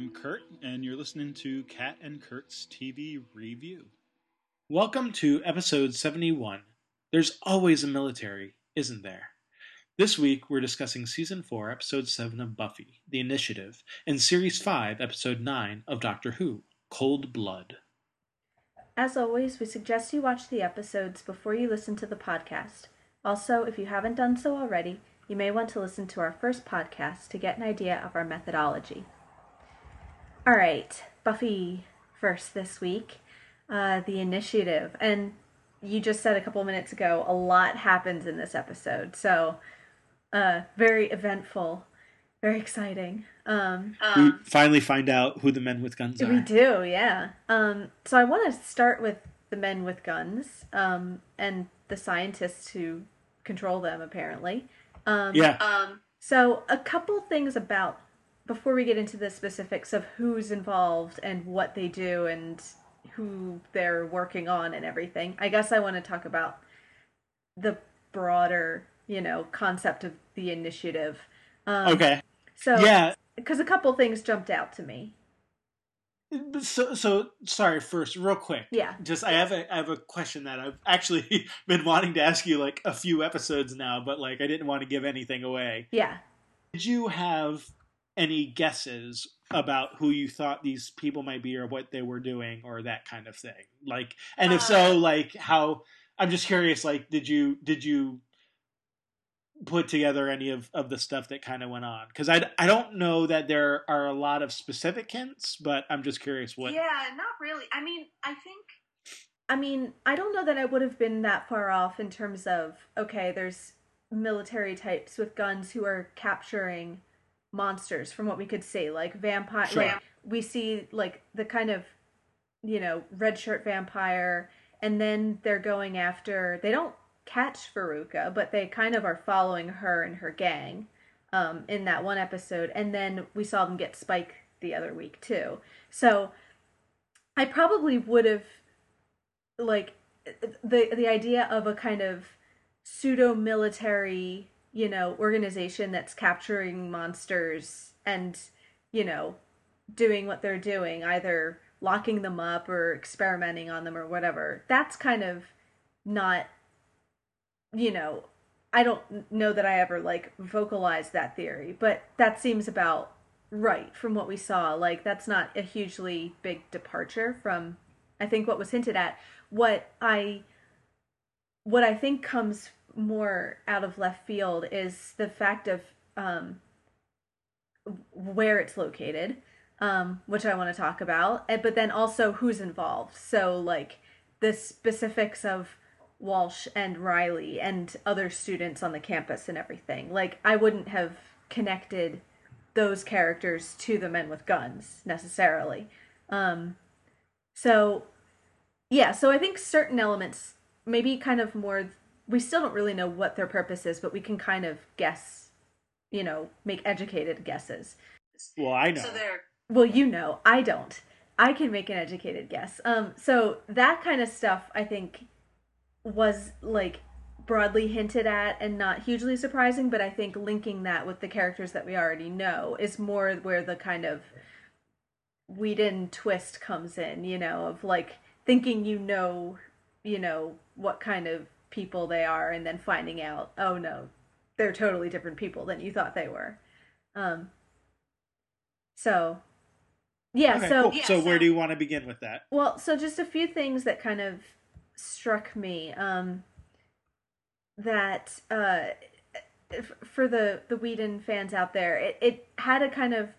I'm Kurt, and you're listening to Kat and Kurt's TV Review. Welcome to episode 71. There's always a military, isn't there? This week we're discussing season 4, episode 7 of Buffy, The Initiative, and series 5, episode 9 of Doctor Who, Cold Blood. As always, we suggest you watch the episodes before you listen to the podcast. Also, if you haven't done so already, you may want to listen to our first podcast to get an idea of our methodology. All right, Buffy first this week, uh, the initiative. And you just said a couple minutes ago, a lot happens in this episode. So, uh, very eventful, very exciting. Um, we finally find out who the men with guns are. we do, yeah. Um, so I want to start with the men with guns um, and the scientists who control them, apparently. Um, Yeah. Um, So, a couple things about before we get into the specifics of who's involved and what they do and who they're working on and everything. I guess I want to talk about the broader, you know, concept of the initiative. Um, okay. So, Yeah. because a couple things jumped out to me. So, so sorry. First, real quick. Yeah. Just I have a I have a question that I've actually been wanting to ask you like a few episodes now, but like I didn't want to give anything away. Yeah. Did you have any guesses about who you thought these people might be or what they were doing or that kind of thing? Like, and if so, uh, like how? I'm just curious. Like, did you did you put together any of, of the stuff that kind of went on? Because I I don't know that there are a lot of specific hints, but I'm just curious what. yeah, not really. I mean, I think I mean, I don't know that I would have been that far off in terms of okay, there's military types with guns who are capturing monsters from what we could see, like vampire. Sure. Like we see like the kind of you know red shirt vampire, and then they're going after. They don't catch Veruca, but they kind of are following her and her gang um, in that one episode, and then we saw them get Spike the other week too. So I probably would have like the the idea of a kind of pseudo military you know organization that's capturing monsters and you know doing what they're doing either locking them up or experimenting on them or whatever. That's kind of not you know i don't know that i ever like vocalized that theory but that seems about right from what we saw. Like that's not a hugely big departure from i think what was hinted at. What i what i think comes more out of left field is the fact of um where it's located um which i want to talk about but then also who's involved. So like the specifics of walsh and riley and other students on the campus and everything. Like i wouldn't have connected those characters to the men with guns necessarily. Um so yeah, so I think certain elements, maybe kind of more, we still don't really know what their purpose is, but we can kind of guess, you know, make educated guesses. Well, I know. so. They're Well, you know, I don't. I can make an educated guess. Um, so that kind of stuff, I think, was like broadly hinted at and not hugely surprising, but I think linking that with the characters that we already know is more where the kind of Whedon twist comes in, you know, of like thinking you know, you know, what kind of people they are and then finding out, oh no, they're totally different people than you thought they were. Um so yeah, Okay, so cool. yeah, so so- where do you want to begin with that? well, so just a few things that kind of struck me. Um, that uh, f- for the the Whedon fans out there, it, it had a kind of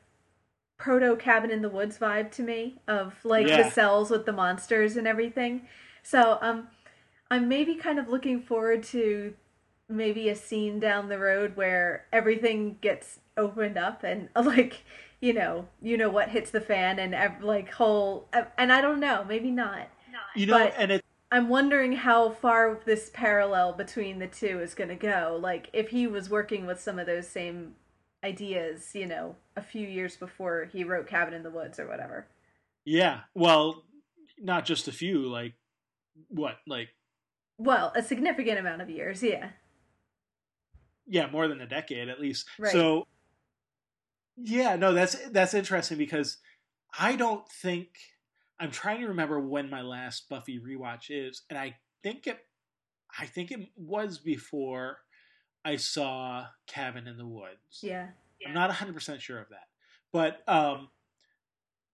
proto cabin in the woods vibe to me of like Yeah. the cells with the monsters and everything. So um, I'm maybe kind of looking forward to maybe a scene down the road where everything gets opened up and like you know you know what hits the fan and like whole and I don't know maybe not not. You know, But- and it I'm wondering how far this parallel between the two is going to go. Like, if he was working with some of those same ideas, you know, a few years before he wrote Cabin in the Woods or whatever. yeah. Well, not just a few. Like what? Like Well, a significant amount of years, yeah. yeah, more than a decade at least. Right. So Yeah, no, that's that's interesting because I don't think I'm trying to remember when my last Buffy rewatch is, and I think it I think it was before I saw Cabin in the Woods. Yeah. I'm not 100% sure of that. But um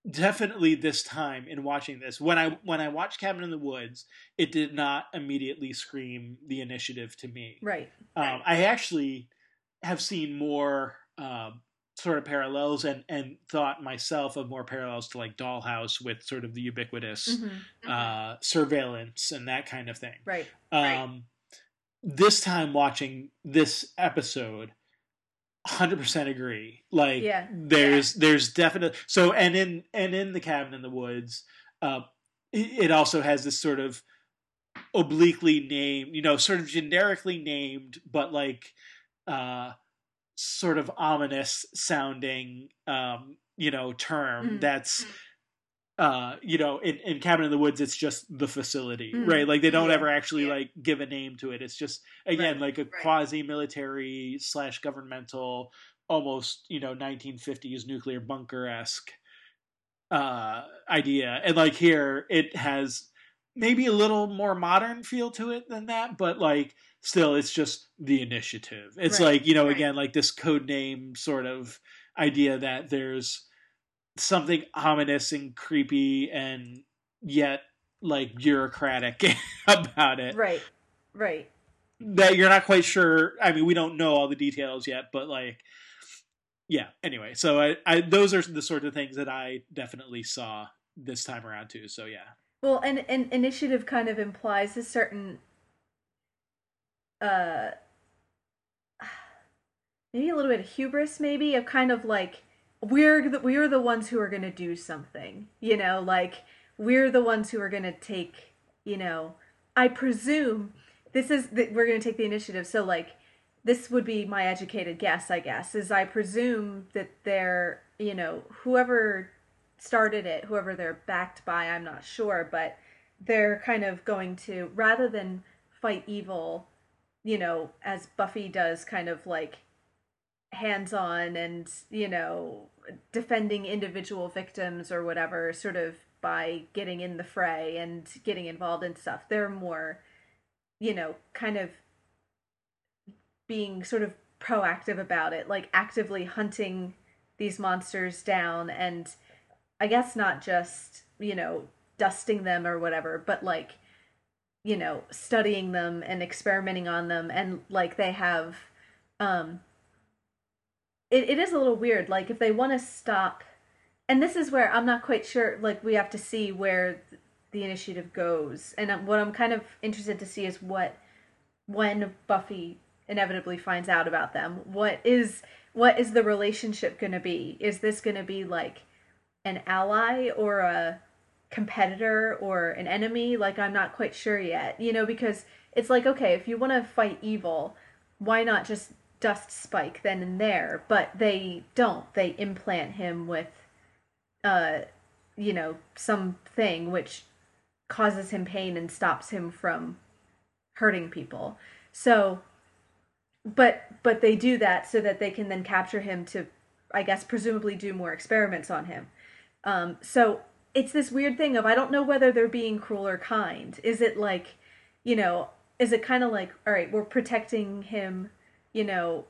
definitely this time in watching this when I when I watched Cabin in the Woods, it did not immediately scream the initiative to me. Right. Um, I actually have seen more um, sort of parallels and and thought myself of more parallels to like Dollhouse with sort of the ubiquitous Mhm. uh, surveillance and that kind of thing. Right. Right. Um, this time watching this episode, hundred percent agree. Like, Yeah. there's there's definite so and in and in the cabin in the woods, uh, it, also has this sort of obliquely named, you know, sort of generically named, but like, uh, sort of ominous sounding, um, you know, term Mm. that's Mm. Uh, you know, in, in Cabin in the Woods, it's just the facility, Mm. right? Like they don't Yeah. ever actually Yeah. like give a name to it. It's just again like a Right. quasi-military slash governmental, almost you know 1950s nuclear bunker esque uh, idea, and like here it has maybe a little more modern feel to it than that, but like still it's just the initiative. It's Right. like you know Right. again like this code name sort of idea that there's something ominous and creepy and yet like bureaucratic about it Right. Right. that you're not quite sure i mean we don't know all the details yet but like yeah anyway so I, I those are the sort of things that i definitely saw this time around too so yeah Well, and, and initiative kind of implies a certain, uh, maybe a little bit of hubris, maybe of kind of like we're the, we're the ones who are going to do something, you know, like we're the ones who are going to take, you know, I presume this is that we're going to take the initiative. So like this would be my educated guess, I guess, is I presume that they're, you know, whoever started it, whoever they're backed by, I'm not sure, but they're kind of going to rather than fight evil, you know, as Buffy does, kind of like hands on and, you know, defending individual victims or whatever, sort of by getting in the fray and getting involved in stuff. They're more, you know, kind of being sort of proactive about it, like actively hunting these monsters down and I guess not just, you know, dusting them or whatever, but like, you know, studying them and experimenting on them and like they have um it, it is a little weird. Like if they want to stop and this is where I'm not quite sure like we have to see where the initiative goes. And what I'm kind of interested to see is what when Buffy inevitably finds out about them, what is what is the relationship going to be? Is this going to be like an ally or a competitor or an enemy like i'm not quite sure yet you know because it's like okay if you want to fight evil why not just dust spike then and there but they don't. They implant him with uh you know something which causes him pain and stops him from hurting people. So but but they do that so that they can then capture him to i guess presumably do more experiments on him. Um, so it's this weird thing of I don't know whether they're being cruel or kind. Is it like, you know, is it kind of like, all right, we're protecting him, you know,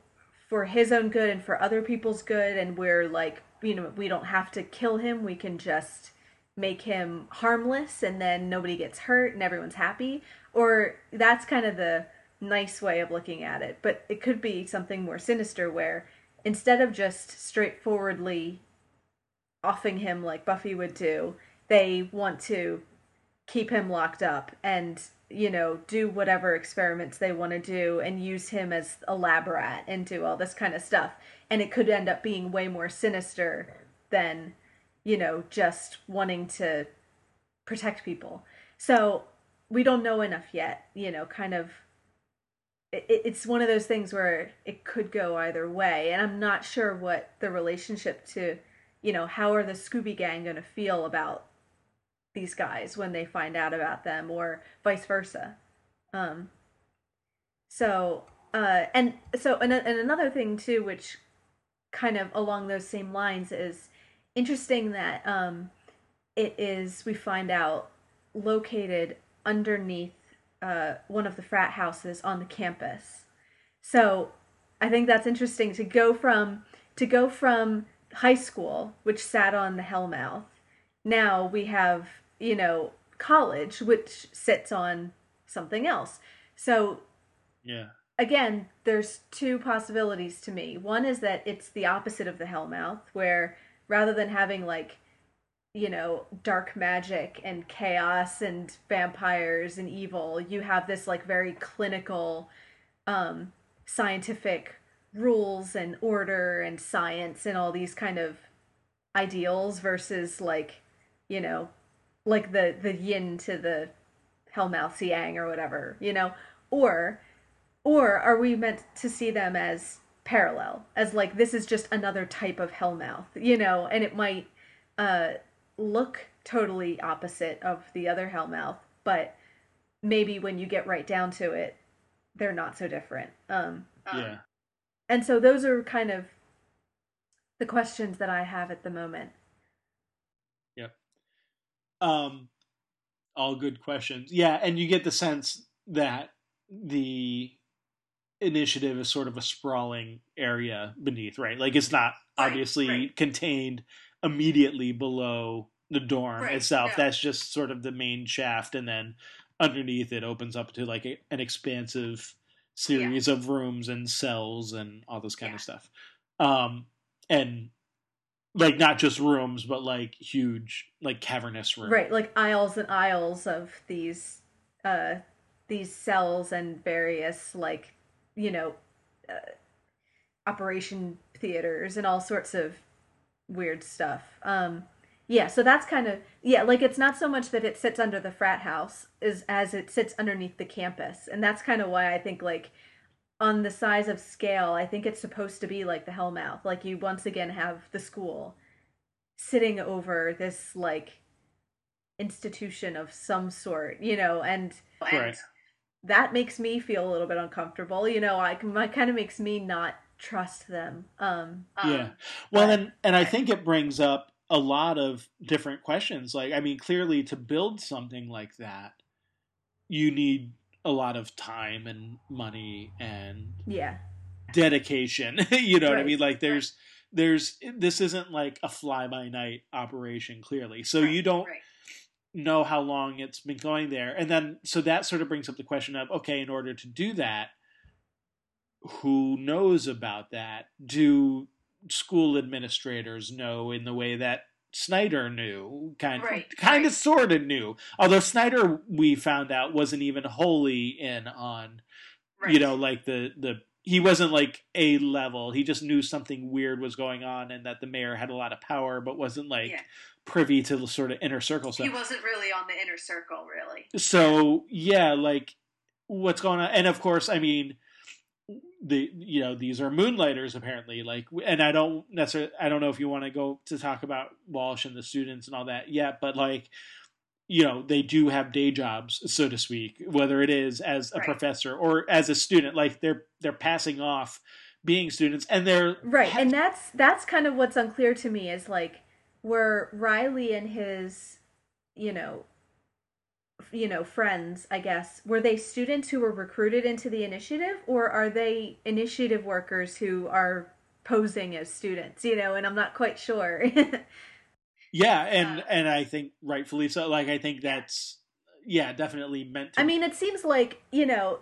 for his own good and for other people's good, and we're like, you know, we don't have to kill him. We can just make him harmless, and then nobody gets hurt and everyone's happy. Or that's kind of the nice way of looking at it. But it could be something more sinister where instead of just straightforwardly offing him like Buffy would do, they want to keep him locked up and, you know, do whatever experiments they want to do and use him as a lab rat and do all this kind of stuff. And it could end up being way more sinister than, you know, just wanting to protect people. So we don't know enough yet, you know, kind of. It, it's one of those things where it could go either way, and I'm not sure what the relationship to you know, how are the Scooby Gang going to feel about these guys when they find out about them, or vice versa? Um, so, uh, and so, and, and another thing too, which kind of along those same lines is interesting that um, it is we find out located underneath uh, one of the frat houses on the campus. So I think that's interesting to go from to go from high school, which sat on the Hellmouth. Now we have you know college, which sits on something else. So Yeah. again, there's two possibilities to me. One is that it's the opposite of the Hellmouth, where rather than having like, you know, dark magic and chaos and vampires and evil, you have this like very clinical, um, scientific rules and order and science and all these kind of ideals versus like, you know, like the the yin to the Hellmouth Yang or whatever, you know, or or are we meant to see them as parallel as like this is just another type of hellmouth you know? And it might uh look totally opposite of the other hellmouth but maybe when you get right down to it they're not so different. Um Um, Yeah. and so those are kind of the questions that i have at the moment Um, all good questions. Yeah, and you get the sense that the initiative is sort of a sprawling area beneath, right? Like it's not Right, obviously right. contained immediately below the dorm Right, itself. yeah. That's just sort of the main shaft, and then underneath it opens up to like a, an expansive series of rooms and cells and all this kind Yeah. of stuff. Um, and like not just rooms, but like huge, like cavernous rooms. right like aisles and aisles of these uh these cells and various like you know uh, operation theaters and all sorts of weird stuff um yeah so that's kind of yeah like it's not so much that it sits under the frat house is as it sits underneath the campus and that's kind of why i think like on the size of scale i think it's supposed to be like the hellmouth like you once again have the school sitting over this like institution of some sort you know and and Right. that makes me feel a little bit uncomfortable you know i it kind of makes me not trust them um um, Yeah. Well, But- and and I think it brings up a lot of different questions. Like, I mean, clearly to build something like that, you need a lot of time and money and yeah dedication. you know what I mean? Like, there's there's this isn't like a fly by night operation. Clearly, so right, you don't right. know how long it's been going there. And then, so that sort of brings up the question of okay, in order to do that, who knows about that? Do school administrators know in the way that Snyder knew? Kind, Right, kind of, right. sort of knew. Although Snyder, we found out, wasn't even wholly in on, right. you know, like the the. He wasn't like a level. He just knew something weird was going on, and that the mayor had a lot of power, but wasn't like Yeah. privy to the sort of inner circle stuff he wasn't really on the inner circle, really. so yeah like what's going on and of course i mean the you know these are moonlighters apparently like and i don't necessarily i don't know if you want to go to talk about walsh and the students and all that yet but like you know they do have day jobs so to speak whether it is as a Right. professor or as a student like they're they're passing off being students and they're right and that's that's kind of what's unclear to me is like were riley and his you know you know friends i guess were they students who were recruited into the initiative or are they initiative workers who are posing as students you know and i'm not quite sure yeah and Uh, and i think rightfully so like i think that's yeah definitely meant to I mean, it seems like, you know,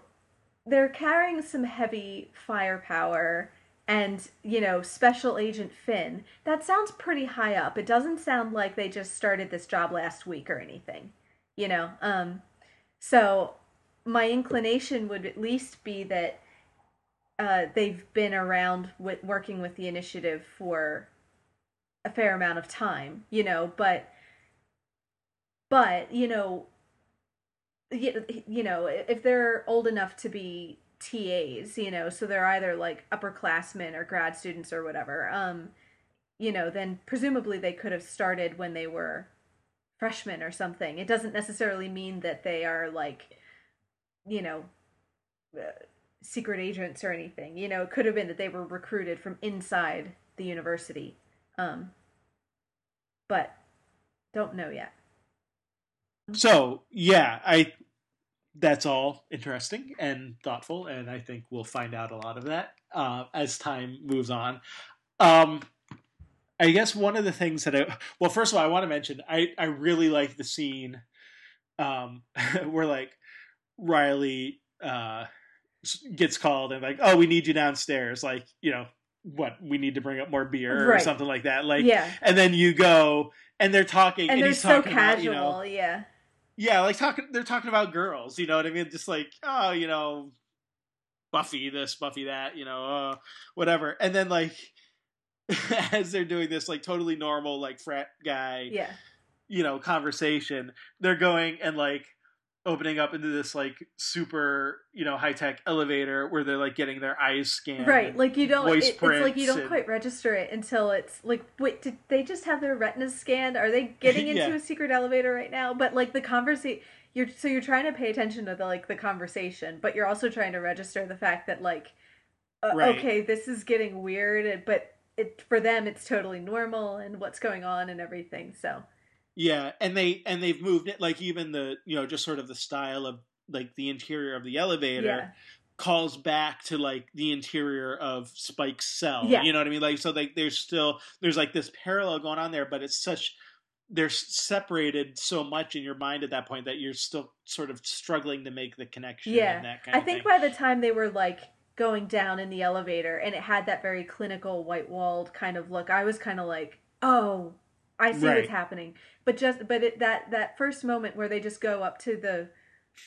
they're carrying some heavy firepower and, you know, Special Agent Finn. That sounds pretty high up. It doesn't sound like they just started this job last week or anything, you know? Um, so my inclination would at least be that uh, they've been around with working with the initiative for a fair amount of time, you know, but but you know you, you know if they're old enough to be TAs, you know, so they're either like upperclassmen or grad students or whatever. Um, you know, then presumably they could have started when they were freshmen or something. It doesn't necessarily mean that they are like, you know, uh, secret agents or anything. You know, it could have been that they were recruited from inside the university. Um, but don't know yet. So yeah, I that's all interesting and thoughtful, and I think we'll find out a lot of that uh, as time moves on. Um, I guess one of the things that I well, first of all, I want to mention I I really like the scene um, where like Riley uh, gets called and like, oh, we need you downstairs, like you know what we need to bring up more beer Right. or something like that, like yeah, and then you go and they're talking and they're he's so talking about, casual. you know, yeah, yeah, like talking. They're talking about girls. You know what I mean? Just like, oh, you know, Buffy this, Buffy that. You know, uh, whatever. And then like, as they're doing this, like totally normal, like frat guy, yeah, you know, conversation, they're going and like opening up into this like super, you know, high tech elevator where they're like getting their eyes scanned. right. Like you don't. voice It, it's like you don't and- quite register it until it's like, wait, did they just have their retinas scanned? Are they getting into Yeah. a secret elevator right now? But like the conversation, you're so you're trying to pay attention to the like the conversation, but you're also trying to register the fact that like, uh, Right. okay, this is getting weird, but it for them it's totally normal and what's going on and everything. So Yeah, and they and they've moved it like even the you know just sort of the style of like the interior of the elevator. yeah, calls back to like the interior of Spike's cell. Yeah. You know what I mean? Like so like there's still there's like this parallel going on there, but it's such they're separated so much in your mind at that point that you're still sort of struggling to make the connection Yeah. and that kind I think by the time they were like going down in the elevator and it had that very clinical white walled kind of look, I was kind of like, "Oh, I see Right. what's happening." But just but it, that that first moment where they just go up to the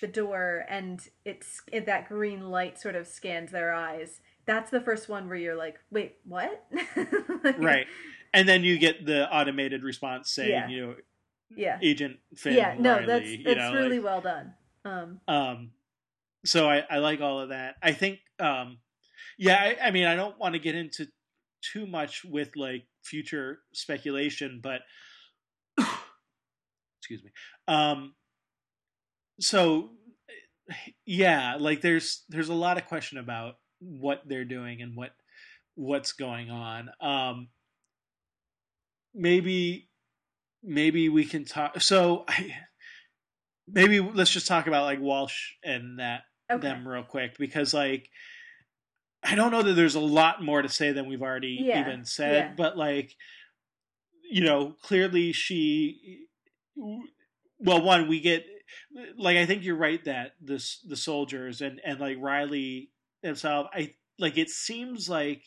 the door and it's it, that green light sort of scans their eyes. That's the first one where you're like, "Wait, what?" right. And then you get the automated response saying, Yeah. you know, Yeah. Agent Finn Yeah, no, Riley, that's you that's know, really like- well done. Um Um, so I, I like all of that. I think, um, yeah, I, I mean, I don't want to get into too much with like future speculation, but excuse me. Um, so yeah, like there's there's a lot of question about what they're doing and what what's going on. Um, maybe maybe we can talk. So I, maybe let's just talk about like Walsh and that okay. them real quick because like I don't know that there's a lot more to say than we've already Yeah, even said, yeah. but like you know, clearly she well one we get like I think you're right that this the soldiers and and like Riley himself I like it seems like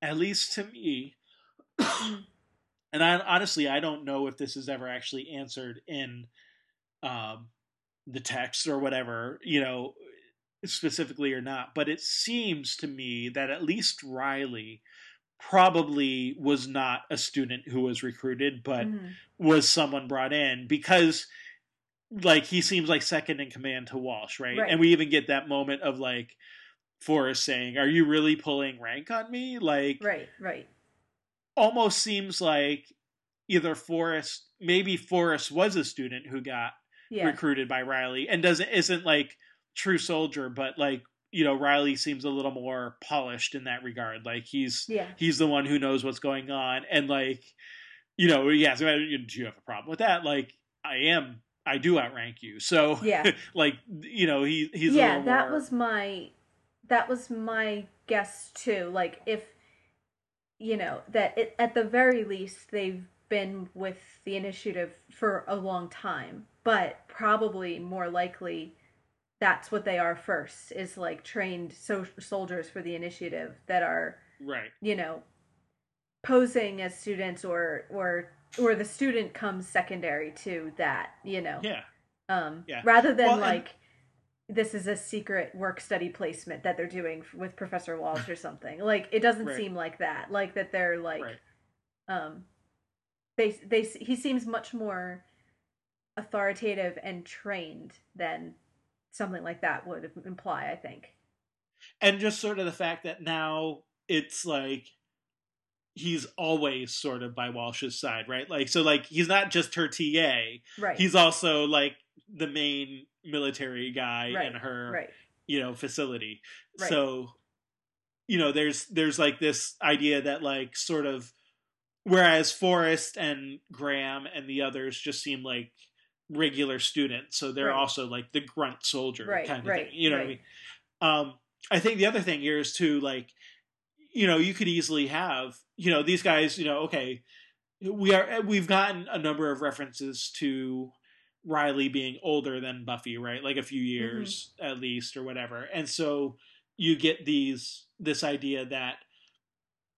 at least to me and I honestly I don't know if this is ever actually answered in um the text or whatever, you know, specifically or not, but it seems to me that at least Riley probably was not a student who was recruited, but Mhm. was someone brought in because like he seems like second in command to Walsh, right? Right. And we even get that moment of like Forrest saying, "Are you really pulling rank on me?" Like Right, right. almost seems like either Forrest, maybe Forrest was a student who got Yeah. recruited by Riley and doesn't isn't like true soldier, but like you know Riley seems a little more polished in that regard. Like he's Yeah. he's the one who knows what's going on, and like you know he asks, "Do you have a problem with that?" Like I am, I do outrank you, so Yeah. like you know he he's yeah that more- was my that was my guess too like if you know that it, at the very least they've been with the initiative for a long time but probably more likely that's what they are first is like trained so- soldiers for the initiative that are right. you know posing as students or or or the student comes secondary to that you know Yeah, um Yeah. rather than Well, and- like this is a secret work study placement that they're doing with professor walsh or something like it doesn't Right. seem like that like that they're like right. um they they he seems much more authoritative and trained than something like that would imply i think and just sort of the fact that now it's like he's always sort of by Walsh's side, right? Like so like he's not just her TA, right he's also like the main military guy Right, in her right you know facility. Right. So you know there's there's like this idea that like sort of whereas Forrest and Graham and the others just seem like regular students, so they're Right. also like the grunt soldier Right, kind of right, thing. You know right. what I mean? Um, I think the other thing here is too like, you know, you could easily have, you know, these guys, you know, okay, we are we've gotten a number of references to Riley being older than Buffy, right? Like a few years at least or whatever. And so you get these this idea that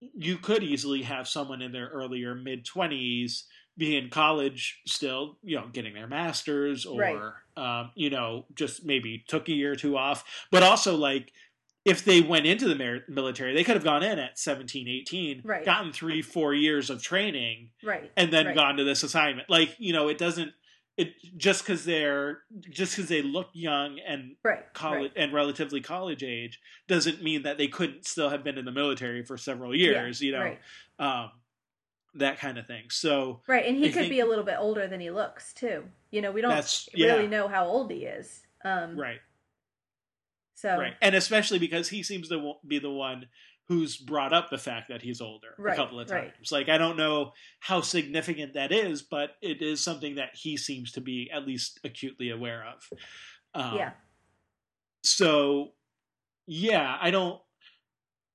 you could easily have someone in their earlier mid 20s be in college still, you know, getting their masters or Right. um, you know, just maybe took a year or two off, but also like if they went into the mer- military, they could have gone in at 17, 18, Right. gotten 3 4 years of training Right. and then Right. gone to this assignment. Like, you know, it doesn't it just cuz they're just cuz they look young and Right. college and relatively college age doesn't mean that they couldn't still have been in the military for several years, you know. Um that kind of thing. So Right. And he I could think- be a little bit older than he looks too. You know, we don't That's- yeah. really know how old he is. Um right, so right. And especially because he seems to be the one who's brought up the fact that he's older a couple of right. times. Like I don't know how significant that is, but it is something that he seems to be at least acutely aware of. Um, yeah. so yeah i don't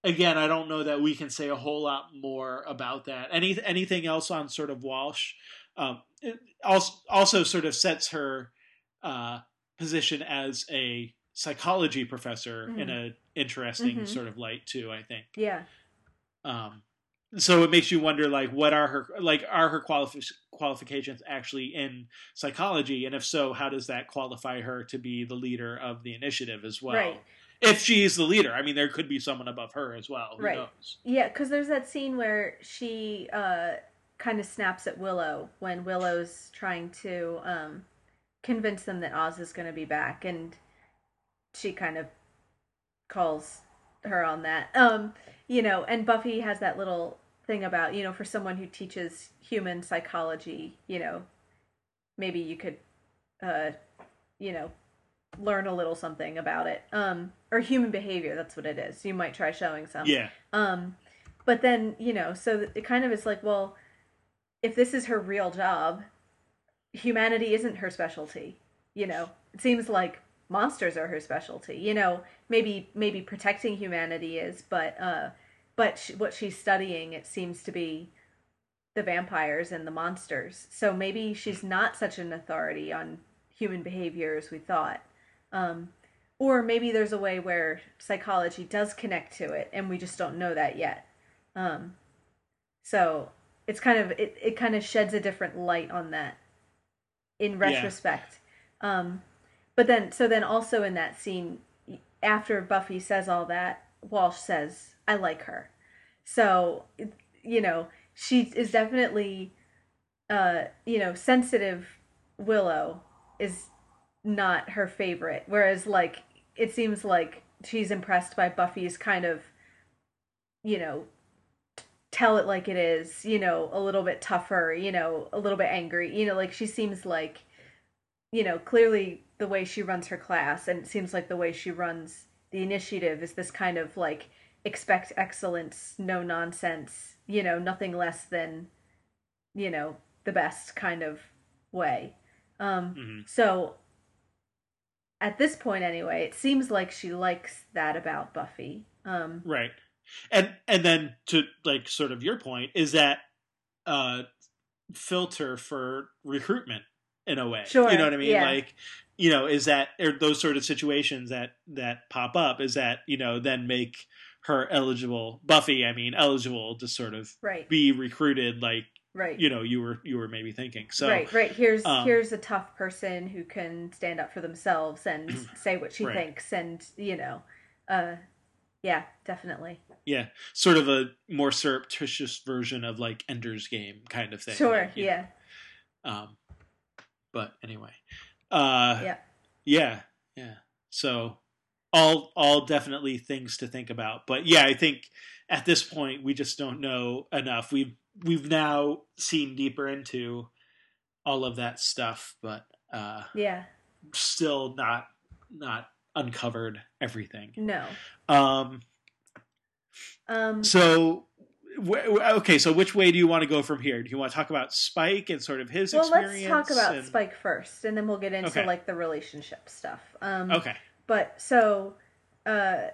again i don't know that we can say a whole lot more about that any anything else on sort of walsh um it also also sort of sets her uh position as a psychology professor in Mhm. a interesting Mhm. sort of light too i think Yeah. um so it makes you wonder like what are her like are her qualifi- qualifications actually in psychology and if so how does that qualify her to be the leader of the initiative as well Right. If she's the leader i mean there could be someone above her as well who Right. knows Yeah, because there's that scene where she uh, kind of snaps at Willow when Willow's trying to um, convince them that Oz is going to be back, and she kind of calls her on that. Um, you know, and Buffy has that little thing about you know, for someone who teaches human psychology, you know, maybe you could, uh, you know, learn a little something about it, um, or human behavior. That's what it is. You might try showing some. yeah Um, but then you know, so it kind of is like, well, if this is her real job, humanity isn't her specialty. You know, it seems like monsters are her specialty. You know, maybe maybe protecting humanity is, but uh, but sh what she's studying, it seems to be the vampires and the monsters. So maybe she's not such an authority on human behavior as we thought. Um, or maybe there's a way where psychology does connect to it and we just don't know that yet. Um, so it's kind of it, it kind of sheds a different light on that in retrospect. Um, but then so then also in that scene after Buffy says all that, Walsh says, "I like her." So you know she is definitely uh, you know sensitive. Willow is not her favorite, whereas like it seems like she's impressed by Buffy's kind of you know tell it like it is, you know, a little bit tougher, you know, a little bit angry. You know, like she seems like you know, clearly the way she runs her class and it seems like the way she runs the initiative is this kind of like expect excellence, no nonsense, you know, nothing less than you know, the best kind of way. Um Mhm. so at this point anyway, it seems like she likes that about Buffy. Um right and and then to like sort of your point is that uh filter for recruitment in a way Sure, you know what i mean yeah. like you know is that or those sort of situations that that pop up is that you know then make her eligible buffy i mean eligible to sort of right. be recruited like right. you know you were you were maybe thinking so right, right. Here's um, here's a tough person who can stand up for themselves and say what she Right. thinks, and you know, uh, yeah, definitely. yeah sort of a more surreptitious version of like ender's game kind of thing Sure, like, you know. yeah, Um, but anyway, uh, yeah, yeah, yeah. So all all definitely things to think about. But yeah, I think at this point we just don't know enough. We've we've now seen deeper into all of that stuff, but uh, yeah. still not not uncovered everything. No, Um, Um, So, okay, so which way do you want to go from here? Do you want to talk about Spike and sort of his well, let's talk about and- Spike first, and then we'll get into Okay. like the relationship stuff. Um, Okay. But so, uh,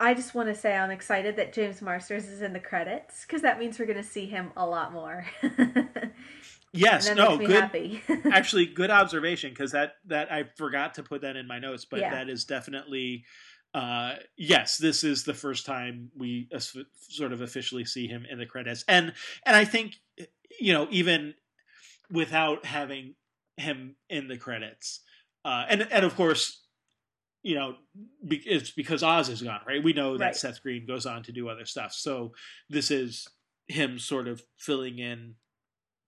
I just want to say I'm excited that James Marsters is in the credits because that means we're going to see him a lot more. Yes. No. Good. happy. Actually, good observation because that that I forgot to put that in my notes, but Yeah. that is definitely. Uh, yes, this is the first time we as- sort of officially see him in the credits, and and I think you know even without having him in the credits, uh, and and of course, you know, be, it's because Oz is gone, right? We know that Right. Seth Green goes on to do other stuff, so this is him sort of filling in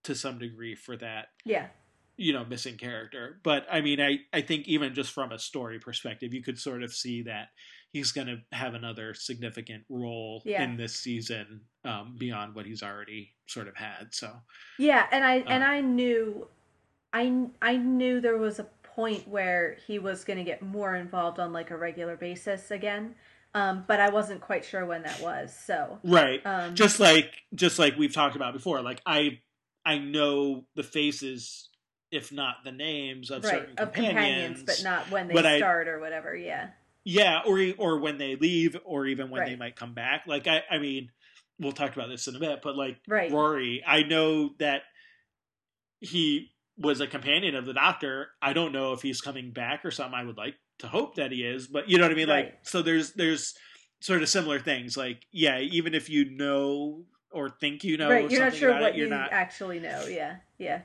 to some degree for that yeah, you know missing character but i mean i i think even just from a story perspective you could sort of see that he's going to have another significant role Yeah. in this season um, beyond what he's already sort of had so yeah, and I and Uh. I knew, I I knew there was a point where he was going to get more involved on like a regular basis again, um, but I wasn't quite sure when that was. So, right um, just like just like we've talked about before like i i know the faces if not the names of right certain of companions, companions, but not when they but I- start or whatever. Yeah, yeah or or when they leave or even when they might come back like i i mean we'll talk about this in a bit but like Right. rory i know that he was a companion of the doctor i don't know if he's coming back or something. I would like to hope that he is but you know what i mean? Like so there's there's sort of similar things. Like yeah even if you know or think you know right. You're not something sure what it, you're you not actually know. Yeah, yeah,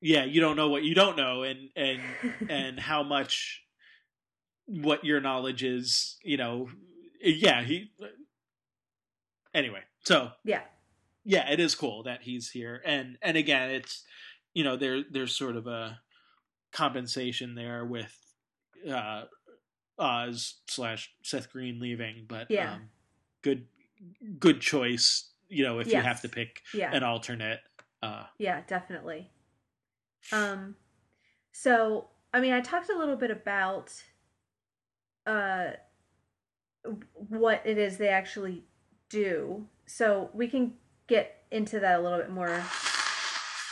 yeah you don't know what you don't know and and and how much what your knowledge is you know. Yeah he anyway so yeah, yeah it is cool that he's here. And and again it's you know there there's sort of a compensation there with uh oz slash seth green leaving but Yeah. um good good choice you know if you have to pick yeah. an alternate uh Yeah, definitely. Um so I mean I talked a little bit about uh what it is they actually do. So we can get into that a little bit more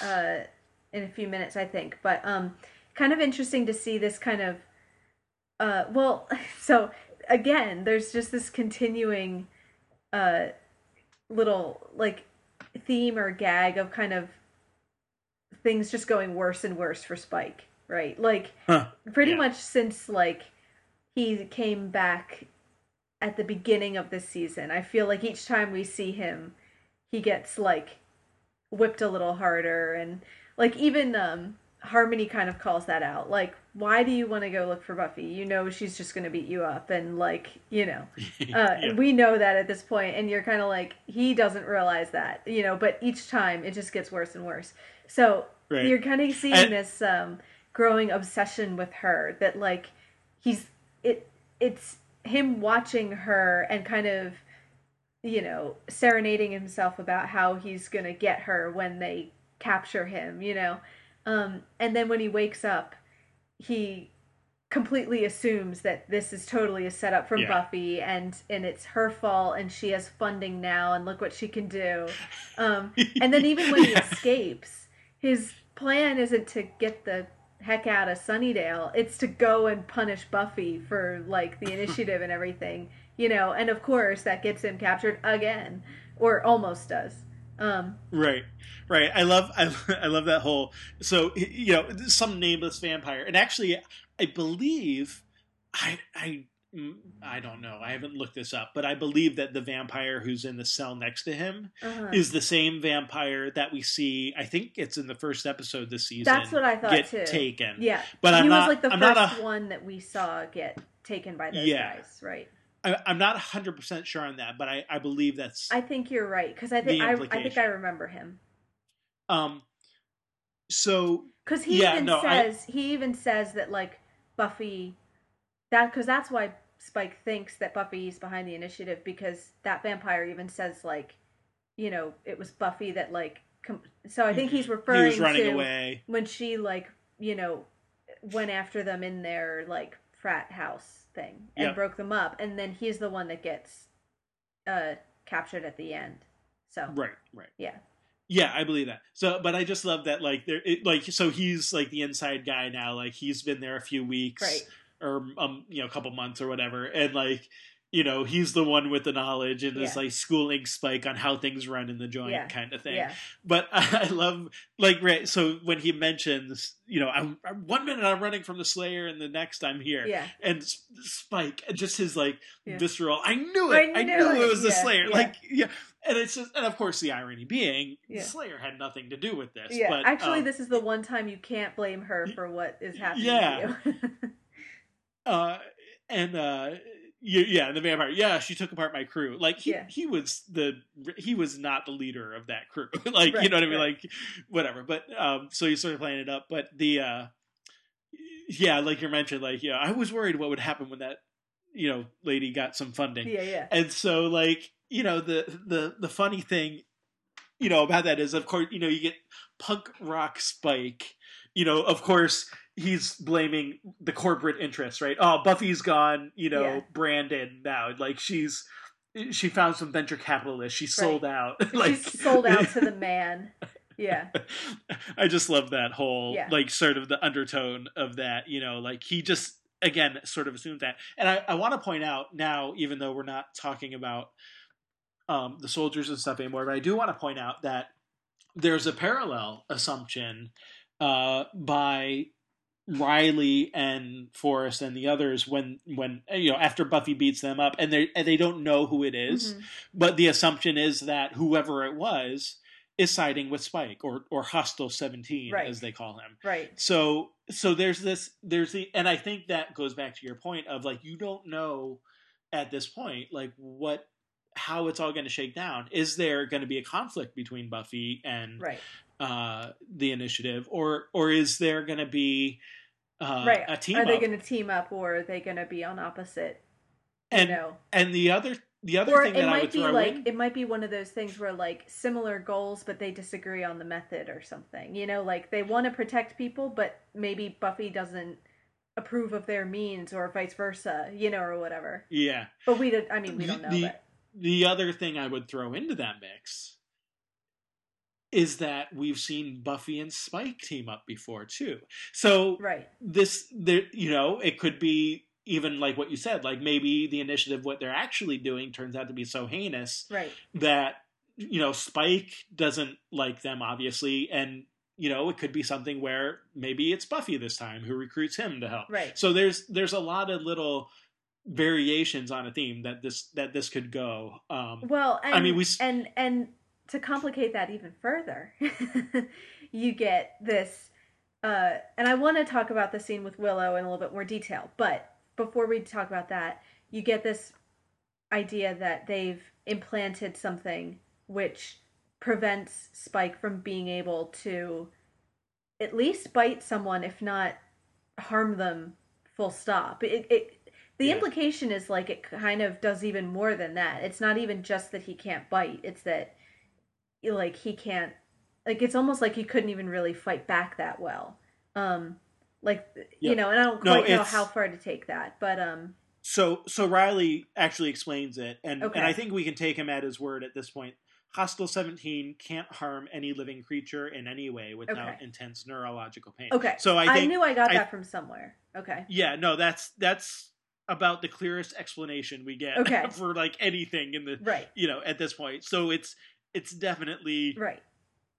uh in a few minutes I think. But um kind of interesting to see this kind of uh well so again there's just this continuing uh little like theme or gag of kind of things just going worse and worse for Spike, right? Like Huh. pretty Yeah. much since like he came back at the beginning of this season. I feel like each time we see him, he gets like whipped a little harder and like even um Harmony kind of calls that out. Like, why do you want to go look for Buffy? You know she's just going to beat you up and like, you know. Uh, yeah. we know that at this point, and you're kind of like he doesn't realize that, you know. But each time it just gets worse and worse. So Right. you're kind of seeing And- this um, growing obsession with her. That like he's it. It's him watching her and kind of, you know, serenading himself about how he's gonna get her when they capture him. You know, um, and then when he wakes up, he completely assumes that this is totally a setup from Yeah. Buffy and and it's her fault and she has funding now and look what she can do. Um, and then even when he escapes, his plan isn't to get the heck out of Sunnydale. It's to go and punish Buffy for like the initiative and everything, you know. And of course, that gets him captured again, or almost does. Um, Right, right. I love, I, I love that whole. So you know, some nameless vampire, and actually, I believe, I, I, mm, I don't know. I haven't looked this up, but I believe that the vampire who's in the cell next to him uh-huh. is the same vampire that we see. I think it's in the first episode this season. That's what I thought get too. taken. Yeah, but he I'm was not. like the I'm first a, one that we saw get taken by those Yeah. guys, right? I, I'm not hundred percent sure on that, but I, I believe that's. I think you're right because I think I, I think I remember him um. So because he Yeah, even no, I- says he even says that like Buffy that because that's why Spike thinks that Buffy's behind the initiative because that vampire even says like you know it was Buffy that like com- so I think he's he referring was running to away. when she like you know went after them in their like frat house thing and Yep. broke them up and then he's the one that gets uh captured at the end. So Right, right. yeah. Yeah, I believe that. So, but I just love that, like, there, it, like, so he's like the inside guy now. Like, he's been there a few weeks, Right. or um, you know, a couple months or whatever, and like, you know, he's the one with the knowledge and is like schooling Spike on how things run in the joint, Yeah. kind of thing. Yeah. But I love, like, right. So when he mentions, you know, I'm, I'm one minute I'm running from the Slayer, and the next I'm here, Yeah. and Spike, just his like Yeah. visceral. I knew it. I I, knew knew, it. it was the Yeah, Slayer. yeah. Like, yeah. And it's just, and of course the irony being, Yeah. Slayer had nothing to do with this. Yeah. But, Actually um, this is the one time you can't blame her for what is happening Yeah. to you. uh, and uh, yeah, the vampire. Yeah, she took apart my crew. Like he, Yeah. he was the he was not the leader of that crew. like you know what I mean? right. Like whatever. But um, so he's sort of playing it up. But the uh, yeah, like you mentioned, like yeah, I was worried what would happen when that you know lady got some funding. yeah, yeah. And so like, you know, the the the funny thing, you know, about that is of course, you know, you get punk rock Spike, you know, of course he's blaming the corporate interests, right? Oh, Buffy's gone, you know, Yeah. Brandon now. Like she's she found some venture capitalists. She sold out. like She's sold out to the man. Yeah. I just love that whole Yeah. like sort of the undertone of that, you know, like he just again sort of assumed that. And I, I want to point out now, even though we're not talking about um, the soldiers and stuff anymore, but I do want to point out that there's a parallel assumption uh, by Riley and Forrest and the others when when you know after Buffy beats them up and they and they don't know who it is, Mhm. but the assumption is that whoever it was is siding with Spike or or Hostile Seventeen Right. as they call him. Right. So so there's this there's the and I think that goes back to your point of like you don't know at this point like what how it's all going to shake down. Is there going to be a conflict between Buffy and Right. Uh, the initiative, or or is there going to be uh, right. a team Are they going to team up or are they going to be on opposite? and you know, and the other the other or thing it that I might be like in, it might be one of those things where like similar goals, but they disagree on the method or something. You know, like they want to protect people, but maybe Buffy doesn't approve of their means, or vice versa. You know, or whatever. yeah. But we don't. I mean, we don't know. The- but The other thing I would throw into that mix is that we've seen Buffy and Spike team up before too. So right. this there you know it could be even like what you said like maybe the initiative what they're actually doing turns out to be so heinous Right. that you know Spike doesn't like them obviously and you know it could be something where maybe it's Buffy this time who recruits him to help. Right. So there's there's a lot of little variations on a theme that this that this could go. Um Well, and, I mean, we and and to complicate that even further, you get this. Uh, and I want to talk about the scene with Willow in a little bit more detail, but before we talk about that, you get this idea that they've implanted something which prevents Spike from being able to at least bite someone, if not harm them. Full stop. It, it the Yeah. implication is like it kind of does even more than that. It's not even just that he can't bite. It's that like he can't like it's almost like he couldn't even really fight back that well. Um like you know, and I don't No, quite know how far to take that, but um so so Riley actually explains it and Okay. and I think we can take him at his word at this point. Hostile 17 can't harm any living creature in any way without Okay. intense neurological pain. okay. So I think, I, knew I got I- that from somewhere. Okay. Yeah, no, that's that's about the clearest explanation we get Okay. for like anything in the Right. you know at this point. So it's it's definitely Right.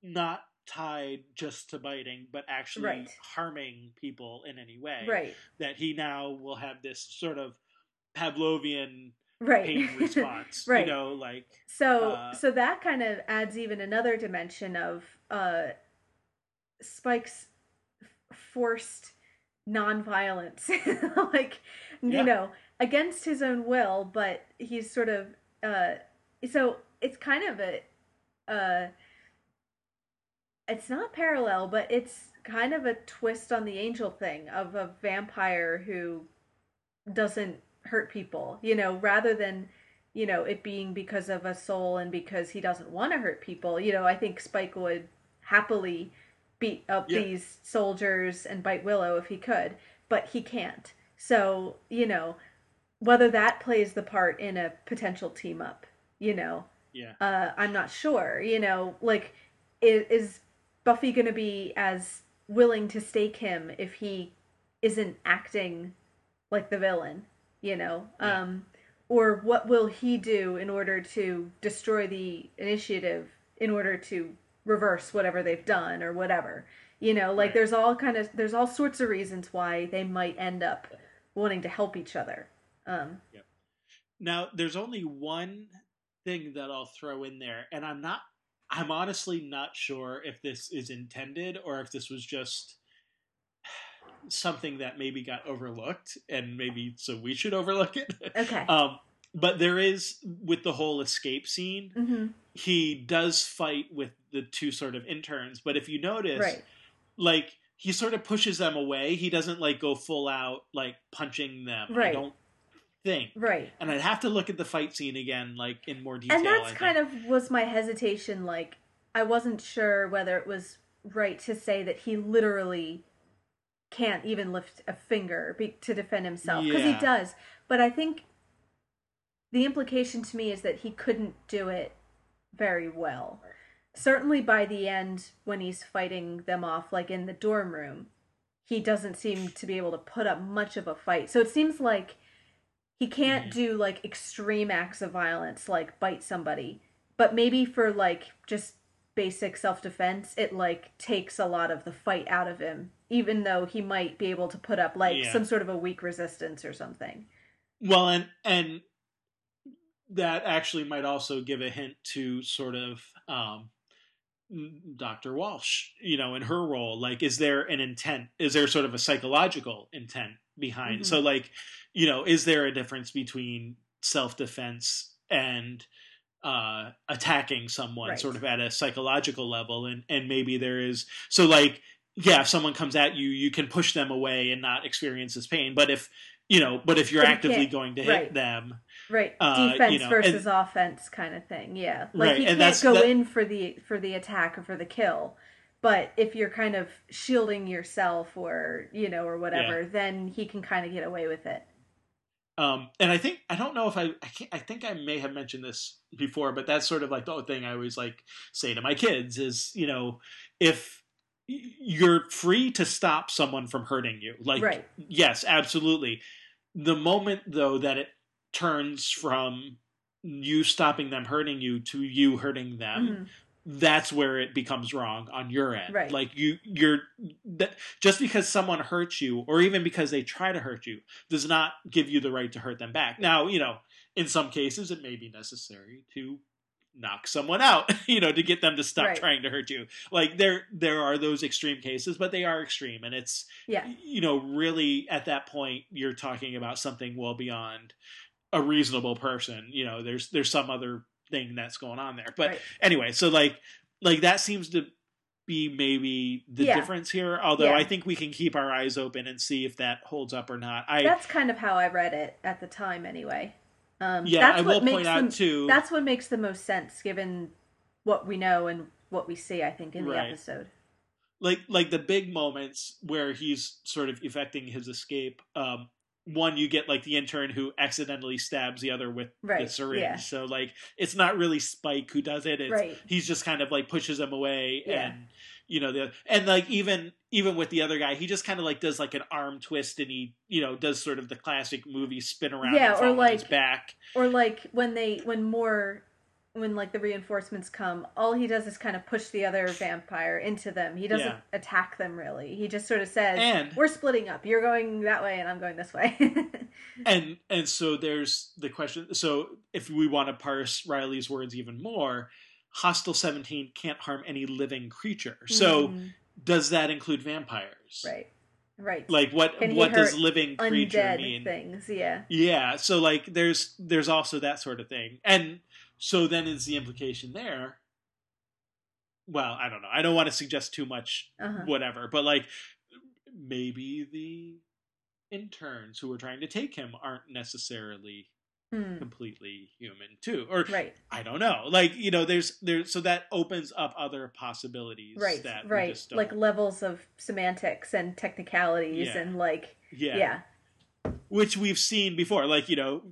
not tied just to biting, but actually Right. harming people in any way. Right. That he now will have this sort of Pavlovian Right. pain response. Right. You know, like So Uh, so that kind of adds even another dimension of uh Spike's forced nonviolence. like Yeah. you know, against his own will, but he's sort of uh so it's kind of a uh it's not parallel, but it's kind of a twist on the angel thing of a vampire who doesn't hurt people, you know, rather than you know, it being because of a soul and because he doesn't want to hurt people. You know, I think Spike would happily beat up Yeah. these soldiers and bite Willow if he could, but he can't. So, you know, whether that plays the part in a potential team up, You know, Yeah. uh, I'm not sure. You know, like is, is Buffy going to be as willing to stake him if he isn't acting like the villain? You know, Yeah. um, or what will he do in order to destroy the initiative in order to reverse whatever they've done or whatever? You know, like Right. there's all kind of there's all sorts of reasons why they might end up wanting to help each other. Um, Now, there's only one thing that I'll throw in there, and I'm not, I'm honestly not sure if this is intended or if this was just something that maybe got overlooked, and maybe so we should overlook it. okay. um, but there is with the whole escape scene, hmm he does fight with the two sort of interns, but if you notice, Right. like he sort of pushes them away. He doesn't like go full out like punching them. I don't think. Right. And I'd have to look at the fight scene again, like in more detail. and that's kind of was my hesitation like i wasn't sure whether it was right to say that he literally can't even lift a finger be- to defend himself because Yeah. he does but i think the implication to me is that he couldn't do it very well certainly by the end when he's fighting them off like in the dorm room he doesn't seem to be able to put up much of a fight so it seems like he can't Mhm. do like extreme acts of violence like bite somebody but maybe for like just basic self-defense it like takes a lot of the fight out of him even though he might be able to put up like Yeah. some sort of a weak resistance or something well, and and that actually might also give a hint to sort of um, Dr. Walsh, you know, in her role. Like, is there an intent? Is there sort of a psychological intent behind? Mhm. So, like, you know, is there a difference between self defense and uh, attacking someone, Right. sort of at a psychological level? And and maybe there is. So, like, yeah, if someone comes at you, you can push them away and not experience this pain. But if you know, but if you're But actively going to hit right. them, right Uh, defense you know, versus offense kind of thing yeah like Right, and can't go that- in for the for the attack or for the kill but if you're kind of shielding yourself or you know or whatever then he can kind of get away with it Um, and I think I don't know if I I, can't, I think I may have mentioned this before, but that's sort of like the thing I always like say to my kids is you know if you're free to stop someone from hurting you, like right yes, absolutely. The moment though that it turns from you stopping them hurting you to you hurting them, Mhm. That's where it becomes wrong on your end. Right. Like you, you're that just because someone hurts you, or even because they try to hurt you, does not give you the right to hurt them back. Now, you know, in some cases, it may be necessary to knock someone out, you know, to get them to stop Right. trying to hurt you. Like there, there are those extreme cases, but they are extreme, and it's yeah you know, really at that point, you're talking about something well beyond a reasonable person. You know, there's there's some other thing that's going on there. But right. anyway, so like like that seems to be maybe the Yeah. difference here. Although Yeah. I think we can keep our eyes open and see if that holds up or not. I that's kind of how i read it at the time anyway um yeah, that's I what will makes point out too. that's what makes the most sense given what we know and what we see i think in the episode like like the big moments where he's sort of effecting his escape. Um, one you get like the intern who accidentally stabs the other with the syringe. yeah. So like it's not really Spike who does it. It's Right. he's just kind of like pushes him away Yeah. and you know the and like even even with the other guy he just kind of like does like an arm twist and he you know does sort of the classic movie spin around Yeah, and or like- back or like when they when more when like the reinforcements come all he does is kind of push the other vampire into them. He doesn't Yeah. attack them really. He just sort of says And- we're splitting up. You're going that way and i'm going this way. And and so there's the question so if we want to parse riley's words even more hostile 17 can't harm any living creature. So Mm, does that include vampires? Right. Right. Like what what does living creature mean? things? Yeah. Yeah so like there's there's also that sort of thing. And so then is the implication there well i don't know. I don't want to suggest too much uh-huh. whatever but like maybe the interns who are trying to take him aren't necessarily Hmm, completely human too or right. I don't know. Like you know there's there so that opens up other possibilities right that we right. like levels of semantics and technicalities Yeah. and like yeah. yeah. Which we've seen before like you know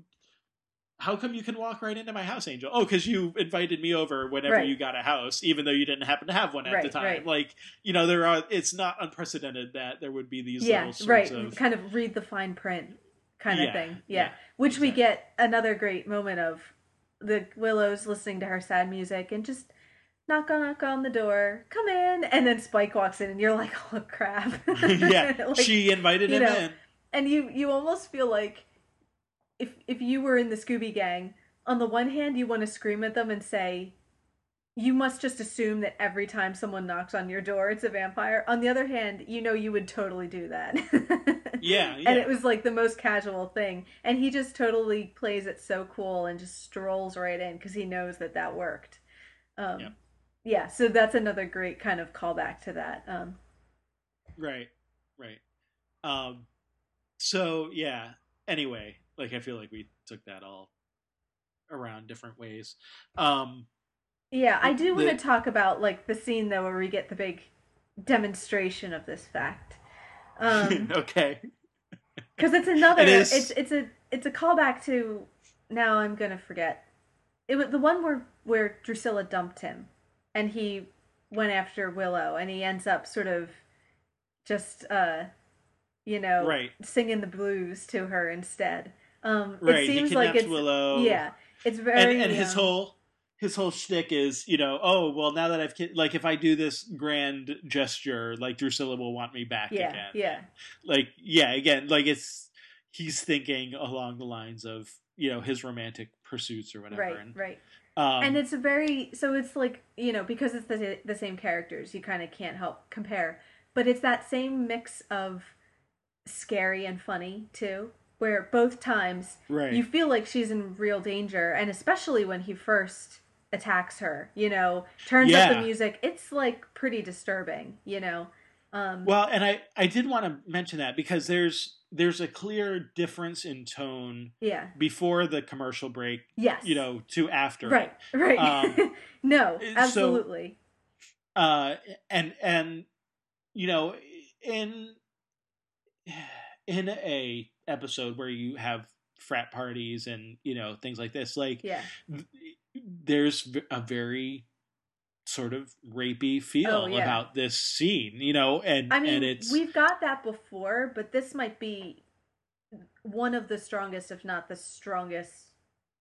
how come you can walk right into my house, Angel? Oh, because you invited me over whenever Right. you got a house, even though you didn't happen to have one at the time. right. Like, you know, there are. It's not unprecedented that there would be these yeah, little sorts right. of Kind of read the fine print kind of thing. yeah, Yeah. Which we get another great moment of the Willows listening to her sad music and just knock on knock on the door, come in, and then Spike walks in and you're like, oh crap. yeah. Like, she invited him know, in. and you you almost feel like if if you were in the Scooby Gang, on the one hand you want to scream at them and say you must just assume that every time someone knocks on your door it's a vampire. On the other hand, you know you would totally do that. Yeah, And it was like the most casual thing and he just totally plays it so cool and just strolls right in cuz he knows that that worked. Um Yep. yeah, so that's another great kind of callback to that. Um Right, right. Um, so yeah. Anyway, like I feel like we took that all around different ways. Um, Yeah, I do want to talk about like the scene though where we get the big demonstration of this fact. Um okay. cuz it's another It is- it's it's a it's a callback to now I'm going to forget. It was the one where where Drusilla dumped him and he went after Willow and he ends up sort of just uh you know Right. singing the blues to her instead. Um Right. it seems he like it's Willow. yeah, it's very and and his whole his whole shtick is, you know, oh well, now that I've kid- like if I do this grand gesture, like Drusilla will want me back yeah, again. yeah. Like yeah, again, like it's he's thinking along the lines of you know his romantic pursuits or whatever. Right, and, right. um, and it's a very so it's like you know because it's the the same characters you kind of can't help compare but it's that same mix of scary and funny too where both times right. you feel like she's in real danger and especially when he first attacks her you know turns up the music it's like pretty disturbing you know um Well, and I I did want to mention that because there's there's a clear difference in tone yeah before the commercial break, yes you know, to after. it. right right Um, no so- absolutely uh and and you know in in a episode where you have frat parties and you know things like this like yeah th- there's a very sort of rapey feel Oh, yeah. about this scene you know and I mean, and it's we've got that before, but this might be one of the strongest, if not the strongest,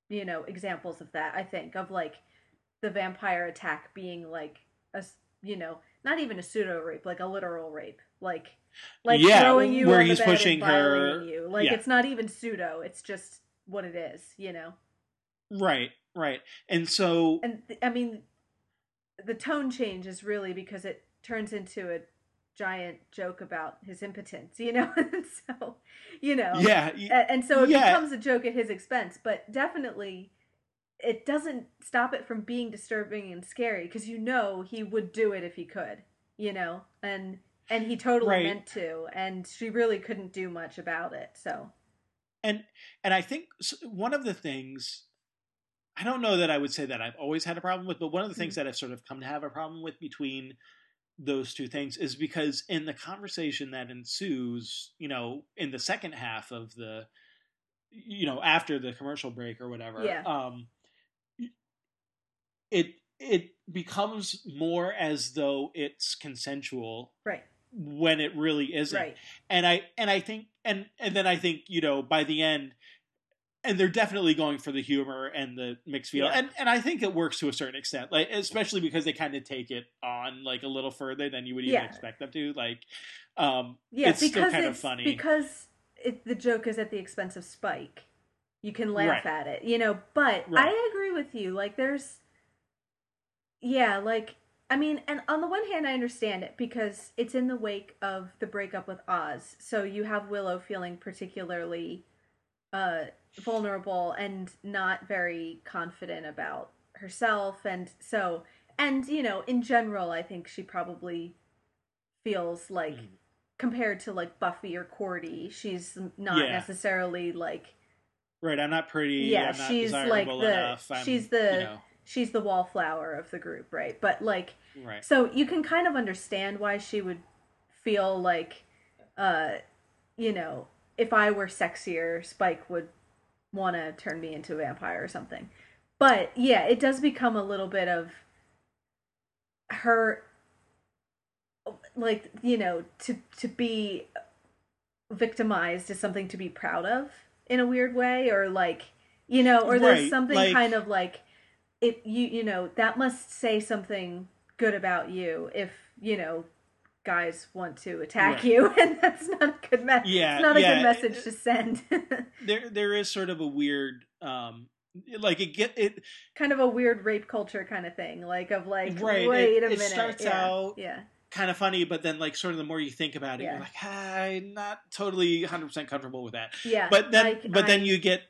you know, examples of that. I think of like the vampire attack being like a you know, not even a pseudo rape, like a literal rape, like like Yeah, throwing you where he's bed pushing and her- you. Like yeah. it's not even pseudo; it's just what it is, you know. right right and so And th- I mean, the tone change is really because it turns into a giant joke about his impotence, you know. And so, you know, yeah and so it Yeah. becomes a joke at his expense. But definitely, it doesn't stop it from being disturbing and scary because you know he would do it if he could, you know, and and he totally Right. meant to, and she really couldn't do much about it. So and and I think one of the things I don't know that I would say that I've always had a problem with, but one of the things that I've sort of come to have a problem with between those two things is because in the conversation that ensues, you know, in the second half of the you know, after the commercial break or whatever, Yeah. um it it becomes more as though it's consensual right, when it really isn't right, and I and I think and and then I think you know by the end, and they're definitely going for the humor and the mixed feel, Yeah. and and I think it works to a certain extent, like especially because they kind of take it on like a little further than you would even Yeah. expect them to, like, um, yeah, it's still kind it's of funny, because it, the joke is at the expense of Spike. You can laugh Right. at it, you know. But Right. I agree with you. Like, there's, yeah, like I mean, and on the one hand, I understand it because it's in the wake of the breakup with Oz. So you have Willow feeling particularly uh, vulnerable and not very confident about herself, and so and you know, in general, I think she probably feels like Mhm. compared to like Buffy or Cordy, she's not Yeah. necessarily like right? I'm not pretty, Yeah, I'm not she's like the- enough. She's the- you know, she's the wallflower of the group, right? But like right, so you can kind of understand why she would feel like uh you know, if I were sexier, Spike would want to turn me into a vampire or something. But yeah, it does become a little bit of her like, you know, to to be victimized is something to be proud of in a weird way or like, you know, or there's something like- kind of like it you you know, that must say something good about you if, you know, guys want to attack Right. you and that's not a good message Yeah, it's not a yeah, good message to send. there there is sort of a weird um like it get it kind of a weird rape culture kind of thing, like of like, Right, wait it- a it minute, starts yeah, out- yeah, kind of funny but then like sort of the more you think about it Yeah. you're like ah, i'm not totally 100% comfortable with that yeah. but then like, but then you get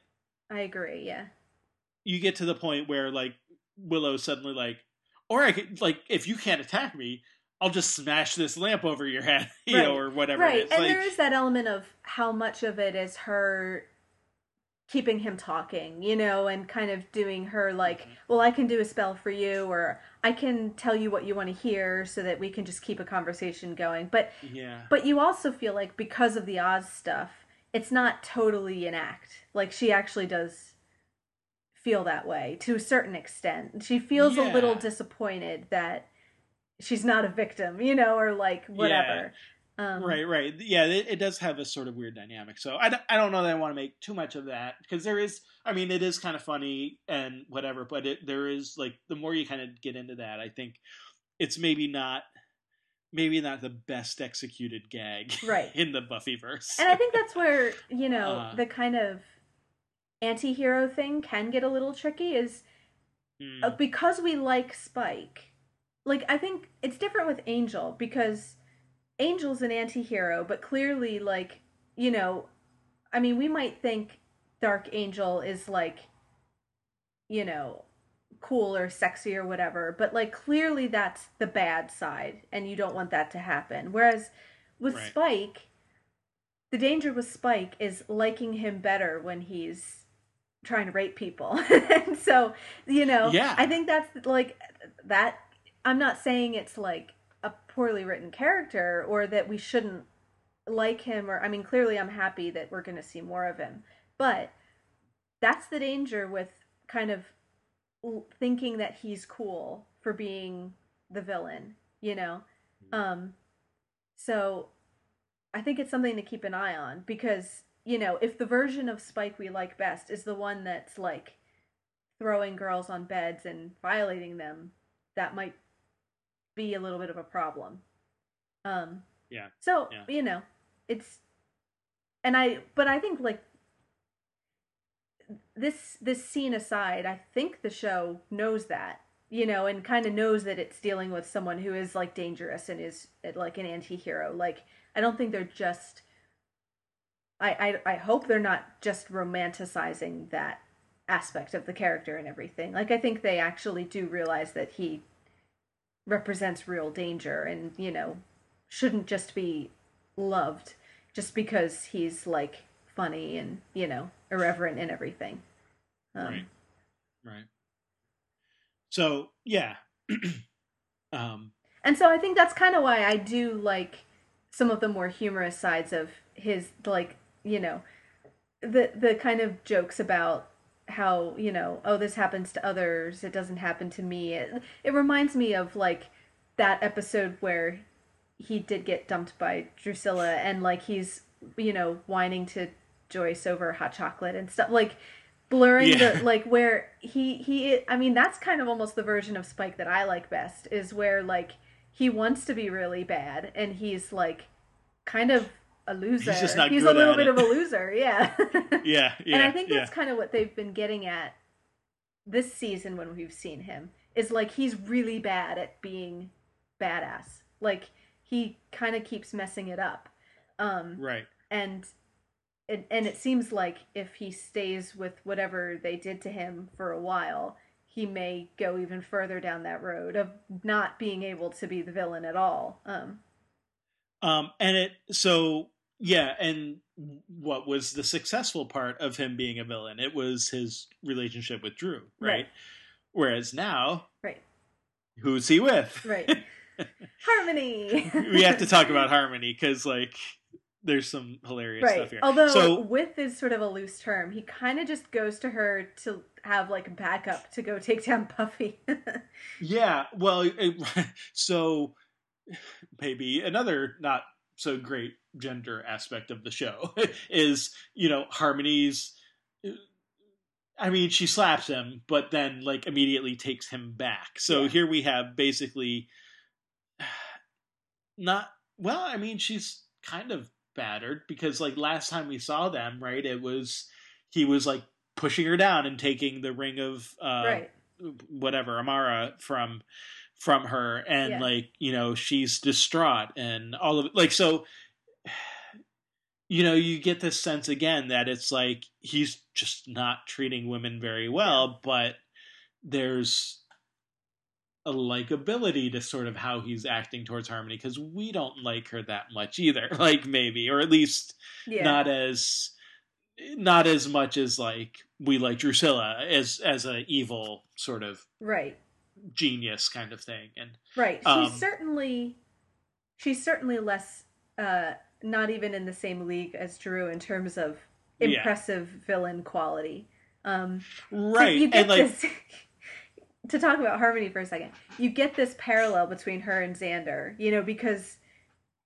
I agree, yeah, you get to the point where like Willow suddenly like, or I could like if you can't attack me, I'll just smash this lamp over your head, you know, or whatever right. it is. And like, there is that element of how much of it is her keeping him talking, you know, and kind of doing her like, Mhm. well, I can do a spell for you, or I can tell you what you want to hear, so that we can just keep a conversation going. But yeah, But you also feel like because of the Oz stuff, it's not totally an act. Like she actually does feel that way to a certain extent. She feels a little disappointed that she's not a victim, you know, or like whatever. Um, right, right, yeah. It, it does have a sort of weird dynamic. So I, don't- I don't know that I want to make too much of that because there is, I mean, it is kind of funny and whatever, but it there is like the more you kind of get into that, I think it's maybe not. Maybe not the best executed gag Right. in the Buffyverse. And I think that's where, you know, Uh. the kind of anti-hero thing can get a little tricky is uh, because we like Spike, like I think it's different with Angel because Angel's an anti-hero, but clearly like, you know, I mean, we might think Dark Angel is like you know, cool or sexy or whatever, but like clearly that's the bad side and you don't want that to happen. Whereas with Right. Spike, the danger with Spike is liking him better when he's trying to rape people. and so, you know, Yeah. I think that's like that I'm not saying it's like a poorly written character or that we shouldn't like him or I mean clearly I'm happy that we're going to see more of him. But that's the danger with kind of thinking that he's cool for being the villain, you know. Um so I think it's something to keep an eye on because, you know, if the version of Spike we like best is the one that's like throwing girls on beds and violating them, that might be a little bit of a problem. Um Yeah. So, Yeah. you know, it's and I but I think like this this scene aside, I think the show knows that, you know, and kind of knows that it's dealing with someone who is like dangerous and is like an anti-hero. Like I don't think they're just I I I hope they're not just romanticizing that aspect of the character and everything. Like I think they actually do realize that he represents real danger and, you know, shouldn't just be loved just because he's like funny and, you know, irreverent and everything. Um, Right. Right. So yeah. um And so I think that's kind of why I do like some of the more humorous sides of his like, you know, the the kind of jokes about how, you know, oh this happens to others, it doesn't happen to me. It, it reminds me of like that episode where he did get dumped by Drusilla and like he's, you know, whining to Joyce over hot chocolate and stuff like blurring Yeah. the like where he he I mean that's kind of almost the version of Spike that I like best is where like he wants to be really bad and he's like kind of a loser. just not he's a little bit it. of a loser, yeah. yeah, yeah. and I think yeah. that's kind of what they've been getting at this season when we've seen him is like he's really bad at being badass. Like he kind of keeps messing it up. Um right. and it, and it seems like if he stays with whatever they did to him for a while, he may go even further down that road of not being able to be the villain at all. Um, Um and it so yeah, and what was the successful part of him being a villain? It was his relationship with Dru, right? Right. Whereas now, right, who's he with? right. Harmony. we have to talk about Harmony because, like, there's some hilarious right. stuff here. Although so with is sort of a loose term, he kind of just goes to her to have like backup to go take down Buffy. yeah, well, it, so maybe another not so great gender aspect of the show is you know Harmony's. I mean, she slaps him, but then like immediately takes him back. So Yeah. here we have basically not well. I mean, she's kind of battered because like last time we saw them, right? It was he was like pushing her down and taking the ring of uh, right. whatever Amarra from from her and Yeah. like you know she's distraught and all of it like so you know you get this sense again that it's like he's just not treating women very well but there's a likability to sort of how he's acting towards harmony because we don't like her that much either like maybe or at least Yeah. not as not as much as like we like Drusilla as as a evil sort of right. Genius kind of thing and Right. She's Um, certainly she's certainly less uh not even in the same league as Dru in terms of Yeah. impressive villain quality. Um so right you get and like this to talk about Harmony for a second. You get this parallel between her and Xander, you know, because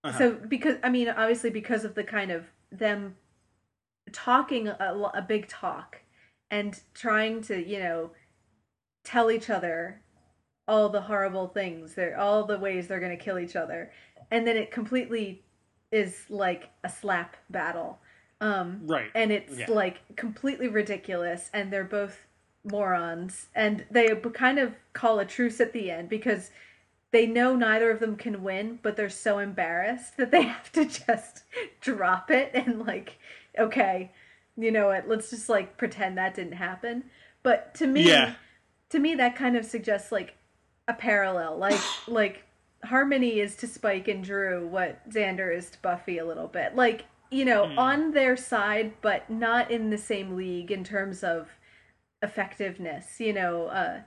uh-huh. so because I mean obviously because of the kind of them talking a, a big talk and trying to you know tell each other all the horrible things they're all the ways they're going to kill each other. And then it completely is like a slap battle. Um right. and it's Yeah. like completely ridiculous and they're both morons. And they kind of call a truce at the end because they know neither of them can win but they're so embarrassed that they have to just drop it and like okay you know what let's just like pretend that didn't happen. But to me Yeah. to me that kind of suggests like a parallel like like harmony is to spike and dru what xander is to buffy a little bit like you know Hmm. on their side but not in the same league in terms of effectiveness you know uh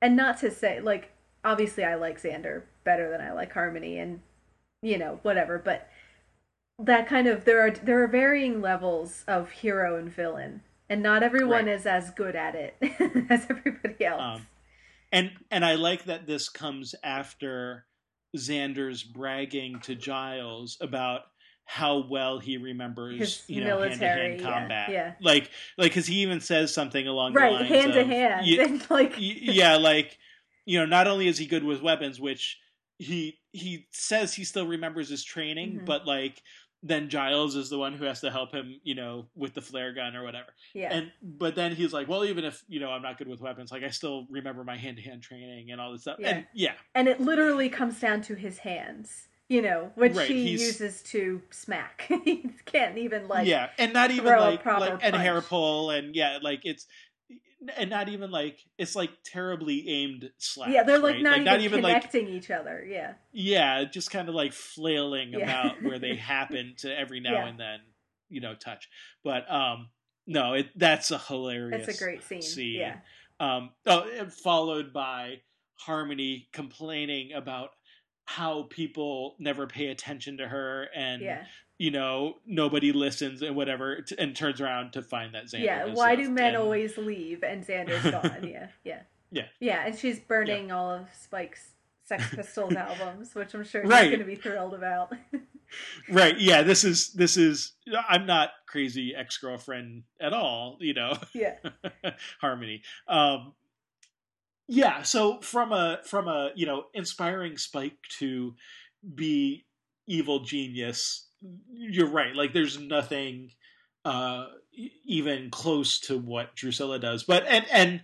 and not to say like obviously i like xander better than i like harmony and you know whatever but that kind of there are there are varying levels of hero and villain and not everyone Right. is as good at it as everybody else um and and i like that this comes after xander's bragging to giles about how well he remembers His you know hand-to-hand combat yeah. like like because he even says something along the right lines hand to hand "You- and like yeah like you know not only is he good with weapons which he he says he still remembers his training Mhm. but like then giles is the one who has to help him you know with the flare gun or whatever. Yeah. And but then he's like well even if you know i'm not good with weapons like i still remember my hand-to-hand training and all this stuff. Yeah. and yeah. and it literally comes down to his hands you know which Right, he he's- uses to smack. He can't even like yeah and not even like like and hair pull and yeah like it's and not even like it's like terribly aimed slaps yeah they're like right? not, even like connecting each other yeah yeah, just kind of like flailing Yeah. about where they happen to every now Yeah. and then, you know, touch. But um no, it that's a hilarious it's a great scene, scene. yeah Um oh, followed by Harmony complaining about how people never pay attention to her and yeah you know nobody listens and whatever t- and turns around to find that Xander yeah why do men And- always leave and xander's gone? Yeah yeah. Yeah. yeah and she's burning all of spike's sex pistols albums which i'm sure he's going to be thrilled about. Right yeah this is this is i'm not crazy ex-girlfriend at all you know? Yeah. Harmony. Um yeah so from a from a you know inspiring spike to be evil genius you're right like there's nothing uh even close to what drusilla does but and and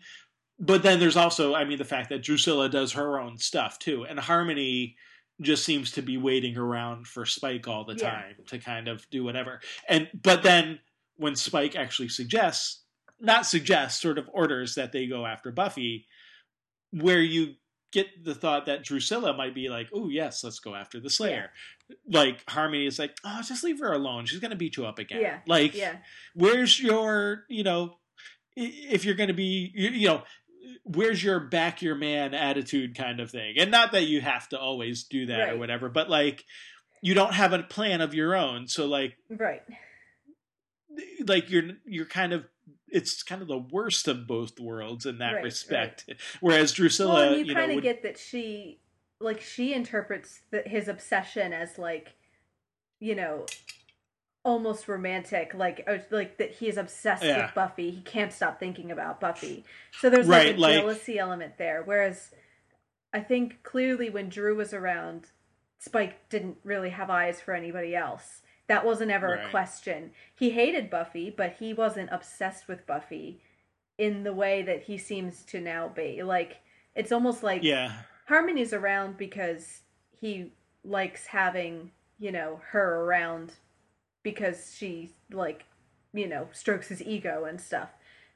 but then there's also i mean the fact that drusilla does her own stuff too and harmony just seems to be waiting around for spike all the Yeah. time to kind of do whatever and but then when spike actually suggests not suggests sort of orders that they go after buffy where you get the thought that drusilla might be like oh yes let's go after the slayer. Like harmony is like oh just leave her alone. She's gonna beat you up again. Yeah. like yeah. where's your you know if you're going to be you, you know where's your back your man attitude kind of thing? And not that you have to always do that or whatever but like you don't have a plan of your own. So like right. like you're you're kind of it's kind of the worst of both worlds in that Right, respect. Whereas Drusilla, well, you, you kind of would- get that she, like, she interprets the, his obsession as like, you know, almost romantic, like, uh, like that he is obsessed Yeah. with Buffy. He can't stop thinking about Buffy. So there's Right, like a like- jealousy element there. Whereas, I think clearly when Dru was around, Spike didn't really have eyes for anybody else. That wasn't ever a question. He hated Buffy, but he wasn't obsessed with Buffy in the way that he seems to now be. Like it's almost like yeah, Harmony's around because he likes having, you know, her around because she like, you know, strokes his ego and stuff.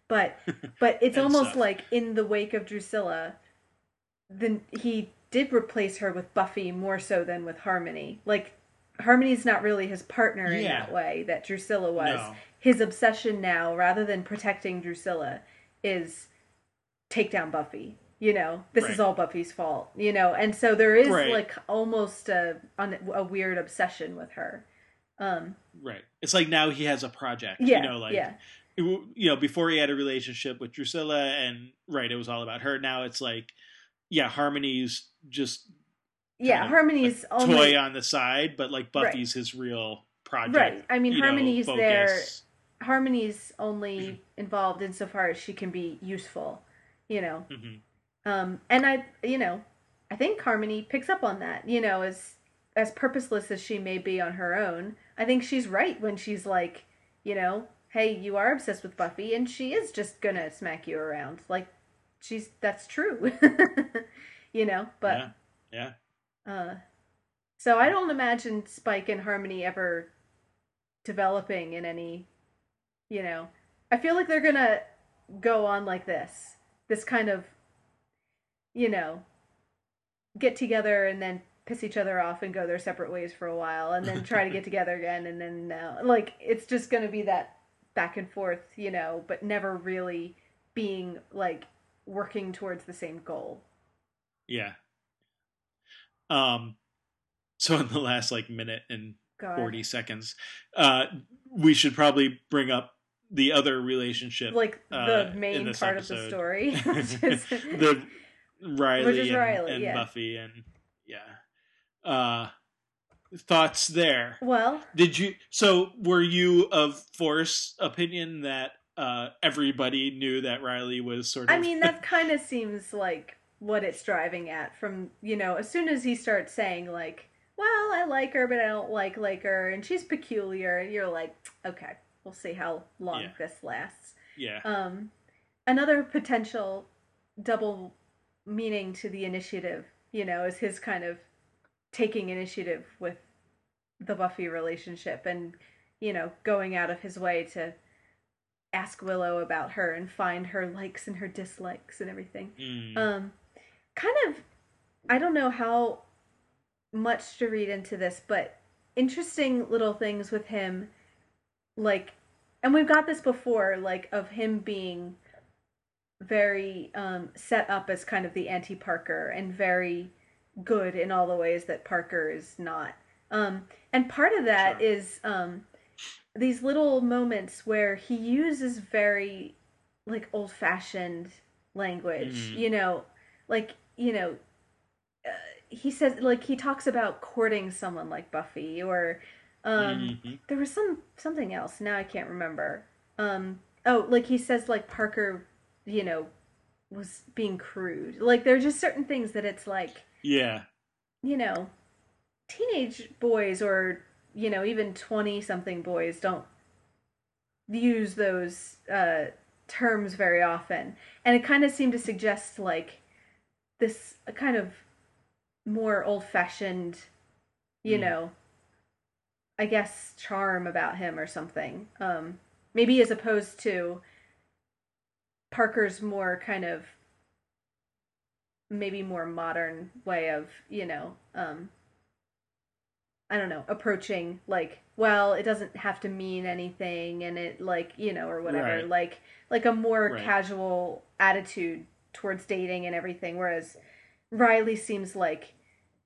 But but it's almost stuff. like in the wake of Drusilla, then he did replace her with Buffy more so than with Harmony. Like Harmony's not really his partner in Yeah. that way that Drusilla was. No. His obsession now, rather than protecting Drusilla, is take down Buffy. You know, this is Right. all Buffy's fault. You know, and so there is Right. like almost a on a weird obsession with her. Um, right. It's like now he has a project. yeah, you know, like yeah, you know, before he had a relationship with Drusilla, and right, it was all about her. Now it's like, yeah, Harmony's just yeah. Harmony's a only toy on the side, but like Right. Buffy's his real project. right. I mean, you know, Harmony's there. Harmony's only involved insofar as she can be useful. You know, Mhm. Um, and I, you know, I think Harmony picks up on that. You know, as as purposeless as she may be on her own, I think she's right when she's like, you know, hey, you are obsessed with Buffy, and she is just gonna smack you around. Like, she's that's true. you know, but yeah, yeah. Uh, so I don't imagine Spike and Harmony ever developing in any, you know, I feel like they're gonna go on like this, this kind of, you know, get together and then piss each other off and go their separate ways for a while and then try to get together again and then like it's just gonna be that back and forth, you know, but never really being like working towards the same goal. Yeah. Um so in the last like minute and God. 40 seconds, uh we should probably bring up the other relationship like uh, the in main part of the story, which is the Riley, and, Riley, and yeah. Buffy and yeah. Uh thoughts there. well, Did you so were you of force opinion that uh everybody knew that Riley was sort of I mean that kind of seems like what it's driving at. From you know, as soon as he starts saying like, "Well, I like her, but I don't like like her, and she's peculiar," and you're like, "Okay, we'll see how long Yeah. this lasts." yeah. Um, another potential double meaning to the initiative, you know, is his kind of taking initiative with the Buffy relationship and, you know, going out of his way to ask Willow about her and find her likes and her dislikes and everything. Mm. Um, kind of, I don't know how much to read into this, but interesting little things with him, like, and we've got this before, like, of him being very um, set up as kind of the anti Parker and very good in all the ways that Parker is not. Um, and part of that Sure. is um, these little moments where he uses very like old fashioned language, Mhm. you know, like, you know, uh, he says like he talks about courting someone like Buffy or um Mhm. there was some something else now i can't remember um oh like he says like parker you know was being crude like there are just certain things that it's like Yeah. you know teenage boys or you know even 20 something boys don't use those uh terms very often and it kind of seemed to suggest like this kind of more old fashioned you Mm. know i guess charm about him or something um maybe as opposed to parker's more kind of maybe more modern way of you know um i don't know approaching like well it doesn't have to mean anything and it like you know or whatever Right. like like a more Right. casual attitude towards dating and everything whereas riley seems like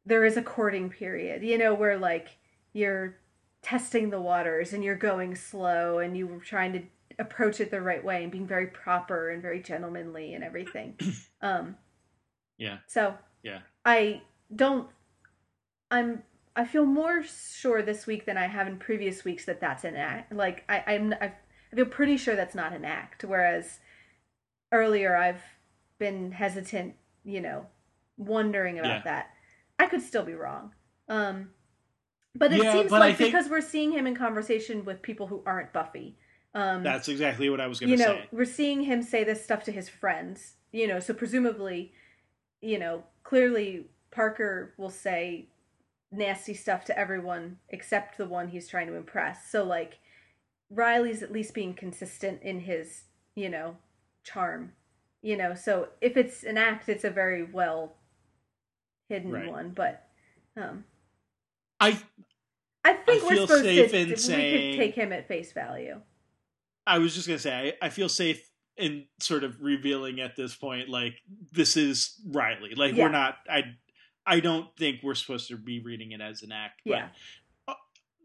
there is a courting period you know where like you're testing the waters and you're going slow and you are trying to approach it the right way and being very proper and very gentlemanly and everything. um, yeah. So yeah, I don't. I'm. I feel more sure this week than I have in previous weeks that that's an act. Like I, I'm. I feel pretty sure that's not an act. Whereas earlier I've been hesitant. You know, wondering about Yeah. that. I could still be wrong. Um, but it Yeah, seems but like think- because we're seeing him in conversation with people who aren't Buffy. Um, that's exactly what I was going to say. you know, say. we're seeing him say this stuff to his friends, you know, so presumably, you know, clearly Parker will say nasty stuff to everyone except the one he's trying to impress. So like Riley's at least being consistent in his, you know, charm. You know, so if it's an act, it's a very well hidden Right. one, but um I I think I we're supposed safe to in we saying- could take him at face value. I was just gonna say I, I feel safe in sort of revealing at this point like this is Riley. Like Yeah. we're not I I don't think we're supposed to be reading it as an act. But Yeah. uh,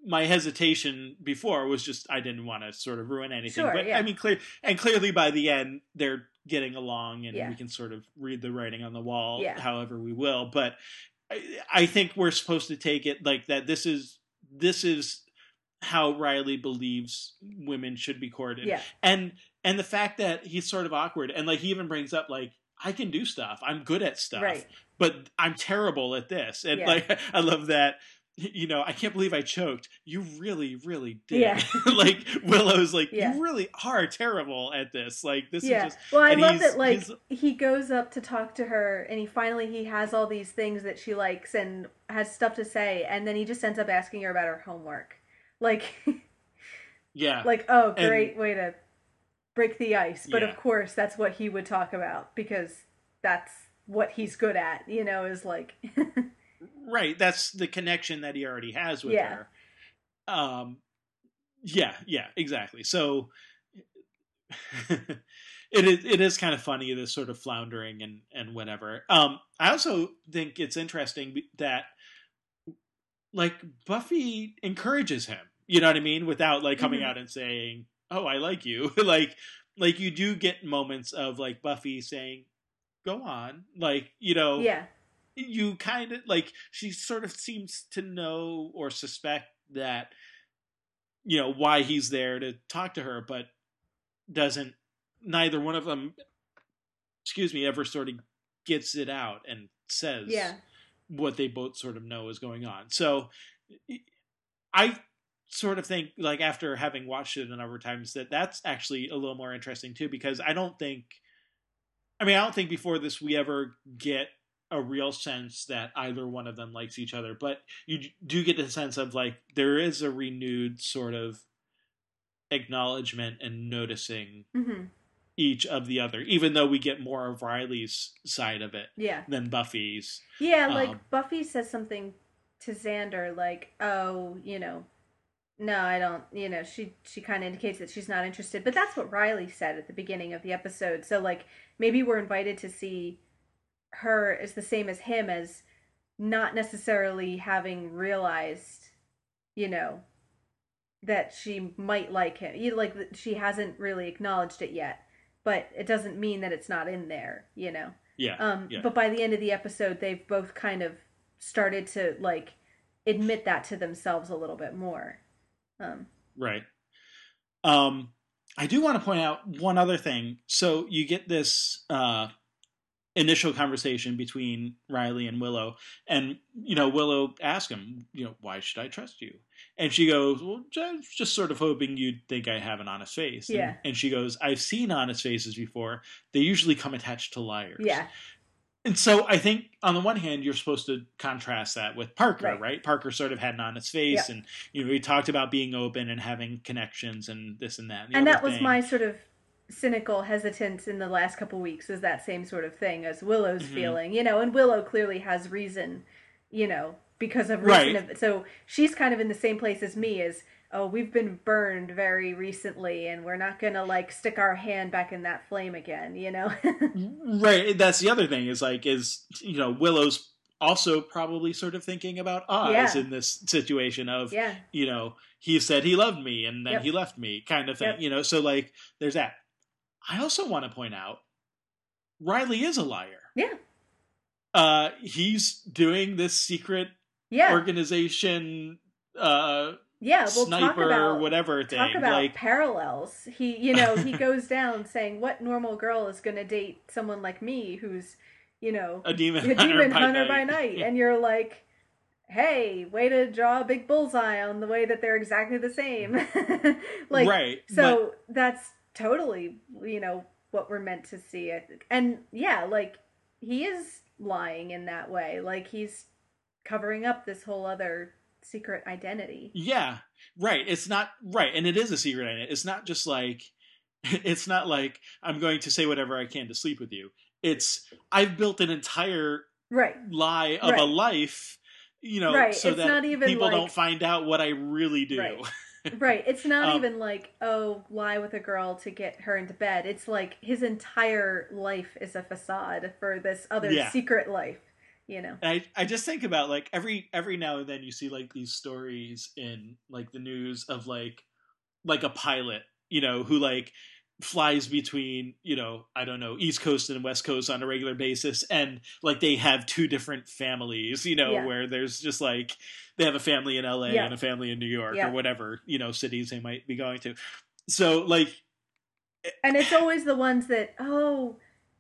my hesitation before was just I didn't want to sort of ruin anything. Sure, but yeah. I mean clear and clearly by the end they're getting along and Yeah. we can sort of read the writing on the wall Yeah. however we will. But I, I think we're supposed to take it like that this is this is how Riley believes women should be courted Yeah. and and the fact that he's sort of awkward and like he even brings up like i can do stuff i'm good at stuff Right. but i'm terrible at this and Yeah. like i love that you know i can't believe i choked you really really did Yeah. like willow's like Yeah. you really are terrible at this like this yeah. is just well, I love that like he's- he goes up to talk to her and he finally he has all these things that she likes and has stuff to say and then he just ends up asking her about her homework. Like yeah like oh, And- great way to break the ice. But Yeah. of course, that's what he would talk about because that's what he's good at, you know, is like right that's the connection that he already has with Yeah. her um yeah yeah exactly so it is it is kind of funny this sort of floundering and and whatever um i also think it's interesting that like buffy encourages him you know what i mean without like coming Mhm. out and saying oh i like you like like you do get moments of like buffy saying go on like you know yeah. you kind of like she sort of seems to know or suspect that you know why he's there to talk to her but doesn't neither one of them excuse me ever sort of gets it out and says Yeah. what they both sort of know is going on so i sort of think like after having watched it a number of times that that's actually a little more interesting too because i don't think i mean i don't think before this we ever get a real sense that either one of them likes each other but you do get the sense of like there is a renewed sort of acknowledgement and noticing hmm each of the other even though we get more of riley's side of it Yeah. than buffy's Yeah, like Um, Buffy says something to Xander like, "Oh, you know, no, I don't, you know, she she kind of indicates that she's not interested." But that's what Riley said at the beginning of the episode. So like maybe we're invited to see her is the same as him as not necessarily having realized, you know, that she might like him. You like she hasn't really acknowledged it yet. But it doesn't mean that it's not in there, you know. yeah Um, yeah. but by the end of the episode, they've both kind of started to like admit that to themselves a little bit more. Um, Right. Um, I do want to point out one other thing. So you get this uh, initial conversation between Riley and Willow, and you know Willow asks him, you know, why should I trust you? And she goes, well, just, just sort of hoping you'd think I have an honest face. And- Yeah. And, she goes, I've seen honest faces before. They usually come attached to liars. yeah, And so I think on the one hand, you're supposed to contrast that with Parker, Right. right? Parker sort of had an honest face, and you know he talked about being open and having connections and this and that. the and that was thing- my sort of cynical hesitance in the last couple weeks is that same sort of thing as Willow's Mhm. feeling, you know. And Willow clearly has reason, you know, because of Right. Of, so she's kind of in the same place as me as. Oh, we've been burned very recently, and we're not gonna like stick our hand back in that flame again, you know. right. That's the other thing is like is you know Willow's also probably sort of thinking about Oz Yeah. in this situation of Yeah. you know he said he loved me and then Yep. he left me kind of thing Yep. you know so like there's that i also want to point out riley is a liar Yeah. uh he's doing this secret Yeah. organization uh yeah. We'll talk sniper about whatever thing talk about like parallels. He, you know, he goes down saying, "What normal girl is going to date someone like me, who's, you know, a demon, a demon by hunter night. by night?" And you're like, "Hey, way to draw a big bullseye on the way that they're exactly the same." like, right so that's totally, you know, what we're meant to see. And yeah, like he is lying in that way. Like he's covering up this whole other secret identity. Yeah, right. It's not right, and it is a secret identity. It's not just like it's not like I'm going to say whatever I can to sleep with you. It's I've built an entire Right. lie of a life, you know, Right, so it's that people like- don't find out what I really do. Right. Right. It's not Um, even like, oh, lie with a girl to get her into bed. It's like his entire life is a facade for this other Yeah. secret life, you know. And I I just think about like every every now and then you see like these stories in like the news of like like a pilot, you know, who like flies between, you know, I don't know, East Coast and West Coast on a regular basis and like they have two different families, you know, Yeah. where there's just like they have a family in LA Yeah. and a family in New York Yeah. or whatever, you know, cities they might be going to. So like eh, And it's always the ones that, oh,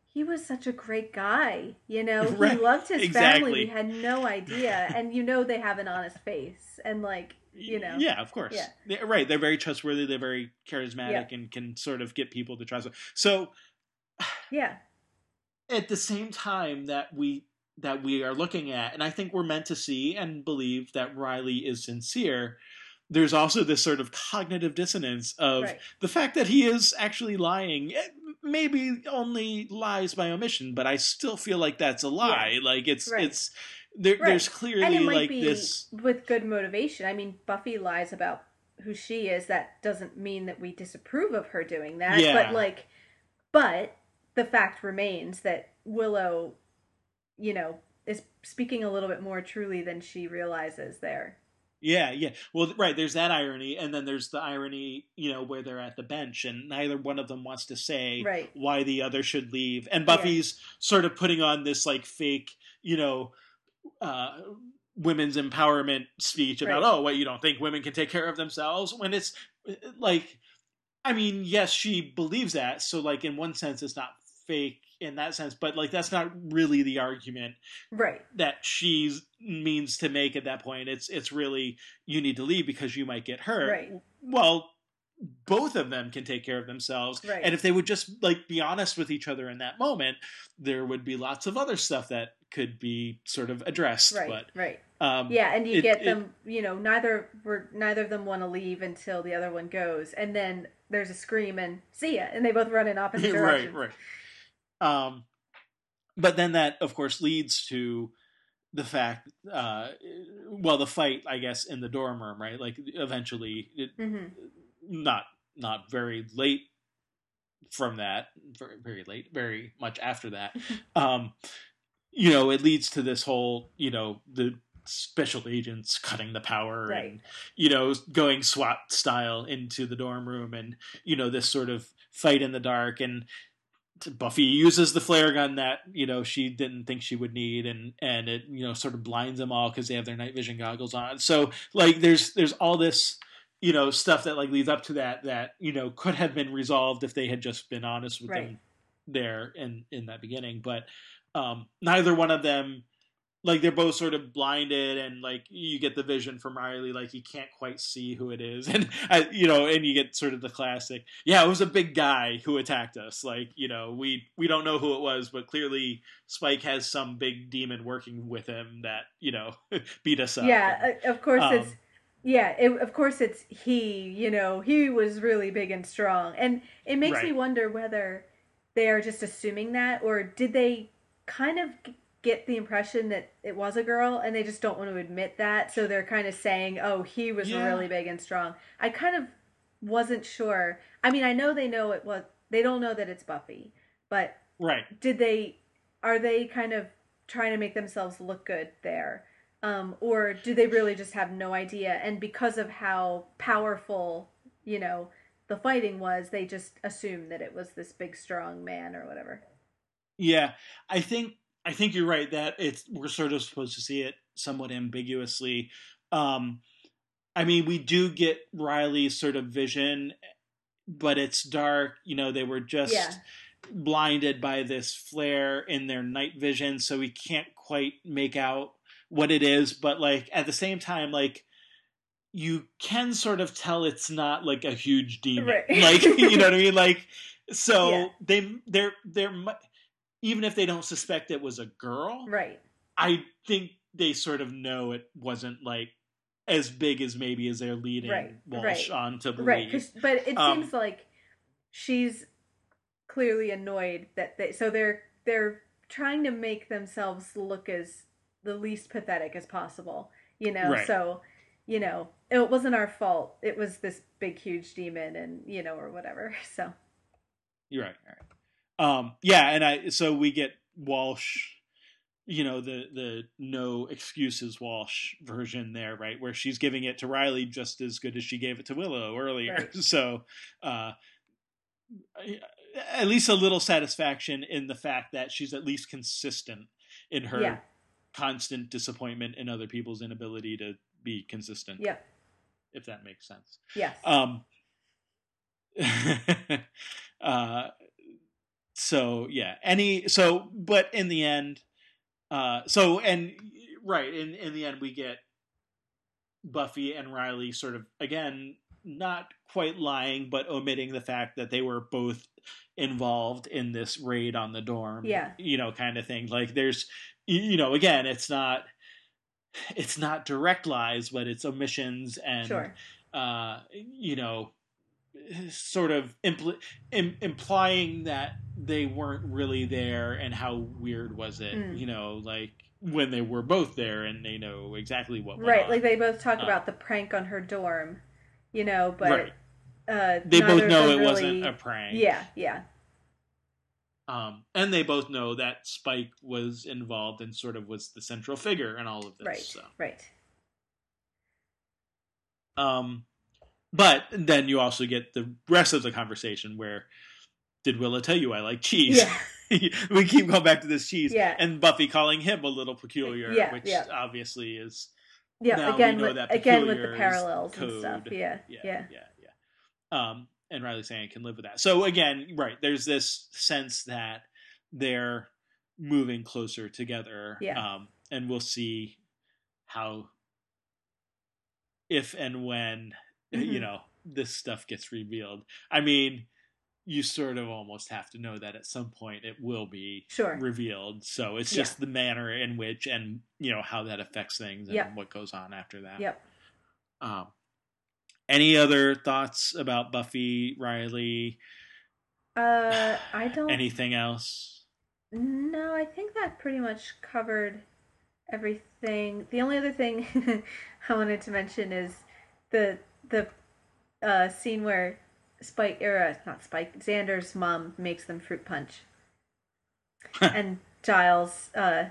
he was such a great guy, you know. Right, He loved his exactly. family. We had no idea. And you know they have an honest face. And like, you know. yeah of course Yeah. They- right they're very trustworthy they're very charismatic and can sort of get people to trust them so Yeah. at the same time that we that we are looking at and i think we're meant to see and believe that riley is sincere there's also this sort of cognitive dissonance of Right. the fact that he is actually lying Eh, maybe only lies by omission but i still feel like that's a lie like it's Right. it's there, Right. there's and clearly it might like be this with good motivation. I mean, Buffy lies about who she is. That doesn't mean that we disapprove of her doing that. Yeah. But like, but the fact remains that Willow, you know, is speaking a little bit more truly than she realizes there. Yeah, yeah. Well, right. There's that irony, and then there's the irony, you know, where they're at the bench, and neither one of them wants to say Right. why the other should leave. And Buffy's sort of putting on this like fake, you know, uh, women's empowerment speech about, Right. oh, what you don't think women can take care of themselves when it's like, I mean, yes, she believes that. So, like, in one sense, it's not fake in that sense, but like, that's not really the argument Right. that she means to make at that point. It's it's really you need to leave because you might get hurt. Right. Well, both of them can take care of themselves, Right. and if they would just like be honest with each other in that moment, there would be lots of other stuff that could be sort of addressed. Right. But right. um, Yeah, and you it- get it- them. You know, neither we're neither of them want to leave until the other one goes, and then there's a scream and see ya, and they both run in opposite directions. right. right Um, but then that, of course, leads to the fact, uh, well, the fight, I guess, in the dorm room, right? Like, eventually, it, hmm not not very late from that, very, very late, very much after that. um, you know, it leads to this whole, you know, the special agents cutting the power Right. and you know going SWAT style into the dorm room and you know this sort of fight in the dark and Buffy uses the flare gun that you know she didn't think she would need and and it you know sort of blinds them all because they have their night vision goggles on so like there's there's all this you know stuff that like leads up to that that you know could have been resolved if they had just been honest with Right. them there in in that beginning. But um neither one of them like they're both sort of blinded and like you get the vision from Riley like he can't quite see who it is. And I, you know and you get sort of the classic yeah it was a big guy who attacked us. Like you know we we don't know who it was but clearly Spike has some big demon working with him that you know beat us up. Yeah, uh, of course it's Um, yeah, it, of course it's he. You know, he was really big and strong, and it makes me wonder whether they are just assuming that, or did they kind of get the impression that it was a girl, and they just don't want to admit that, so they're kind of saying, "Oh, he was Yeah. really big and strong." I kind of wasn't sure. I mean, I know they know it was. They don't know that it's Buffy, but right did they? Are they kind of trying to make themselves look good there? Um, or do they really just have no idea? And because of how powerful, you know, the fighting was, they just assumed that it was this big, strong man or whatever. Yeah, I think I think you're right that it's we're sort of supposed to see it somewhat ambiguously. Um, I mean, we do get Riley's sort of vision, but it's dark. You know, they were just Yeah. blinded by this flare in their night vision, so we can't quite make out what it is. But like at the same time, like you can sort of tell it's not like a huge demon. Right. Like you know what I mean? Like so Yeah. they they're they're even if they don't suspect it was a girl, Right. I think they sort of know it wasn't like as big as maybe as they're leading Right, Walsh right. on to believe. Right. but it Um, seems like she's clearly annoyed that they. So they're they're trying to make themselves look as the least pathetic as possible. You know. Right. So you know it wasn't our fault. It was this big huge demon, and you know or whatever. So You're right. All right. Um, yeah, and I so we get Walsh, you know, the the no excuses Walsh version there, right, where she's giving it to Riley just as good as she gave it to Willow earlier. Right. So, uh, at least a little satisfaction in the fact that she's at least consistent in her yeah. Constant disappointment in other people's inability to be consistent. Yeah. if that makes sense. Yes. Um. uh. So yeah. Any. So, but in the end, uh. So and right in in the end, we get Buffy and Riley sort of again not quite lying, but omitting the fact that they were both involved in this raid on the dorm. Yeah. You know, kind of thing. Like there's, you know, again, it's not. It's not direct lies, but it's omissions and sure. uh, you know, sort of impl- Im- implying that they weren't really there and how weird was it, Mm. you know, like when they were both there and they know exactly what Right. on. Like they both talk Uh, about the prank on her dorm. You know, but right. uh, They both know it wasn't a prank. Yeah. Yeah. Um, and they both know that Spike was involved and sort of was the central figure in all of this. Right. So. Right. Um, but then you also get the rest of the conversation where did Willow tell you I like cheese? Yeah. we keep going back to this cheese. Yeah. And Buffy calling him a little peculiar, Yeah, which yeah. obviously is Yeah, Now again know with that again with the parallels and stuff. Yeah, yeah, yeah, yeah, yeah. Um, and Riley saying I can live with that. So again, right, there's this sense that they're moving closer together. Yeah. Um, and we'll see how if and when you Mhm. know this stuff gets revealed. I mean, you sort of almost have to know that at some point it will be Sure. revealed. So it's Yeah. just the manner in which and you know how that affects things and Yep. what goes on after that. Yep. Um, any other thoughts about Buffy, Riley, Uh, I don't. anything else? No, I think that pretty much covered everything. The only other thing I wanted to mention is the the uh, scene where Spike era not Spike Xander's mom makes them fruit punch, and Giles uh,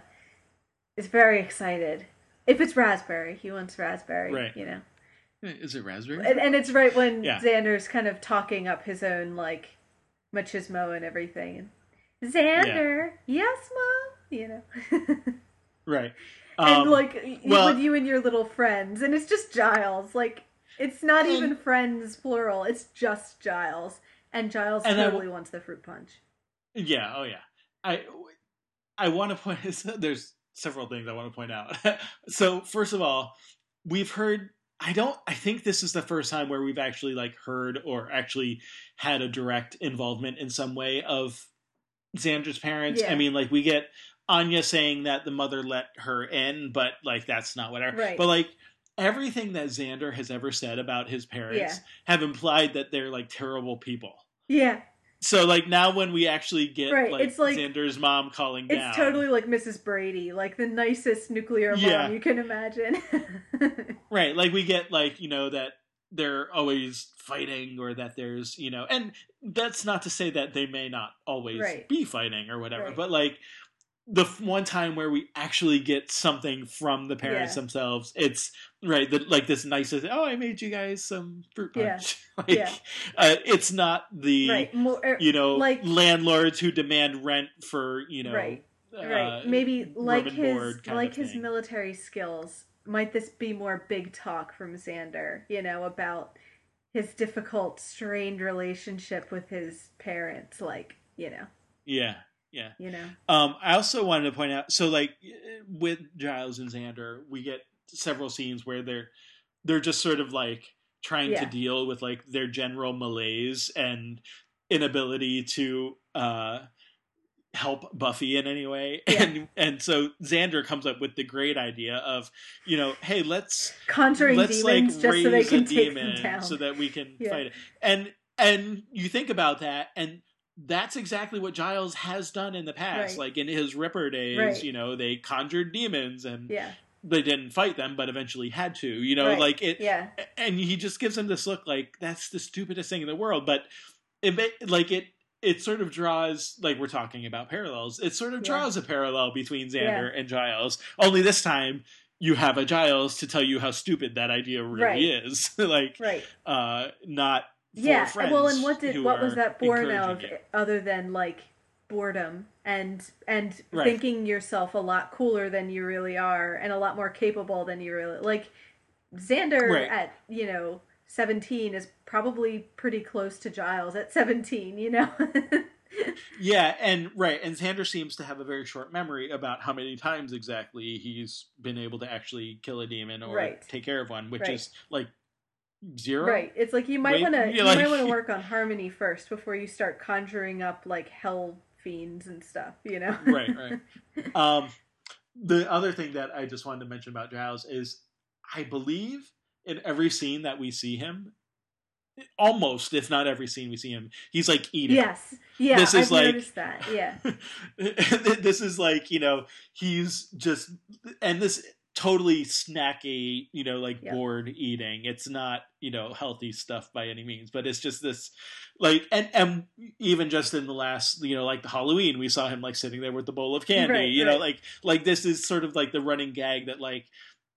is very excited. If it's raspberry, he wants raspberry. Right. You know. Is it raspberry? and, and it's right when Yeah. Xander's kind of talking up his own like machismo and everything. And Xander, yes, mom. You know, right. and Um, like well- with you and your little friends, and it's just Giles. Like it's not And- even friends plural. It's just Giles, and Giles And w- totally wants the fruit punch. Yeah. Oh, yeah. I I want to point. There's several things I want to point out. so first of all, we've heard. I don't. I think this is the first time where we've actually like heard or actually had a direct involvement in some way of Xander's parents. Yeah. I mean, like we get Anya saying that the mother let her in, but like that's not whatever. Right. But like everything that Xander has ever said about his parents Yeah. have implied that they're like terrible people. Yeah, So like now when we actually get Right, like, it's like- Xander's mom calling down, it's totally like Mrs. Brady, like the nicest nuclear mom Yeah. you can imagine. right. Like we get like you know that they're always fighting or that there's you know, and that's not to say that they may not always Right. be fighting or whatever, Right. but like the f- one time where we actually get something from the parents Yeah. themselves, it's right, the, like this nice, oh, I made you guys some fruit Yeah. punch. like, Yeah. uh, it's not the right. More, er, you know like- landlords who demand rent for you know Right. uh, right. Maybe like his like his thing. military skills. Might this be more big talk from Xander? You know about his difficult, strained relationship with his parents. Like you know, yeah yeah you know. Um, I also wanted to point out, so like with Giles and Xander, we get several scenes where they're they're just sort of like trying Yeah. to deal with like their general malaise and inability to uh help Buffy in any way. Yeah. And and so Xander comes up with the great idea of, you know, hey, let's Conjuring let's demons like just so they can a take demon them down. so that we can Yeah. fight it. And and you think about that and that's exactly what Giles has done in the past. Right. Like in his Ripper days, Right. you know, they conjured demons and yeah, they didn't fight them, but eventually had to. You know, Right. like it. yeah, And he just gives him this look like that's the stupidest thing in the world. But it like it it sort of draws like we're talking about parallels. It sort of Yeah. draws a parallel between Xander and Giles. Only this time you have a Giles to tell you how stupid that idea really Right. is. like right. uh not yeah. Well, and what did what was that born of it. other than like boredom and and Right. thinking yourself a lot cooler than you really are and a lot more capable than you really like Xander Right. at you know 17 is probably pretty close to Giles at 17 you know Yeah, and right, and Xander seems to have a very short memory about how many times exactly he's been able to actually kill a demon or Right. take care of one, which is like zero. right it's like you might want to you like- might want to work on harmony first before you start conjuring up like hell fiends and stuff you know right, right. Um, the other thing that I just wanted to mention about Giles is, I believe in every scene that we see him, almost if not every scene we see him, he's like eating. yes yeah This is I've like- noticed that yeah this is like you know he's just and this totally snacky you know like bored eating. It's not you know healthy stuff by any means but it's just this like and and even just in the last you know like the halloween we saw him like sitting there with the bowl of candy Right, you know like like this is sort of like the running gag that like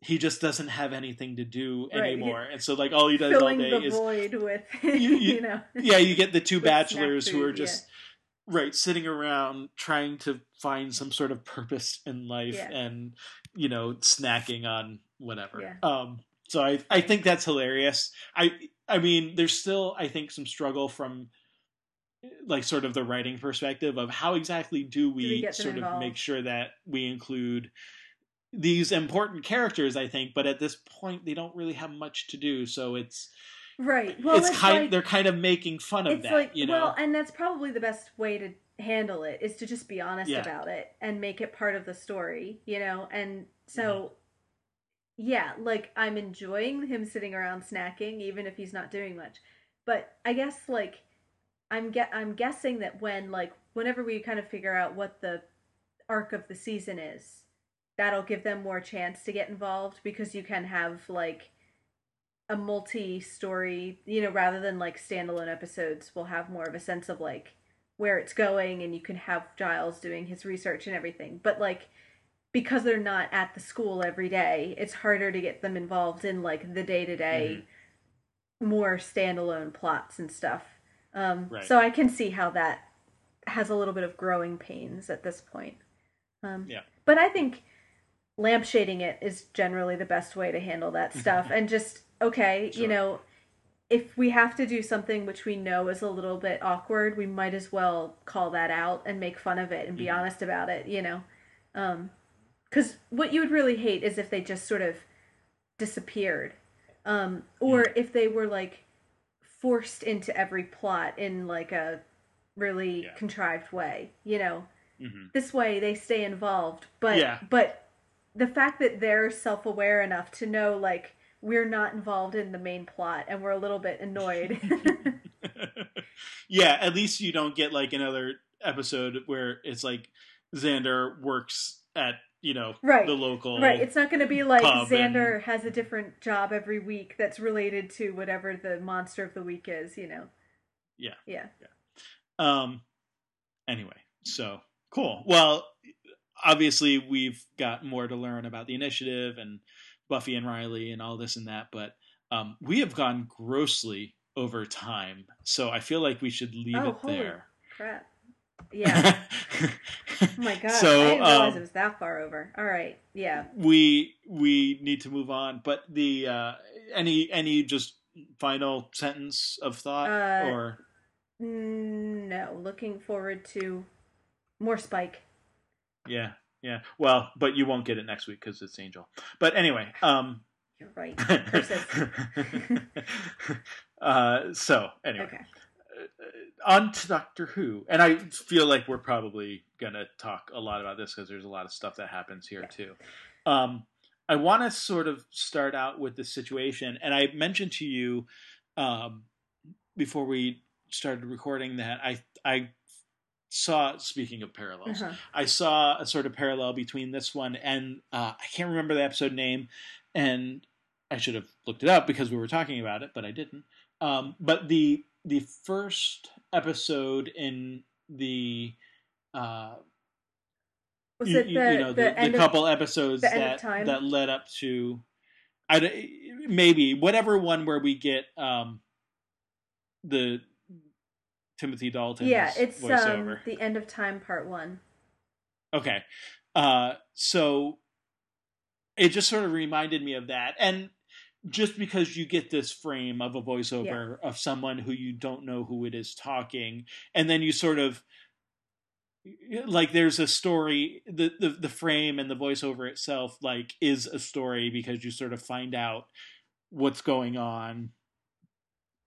he just doesn't have anything to do Right, anymore and so like all he does all day the is void with you- you, know yeah you get the two bachelors who are just right sitting around trying to find some sort of purpose in life Yeah. and you know snacking on whatever. Yeah. um so i i think that's hilarious. I i mean there's still i think some struggle from like sort of the writing perspective of how exactly do we, we get them sort of involved? make sure that we include these important characters i think but at this point they don't really have much to do. So it's right. Well it's it's kind like, they're kind of making fun of that like you know? well and that's probably the best way to handle it is to just be honest Yeah. about it and make it part of the story you know and so Mm-hmm. yeah like i'm enjoying him sitting around snacking even if he's not doing much but i guess like i'm get i'm guessing that when like whenever we kind of figure out what the arc of the season is that'll give them more chance to get involved because you can have like a multi-story you know rather than like standalone episodes we'll have more of a sense of like where it's going and you can have giles doing his research and everything but like because they're not at the school every day it's harder to get them involved in like the day-to-day more standalone plots and stuff um Right. so i can see how that has a little bit of growing pains at this point um Yeah. but i think lampshading it is generally the best way to handle that stuff and just okay Sure. you know if we have to do something which we know is a little bit awkward we might as well call that out and make fun of it and be Mhm. honest about it you know um because what you would really hate is if they just sort of disappeared um or if they were like forced into every plot in like a really Yeah. contrived way you know Mhm. this way they stay involved but Yeah. but the fact that they're self-aware enough to know like we're not involved in the main plot and we're a little bit annoyed. Yeah, at least you don't get like another episode where it's like Xander works at you know Right. the local right it's not going to be like xander has a different job every week that's related to whatever the monster of the week is you know? Yeah. Yeah. yeah. Um anyway so cool. Well obviously we've got more to learn about the initiative and Buffy and Riley and all this and that, but um, we have gone grossly over time, so I feel like we should leave Oh, it holy there. crap. Yeah. oh my god. So, I didn't realize um, it was that far over. All right. Yeah. we we need to move on, but the uh, any any just final sentence of thought Uh, or No. Looking forward to more Spike. yeah yeah well, but you won't get it next week because it's Angel. But anyway, um. You're right. Uh, so anyway, Okay. uh, on to Doctor Who, and I feel like we're probably gonna talk a lot about this because there's a lot of stuff that happens here Yeah. too. Um, I want to sort of start out with the situation, and I mentioned to you um, before we started recording that I I saw. Speaking of parallels, Uh-huh. I saw a sort of parallel between this one and uh, I can't remember the episode name, and I should have looked it up because we were talking about it, but I didn't. Um, but the the first episode in the uh, Was you, it the, you- know the, the, the end of couple episodes the that that led up to I maybe whatever one where we get um, the Timothy Dalton Yeah, it's um, the end of time part one. Okay. Uh, so it just sort of reminded me of that. And just because you get this frame of a voiceover of someone who you don't know who it is talking, and then you sort of like there's a story the, the the frame and the voiceover itself like is a story because you sort of find out what's going on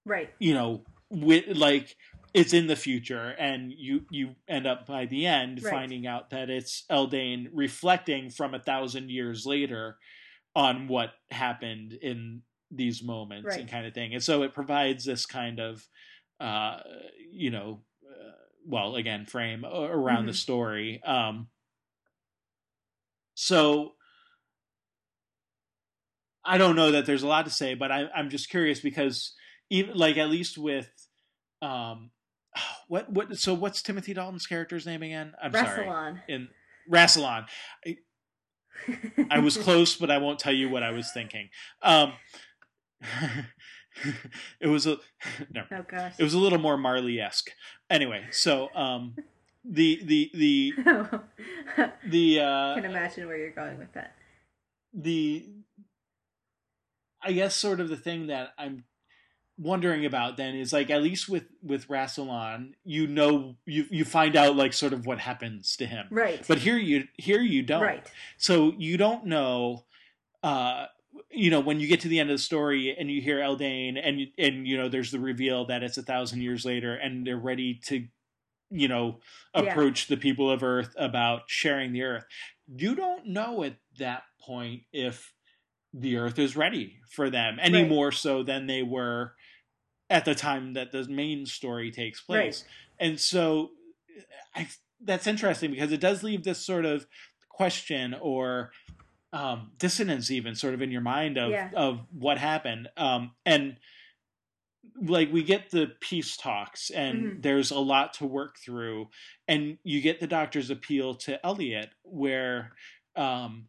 Right. you know with like it's in the future and you you end up by the end Right. finding out that it's Eldane reflecting from a thousand years later on what happened in these moments Right. and kind of thing and so it provides this kind of uh you know uh, well again frame around the Mhm. story um so I don't know that there's a lot to say, but I, I'm just curious because even like at least with um what what so what's Timothy Dalton's character's name again? I'm sorry. Rassilon. In Rassilon. I, I was close, but I won't tell you what I was thinking. Um it was a no. oh gosh. It was a little more Marley esque. Anyway, so um the the the the uh I can imagine where you're going with that. the I guess sort of the thing that I'm wondering about then is like at least with with Rassilon, you know you you find out like sort of what happens to him. Right. But here you here you don't. Right. So you don't know uh you know when you get to the end of the story and you hear Eldane and and you know there's the reveal that it's a thousand years later and they're ready to you know Yeah. approach the people of earth about sharing the earth you don't know at that point if the earth is ready for them any Right. more so than they were at the time that the main story takes place and so I, that's interesting because it does leave this sort of question or um, dissonance even sort of in your mind of Yeah. of what happened um, and like we get the peace talks and Mhm. there's a lot to work through and you get the doctor's appeal to Elliot where um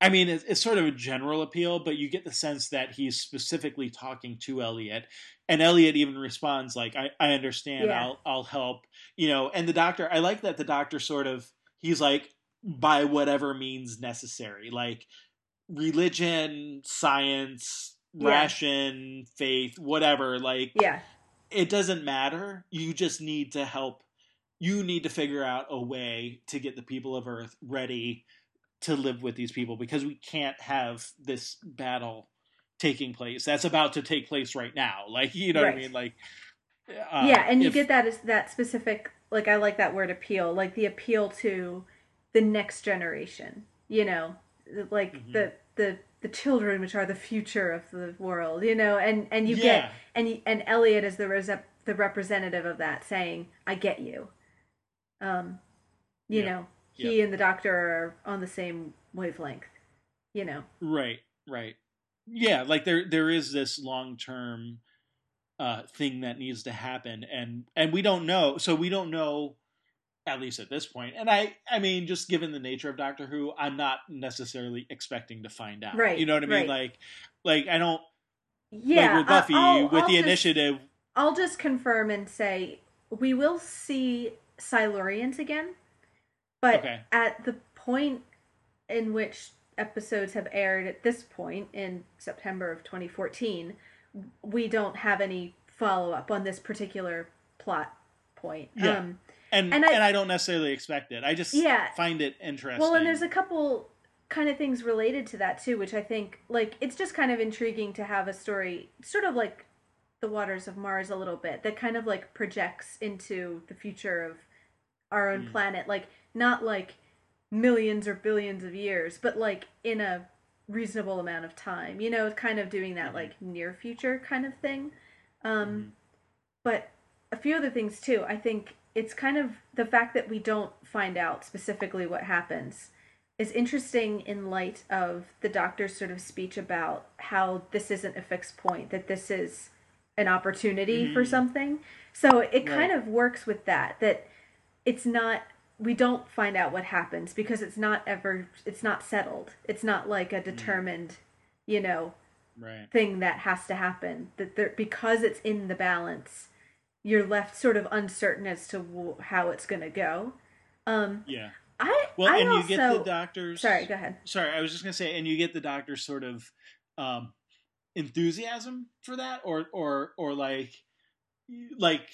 I mean it's, it's sort of a general appeal but you get the sense that he's specifically talking to Elliot and Elliot even responds like I I understand Yeah. I'll I'll help you know and the doctor I like that the doctor sort of he's like by whatever means necessary like religion science Yeah. ration faith whatever like Yeah. it doesn't matter you just need to help you need to figure out a way to get the people of earth ready to live with these people because we can't have this battle taking place that's about to take place right now like you know what i mean like uh, yeah, and you if- get that as that specific like I like that word appeal, like the appeal to the next generation. You know, like Mhm. the the the children which are the future of the world. You know, and and you Yeah. get and and Elliot is the res- the representative of that, saying, "I get you." Um, you know, he and the doctor are on the same wavelength. You know, Right, right. Yeah, like there there is this long term uh thing that needs to happen and and we don't know so we don't know at least at this point. And I, I mean, just given the nature of Doctor Who, I'm not necessarily expecting to find out. Right. You know what I mean? right. Like, like I don't Yeah, like with Buffy I'll- with I'll the just- initiative. I'll just confirm and say we will see Silurians again, but Okay. at the point in which episodes have aired at this point in September of 2014, we don't have any follow up on this particular plot point. Yeah. Um, And and and I- I, don't necessarily expect it. I just Yeah. find it interesting. Well, and there's a couple kind of things related to that too, which I think like it's just kind of intriguing to have a story sort of like the waters of Mars a little bit that kind of like projects into the future of our own Mm. planet, like not like millions or billions of years, but like in a reasonable amount of time. You know, kind of doing that Mhm. like near future kind of thing. Um Mhm. but a few other things too. I think it's kind of the fact that we don't find out specifically what happens is interesting in light of the doctor's sort of speech about how this isn't a fixed point, that this is an opportunity for Mhm. something. So it kind of works with that, that it's not we don't find out what happens because it's not ever it's not settled. It's not like a determined, you know, right. thing that has to happen that there because it's in the balance you're left sort of uncertain as to w- how it's going to go um Yeah. i Well, I and also, you get the doctor's. sorry go ahead Sorry, I was just gonna say, and you get the doctor's sort of um, enthusiasm for that, or or or like like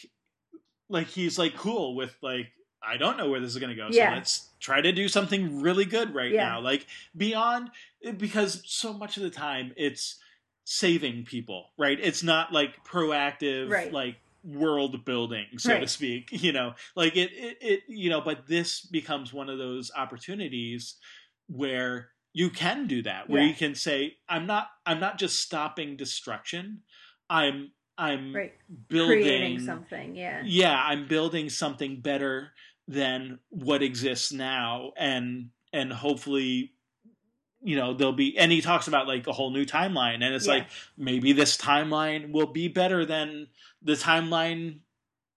like he's like cool with like I don't know where this is gonna go, Yeah. so let's try to do something really good right Yeah. now. Like beyond because so much of the time it's saving people, right? It's not like proactive, Right. like world building, so to speak. You know, like it, it, it, you know. But this becomes one of those opportunities where you can do that, where Yeah. you can say, "I'm not, I'm not just stopping destruction. I'm, I'm right building creating something yeah yeah i'm building something better than what exists now. And and hopefully you know there'll be and he talks about like a whole new timeline. And it's Yeah. like maybe this timeline will be better than the timeline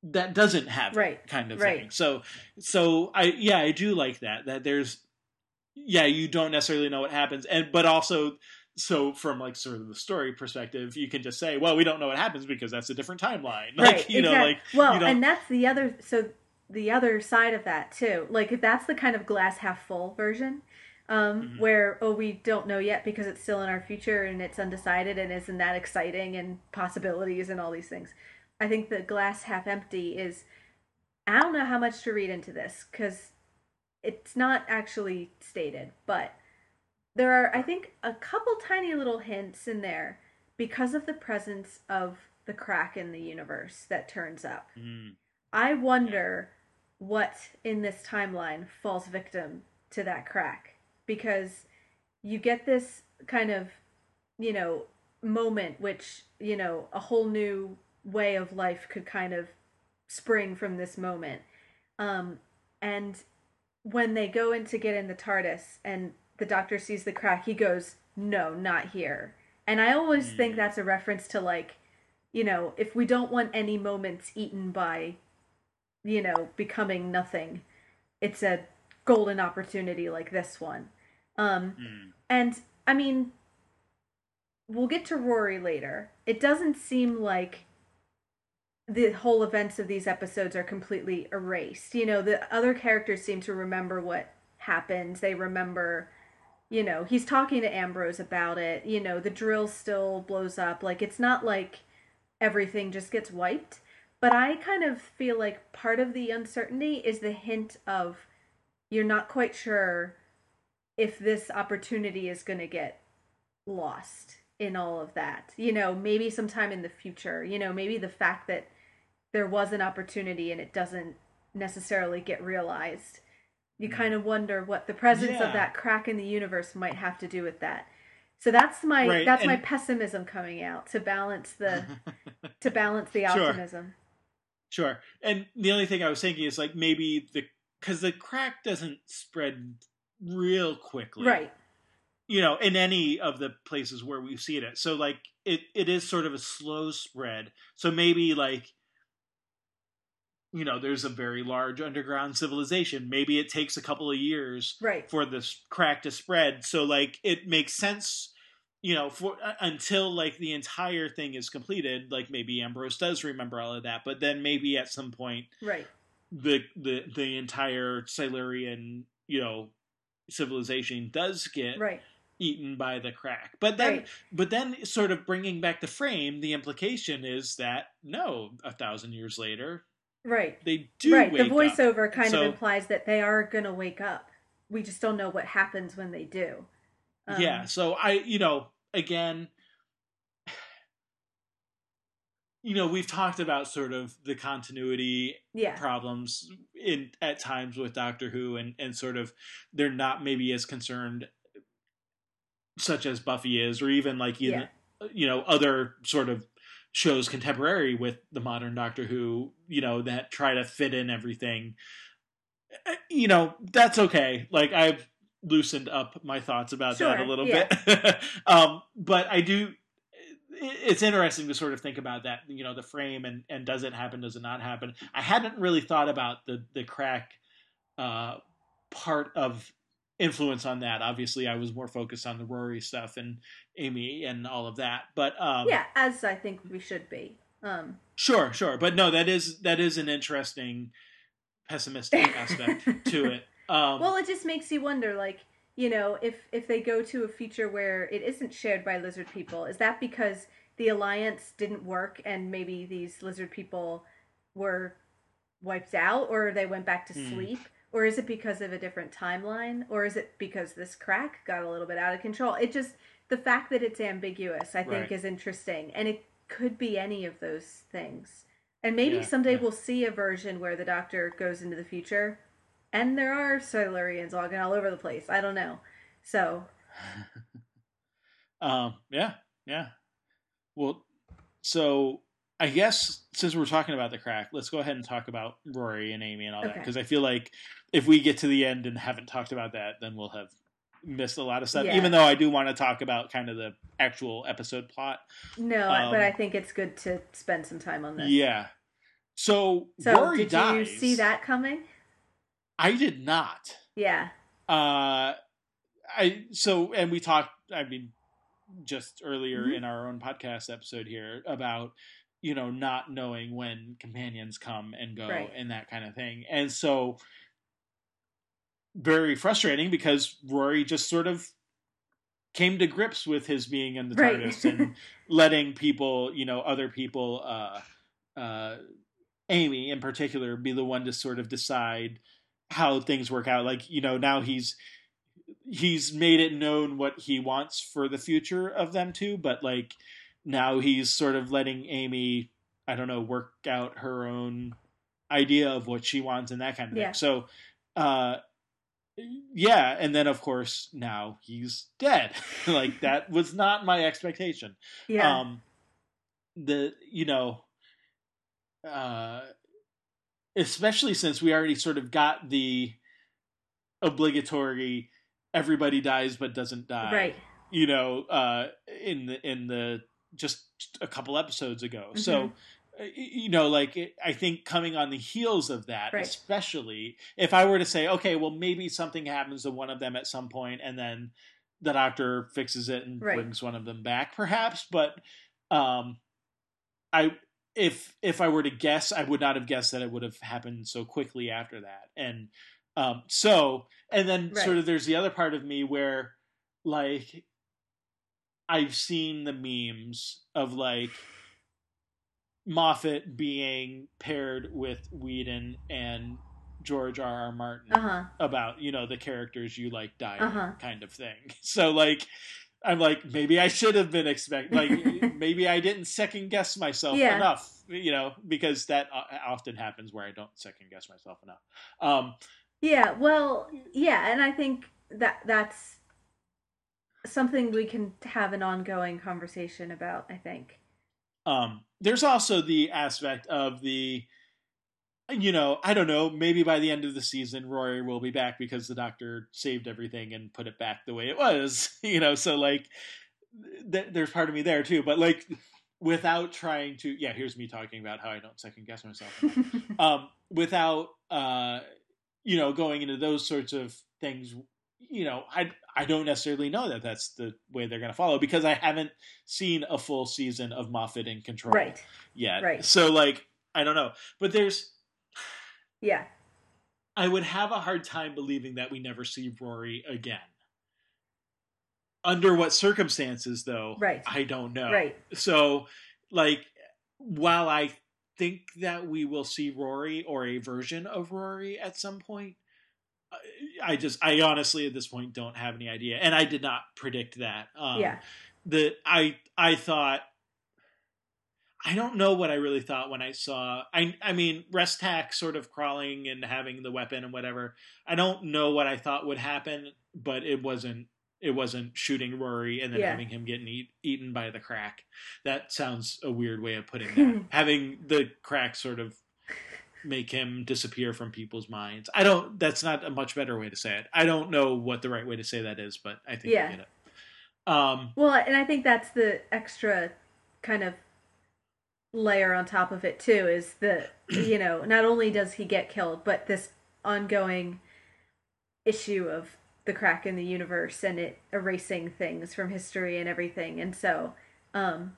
that doesn't have Right, kind of right. thing. So so i yeah i do like that that there's yeah you don't necessarily know what happens. And but also so from like sort of the story perspective you can just say well we don't know what happens because that's a different timeline. Like right you know like well and that's the other so the other side of that too. Like if that's the kind of glass half full version um Mhm. where oh we don't know yet because it's still in our future and it's undecided and isn't that exciting and possibilities and all these things. I think the glass half empty is i don't know how much to read into this because it's not actually stated but there are i think a couple tiny little hints in there because of the presence of the crack in the universe that turns up. Mm, I wonder what in this timeline falls victim to that crack because you get this kind of, you know, moment which, you know, a whole new way of life could kind of spring from this moment. Um and when they go in to get in the TARDIS and the doctor sees the crack, he goes, "No, not here." And I always think Mm. that's a reference to like you know, if we don't want any moments eaten by, you know, becoming nothing, it's a golden opportunity like this one. Um, mm. and I mean, we'll get to Rory later. It doesn't seem like the whole events of these episodes are completely erased. You know, the other characters seem to remember what happened. They remember, you know, he's talking to Ambrose about it. You know, the drill still blows up. Like, it's not like everything just gets wiped. But I kind of feel like part of the uncertainty is the hint of you're not quite sure if this opportunity is going to get lost in all of that. You know, maybe sometime in the future, you know, maybe the fact that there was an opportunity and it doesn't necessarily get realized. You Mm. kind of wonder what the presence Yeah. of that crack in the universe might have to do with that. So that's my Right, that's my pessimism coming out to balance the to balance the optimism. Sure. And the only thing I was thinking is like maybe the because the crack doesn't spread real quickly, Right. You know, in any of the places where we've seen it. So like it it is sort of a slow spread. So maybe like you know there's a very large underground civilization maybe it takes a couple of years right. for this crack to spread so like it makes sense you know for uh, until like the entire thing is completed like maybe ambrose does remember all of that but then maybe at some point Right. the the the entire silurian you know civilization does get Right. eaten by the crack but then Right. but then sort of bringing back the frame the implication is that no a thousand years later Right. they do right. The wake up. voiceover kind So- of implies that they are going to wake up. We just don't know what happens when they do. Um, yeah so i you know again you know we've talked about sort of the continuity Yeah. problems in at times with doctor who and and sort of they're not maybe as concerned such as buffy is or even like even you know other sort of shows contemporary with the modern doctor who you know that try to fit in everything. Uh, you know that's okay. Like i've loosened up my thoughts about that a little yeah. bit um but i do it's interesting to sort of think about that you know the frame and and does it happen does it not happen i hadn't really thought about the the crack uh part of influence on that obviously i was more focused on the rory stuff and amy and all of that but um yeah, as I think we should be. Um, Sure, sure, but no, that is that is an interesting pessimistic aspect to it. Um, well, it just makes you wonder, like, you know, if if they go to a future where it isn't shared by lizard people, is that because the alliance didn't work and maybe these lizard people were wiped out, or they went back to Hmm. sleep? Or is it because of a different timeline? Or is it because this crack got a little bit out of control? It just the fact that it's ambiguous, I think, Right. is interesting, and it could be any of those things. And maybe Yeah, someday yeah. we'll see a version where the Doctor goes into the future, and there are Silurians walking all over the place. I don't know. So um, yeah, yeah. Well, so I guess since we're talking about the crack, let's go ahead and talk about Rory and Amy and all that because I feel like if we get to the end and haven't talked about that, then we'll have missed a lot of stuff. Yeah. Even though I do want to talk about kind of the actual episode plot. no, Um, but I think it's good to spend some time on this. Yeah. So, So Rory did dies. you see that coming? I did not. Yeah. uh i so and we talked i mean just earlier Mhm. in our own podcast episode here about you know not knowing when companions come and go Right. and that kind of thing and so very frustrating because rory just sort of came to grips with his being in the Right. TARDIS and letting people, you know, other people, uh, uh, Amy in particular, be the one to sort of decide how things work out. Like, you know, now he's he's made it known what he wants for the future of them two, but like now he's sort of letting Amy, I don't know, work out her own idea of what she wants and that kind of Yeah. thing. So, uh, yeah, and then of course now he's dead. like that was not my expectation. Yeah. Um, the you know, uh, especially since we already sort of got the obligatory everybody dies but doesn't die. right. You know, uh, in the in the just a couple episodes ago. So. Mhm. uh, You know, like it, I think coming on the heels of that, Right. especially if I were to say, okay, well, maybe something happens to one of them at some point, and then the doctor fixes it and Right. brings one of them back, perhaps. But um, I if if I were to guess, I would not have guessed that it would have happened so quickly after that. And um, so, and then Right. sort of there's the other part of me where, like, I've seen the memes of like Moffat being paired with Whedon and George R. R. Martin Uh huh. about you know the characters you like dying Uh-huh. kind of thing. So like I'm like maybe I should have been expect like maybe I didn't second guess myself Yeah. enough, you know, because that often happens where I don't second guess myself enough. Um Yeah, well, yeah, and I think that that's something we can have an ongoing conversation about, I think. um there's also the aspect of the you know, I don't know, maybe by the end of the season Rory will be back because the doctor saved everything and put it back the way it was, you know, so like th- there's part of me there too, but like without trying to yeah here's me talking about how i don't second guess myself um, without uh, you know going into those sorts of things you know i i don't necessarily know that that's the way they're going to follow because i haven't seen a full season of moffat in control right. yet. Right. so like i don't know. But there's yeah. I would have a hard time believing that we never see rory again. Under what circumstances though Right. i don't know. Right. So like while i think that we will see rory or a version of rory at some point I- just i honestly at this point don't have any idea. And i did not predict that. Um yeah. the i i thought i don't know what i really thought when i saw i i mean restac sort of crawling and having the weapon and whatever. I don't know what i thought would happen but it wasn't it wasn't shooting rory and then Yeah. having him getting eat, eaten by the crack. That sounds a weird way of putting that. Having the crack sort of make him disappear from people's minds. I don't that's not a much better way to say it. I don't know what the right way to say that is but i think Yeah. you get it. Um Well, and I think that's the extra kind of layer on top of it too is the you know, not only does he get killed, but this ongoing issue of the crack in the universe and it erasing things from history and everything. And so um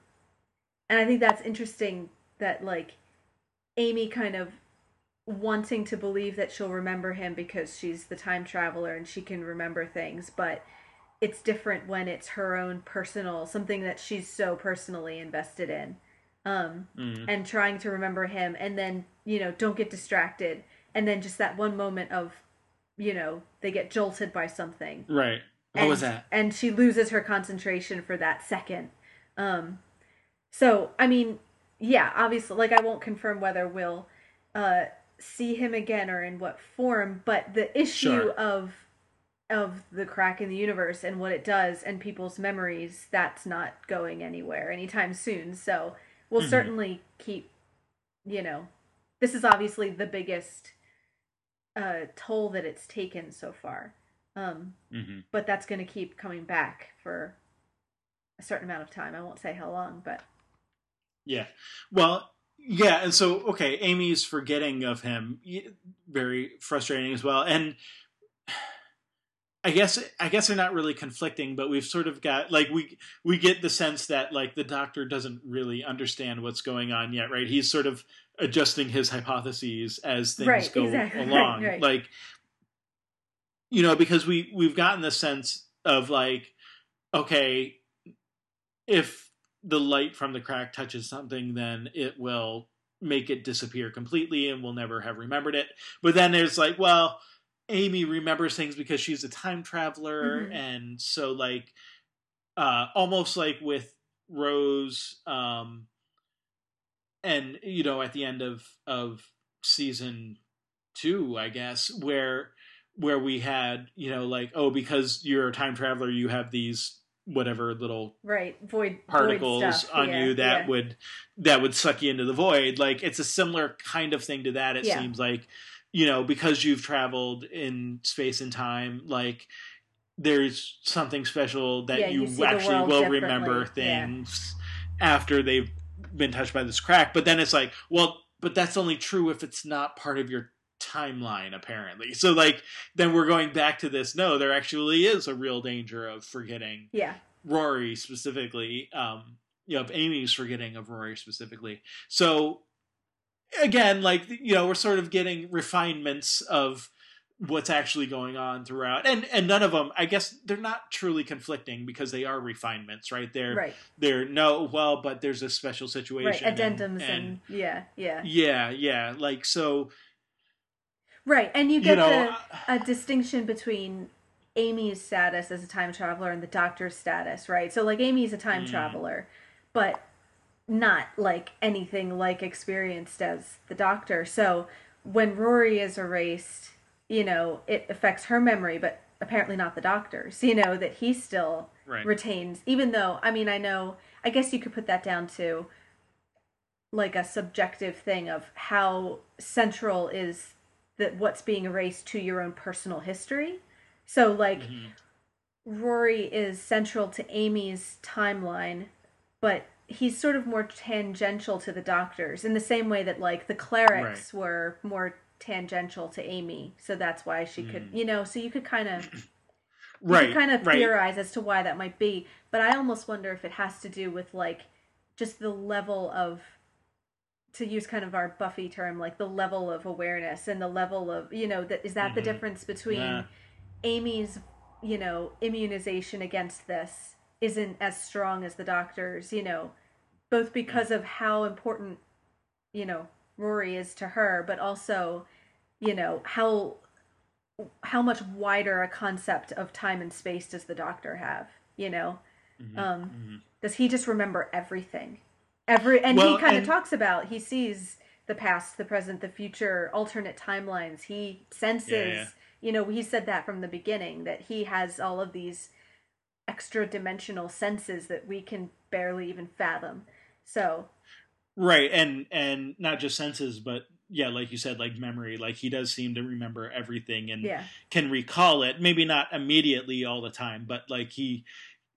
and I think that's interesting that like Amy kind of wanting to believe that she'll remember him because she's the time traveler and she can remember things, but it's different when it's her own personal something that she's so personally invested in um mm. and trying to remember him and then you know don't get distracted and then just that one moment of you know they get jolted by something Right. What and, was that? and she loses her concentration for that second um so i mean yeah obviously like i won't confirm whether we'll uh see him again or in what form but the issue Sure. of of the crack in the universe and what it does and people's memories that's not going anywhere anytime soon so we'll Mhm. certainly keep you know this is obviously the biggest uh toll that it's taken so far um hmm but that's going to keep coming back for a certain amount of time. I won't say how long, but Yeah. Well, yeah, and so okay, Amy's forgetting of him, very frustrating as well. And I guess I guess they're not really conflicting, but we've sort of got like we we get the sense that like the doctor doesn't really understand what's going on yet, right? He's sort of adjusting his hypotheses as things Right, go exactly, right, along. right. Like you know, because we we've gotten the sense of like okay, if the light from the crack touches something, then it will make it disappear completely and we'll never have remembered it. But then there's like, well, Amy remembers things because she's a time traveler, Mhm. and so like uh almost like with Rose, um and you know, at the end of of season two, I guess, where where we had, you know, like, oh, because you're a time traveler, you have these whatever little right, void particles void stuff. on yeah, you that yeah. would that would suck you into the void like it's a similar kind of thing to that it Yeah. seems like you know because you've traveled in space and time like there's something special that Yeah, you, you actually will remember differently. Yeah. things after they've been touched by this crack but then it's like well but that's only true if it's not part of your timeline apparently so like then we're going back to this no there actually is a real danger of forgetting yeah, Rory specifically, um, you know, if Amy's forgetting of Rory specifically. So again, like you know, we're sort of getting refinements of what's actually going on throughout, and and none of them, I guess, they're not truly conflicting because they are refinements, right? They're right, they're no, well, but there's a special situation, right. and- Addendums and, yeah, yeah, yeah, yeah, like so, right. And you you get know, the a distinction between Amy's status as a time traveler and the doctor's status, right? So like Amy's a time Mm. traveler, but not like anything like experienced as the doctor. So when Rory is erased, you know, it affects her memory, but apparently not the doctor's. You know, that he still right, retains even though I mean I know I guess you could put that down to like a subjective thing of how central is that what's being erased to your own personal history. So like Mhm. Rory is central to Amy's timeline, but he's sort of more tangential to the doctors in the same way that like the clerics right. were more tangential to Amy, so that's why she could, mm. you know, so you could kind of right, kind of right. theorize as to why that might be. But I almost wonder if it has to do with like just the level of to use kind of our Buffy term, like the level of awareness and the level of you know that is that mm-hmm. the difference between yeah. Amy's you know immunization against this isn't as strong as the doctor's, you know, both because of how important you know Rory is to her, but also you know how how much wider a concept of time and space does the doctor have you know mm-hmm. um mm-hmm. does he just remember everything every and well, he kind of talks about he sees the past the present the future alternate timelines he senses yeah, yeah. you know he said that from the beginning that he has all of these extra dimensional senses that we can barely even fathom so right and and not just senses but yeah, like you said, like memory, like he does seem to remember everything and yeah. can recall it. Maybe not immediately all the time, but like he,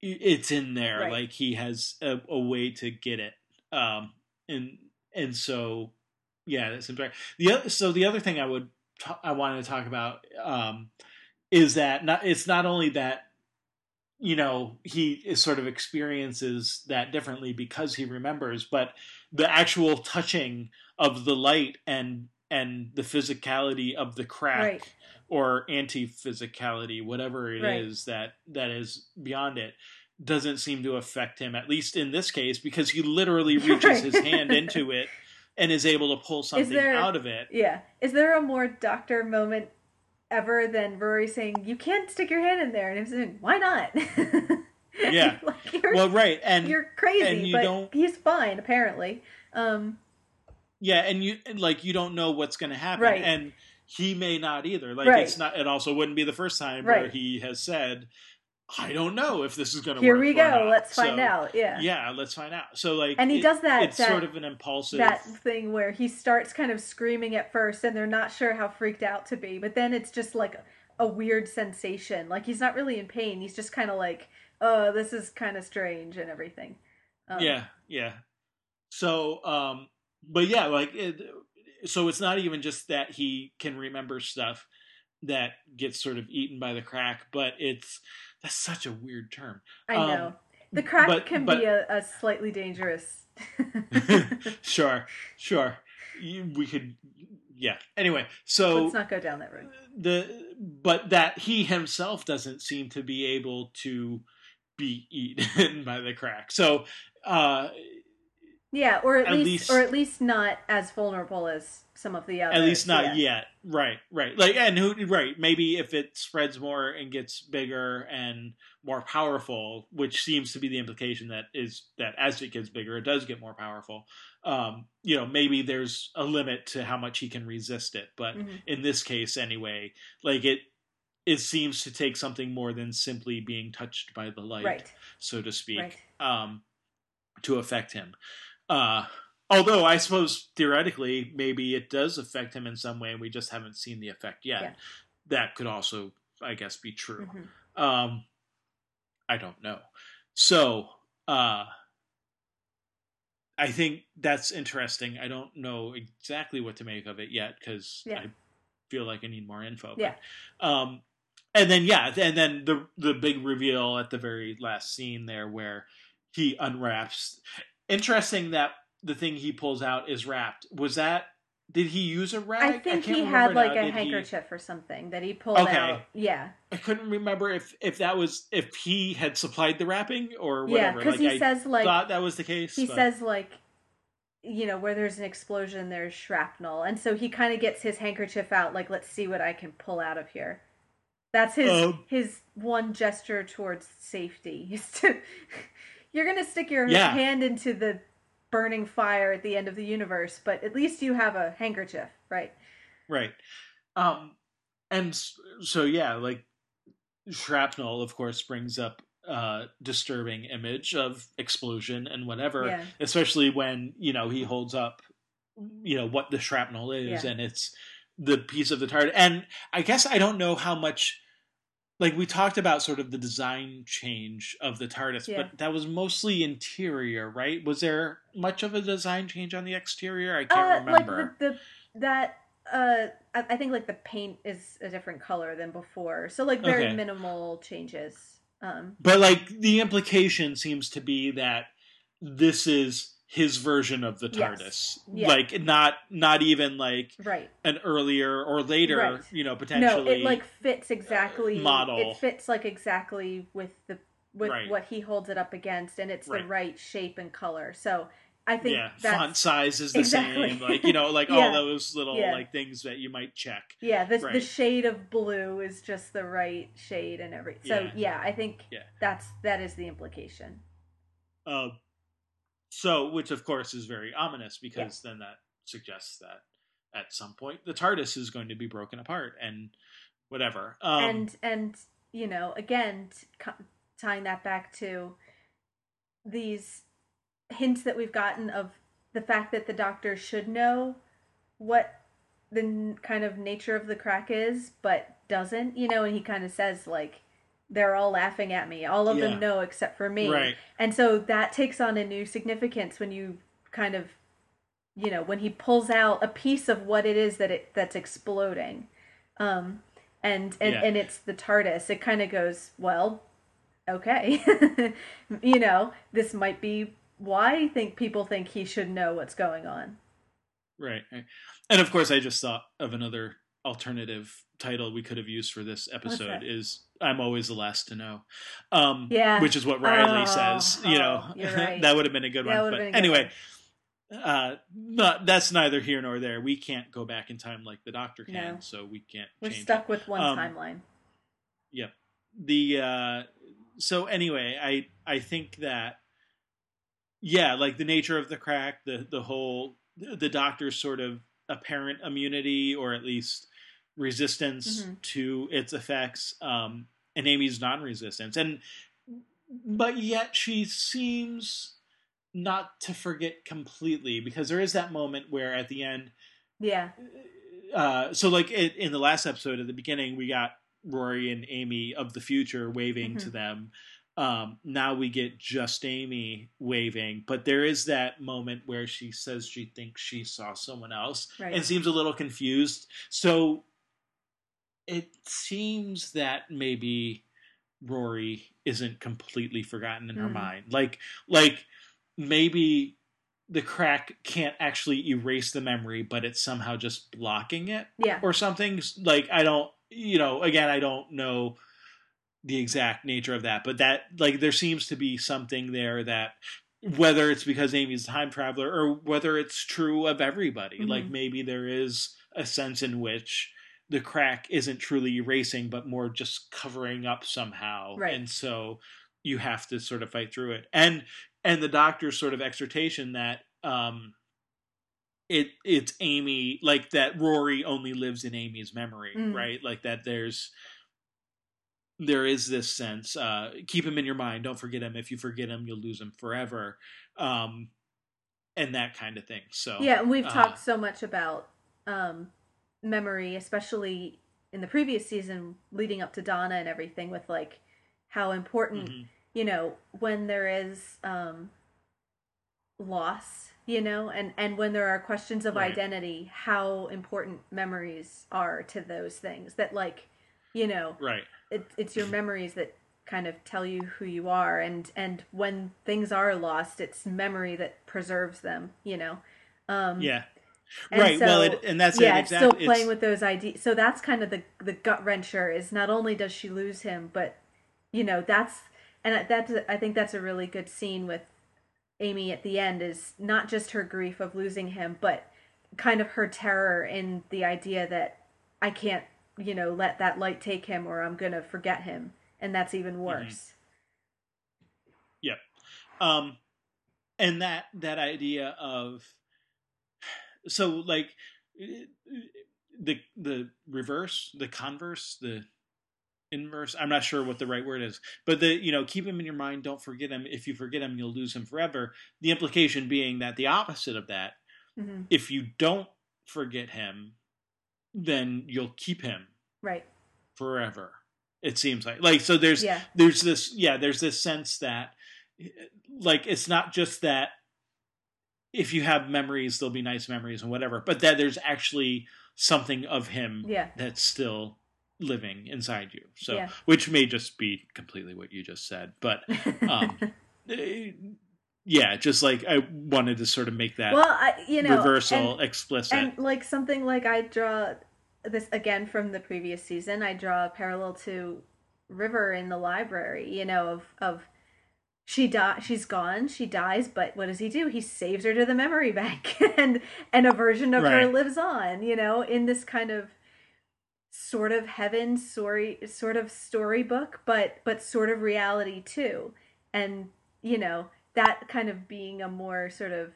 it's in there. Right. Like he has a, a, way to get it. Um, and and so yeah, that's important. The other, so the other thing I would I wanted to talk about um, is that not it's not only that you know he is sort of experiences that differently because he remembers, but the actual touching of the light and and the physicality of the crack right. or anti-physicality whatever it right. is that that is beyond it doesn't seem to affect him at least in this case because he literally reaches right. his hand into it and is able to pull something there, out of it yeah is there a more doctor moment ever than rory saying you can't stick your hand in there and he's saying why not yeah like well right and you're crazy and you but don't... he's fine apparently um yeah, and you like you don't know what's going to happen, right. and he may not either. Like right. it's not. It also wouldn't be the first time right. where he has said, "I don't know if this is going to Here work." Here we go. Not. Let's find out. Yeah. Yeah, let's find out. So like, and he it, does that. It's that, sort of an impulsive that thing where he starts kind of screaming at first, and they're not sure how freaked out to be, but then it's just like a weird sensation. Like he's not really in pain. He's just kind of like, "Oh, this is kind of strange," and everything. Um, yeah, yeah. So, um, but yeah, like it, so it's not even just that he can remember stuff that gets sort of eaten by the crack, but it's that's such a weird term. I um, know the crack but, can but, be a, a, slightly dangerous. sure, sure. we could, yeah. Anyway, so let's not go down that road. The but that he himself doesn't seem to be able to be eaten by the crack. So uh yeah, or at, at least, least, or at least not as vulnerable as some of the others. At least not yeah. yet. Right, right. Like and who right, maybe if it spreads more and gets bigger and more powerful, which seems to be the implication that is that as it gets bigger it does get more powerful. Um, you know, maybe there's a limit to how much he can resist it, but mm-hmm. in this case anyway, like it it seems to take something more than simply being touched by the light, right. so to speak, right. um, to affect him. Uh, although I suppose theoretically, maybe it does affect him in some way, and we just haven't seen the effect yet. Yeah. That could also, I guess, be true. Mm-hmm. Um, I don't know. So, uh, I think that's interesting. I don't know exactly what to make of it yet because yeah. I feel like I need more info. Yeah. Um, and then yeah, and then the the big reveal at the very last scene there where he unwraps interesting that the thing he pulls out is wrapped. Was that did he use a rag? I think I he had like now. a did handkerchief he... or something that he pulled okay. out. Yeah. I couldn't remember if if that was if he had supplied the wrapping or whatever. Yeah, because like, he I says like thought that was the case. He but... says like you know where there's an explosion there's shrapnel and so he kind of gets his handkerchief out like let's see what i can pull out of here that's his um, his one gesture towards safety you're gonna stick your yeah. hand into the burning fire at the end of the universe, but at least you have a handkerchief, right? Right. Um, and so yeah, like shrapnel, of course, brings up uh disturbing image of explosion and whatever yeah. especially when you know he holds up you know what the shrapnel is yeah. and it's the piece of the target and i guess i don't know how much like we talked about sort of the design change of the TARDIS, Yeah. but that was mostly interior, right? Was there much of a design change on the exterior? I can't uh, like remember. the, the that uh I, I think like the paint is a different color than before so like very Okay. minimal changes um But like the implication seems to be that this is his version of the Yes. TARDIS. Yeah. Like not not even like right an earlier or later, Right. you know, potentially. no it like fits exactly model. it fits like exactly with the with Right. what he holds it up against and it's the right shape and color so i think yeah, that's font size is the Exactly. same, like you know, like Yeah. all those little Yeah. like things that you might check. yeah this the Right. shade of blue is just the right shade and every so Yeah. i think Yeah. that's that is the implication Uh, so, which of course is very ominous because then that suggests that at some point the TARDIS is going to be broken apart and whatever. Um, and and you know again t- tying that back to these hints that we've gotten of the fact that the doctor should know what the n- kind of nature of the crack is but doesn't you know and he kind of says like they're all laughing at me. All of Yeah. them know except for me. Right, and so that takes on a new significance when you kind of you know when he pulls out a piece of what it is that it that's exploding. Um and and Yeah. and it's the tardis. It kind of goes well okay. You know this might be why I think people think he should know what's going on. Right. And of course, I just thought of another alternative title we could have used for this episode is "I'm always the last to know," um, Yeah. which is what Riley Oh, says. You know, oh, you're right. that would have been a good That one. But good anyway, uh, not, that's neither here nor there. We can't go back in time like the Doctor can, No. so we can't. we're change it. stuck with one Um, timeline Yep. The uh so anyway, I I think that yeah, like the nature of the crack, the the whole the doctor's sort of apparent immunity or at least resistance Mhm. to its effects um and Amy's non-resistance. And but yet she seems not to forget completely because there is that moment where at the end yeah uh, so like it, in the last episode at the beginning we got rory and amy of the future waving Mhm. to them um, now we get just amy waving but there is that moment where she says she thinks she saw someone else right and seems a little confused so it seems that maybe rory isn't completely forgotten in her Mhm. mind like like maybe the crack can't actually erase the memory but it's somehow just blocking it yeah or something like i don't you know again i don't know the exact nature of that but that like there seems to be something there that whether it's because amy's a time traveler or whether it's true of everybody Mhm. like maybe there is a sense in which the crack isn't truly erasing but more just covering up somehow Right. and so you have to sort of fight through it and and the doctor's sort of exhortation that um it it's Amy like that Rory only lives in Amy's memory, Mm. right? Like that there's there is this sense uh keep him in your mind, don't forget him. If you forget him, you'll lose him forever. Um and that kind of thing. So Yeah, we've uh, talked so much about um, memory, especially in the previous season leading up to Donna and everything, with like how important, mhm. you know, when there is um, loss, you know, and, and when there are questions of Right. identity, how important memories are to those things. That, like, you know, right. it, it's your memories that kind of tell you who you are and and when things are lost it's memory that preserves them you know um Yeah. And right. well, it, and that's yeah, it. it's Exactly. still playing with those ideas. So that's kind of the the gut wrencher. Is not only does she lose him, but you know that's and that's I think that's a really good scene with Amy at the end. Is not just her grief of losing him, but kind of her terror in the idea that I can't you know let that light take him, or I'm gonna forget him, and that's Mm-hmm. even worse. Yep. Um and that that idea of so like the the reverse the converse the inverse i'm not sure what the right word is but the you know keep him in your mind don't forget him if you forget him you'll lose him forever the implication being that the opposite of that hmm if you don't forget him then you'll keep him Right. forever It seems like like so there's Yeah. there's this yeah there's this sense that like it's not just that if you have memories there'll be nice memories and whatever but that there's actually something of him Yeah. that's still living inside you so Yeah. which may just be completely what you just said but um eh, yeah just like i wanted to sort of make that well, I, you know, reversal and- explicit and like something like I draw this again from the previous season. I draw a parallel to River in the library. You know, of of she die, she's gone, she dies, but what does he do? He saves her to the memory bank, and and a version of her lives on. You know, in this kind of sort of heaven story, sort of storybook, but but sort of reality too. And you know that kind of being a more sort of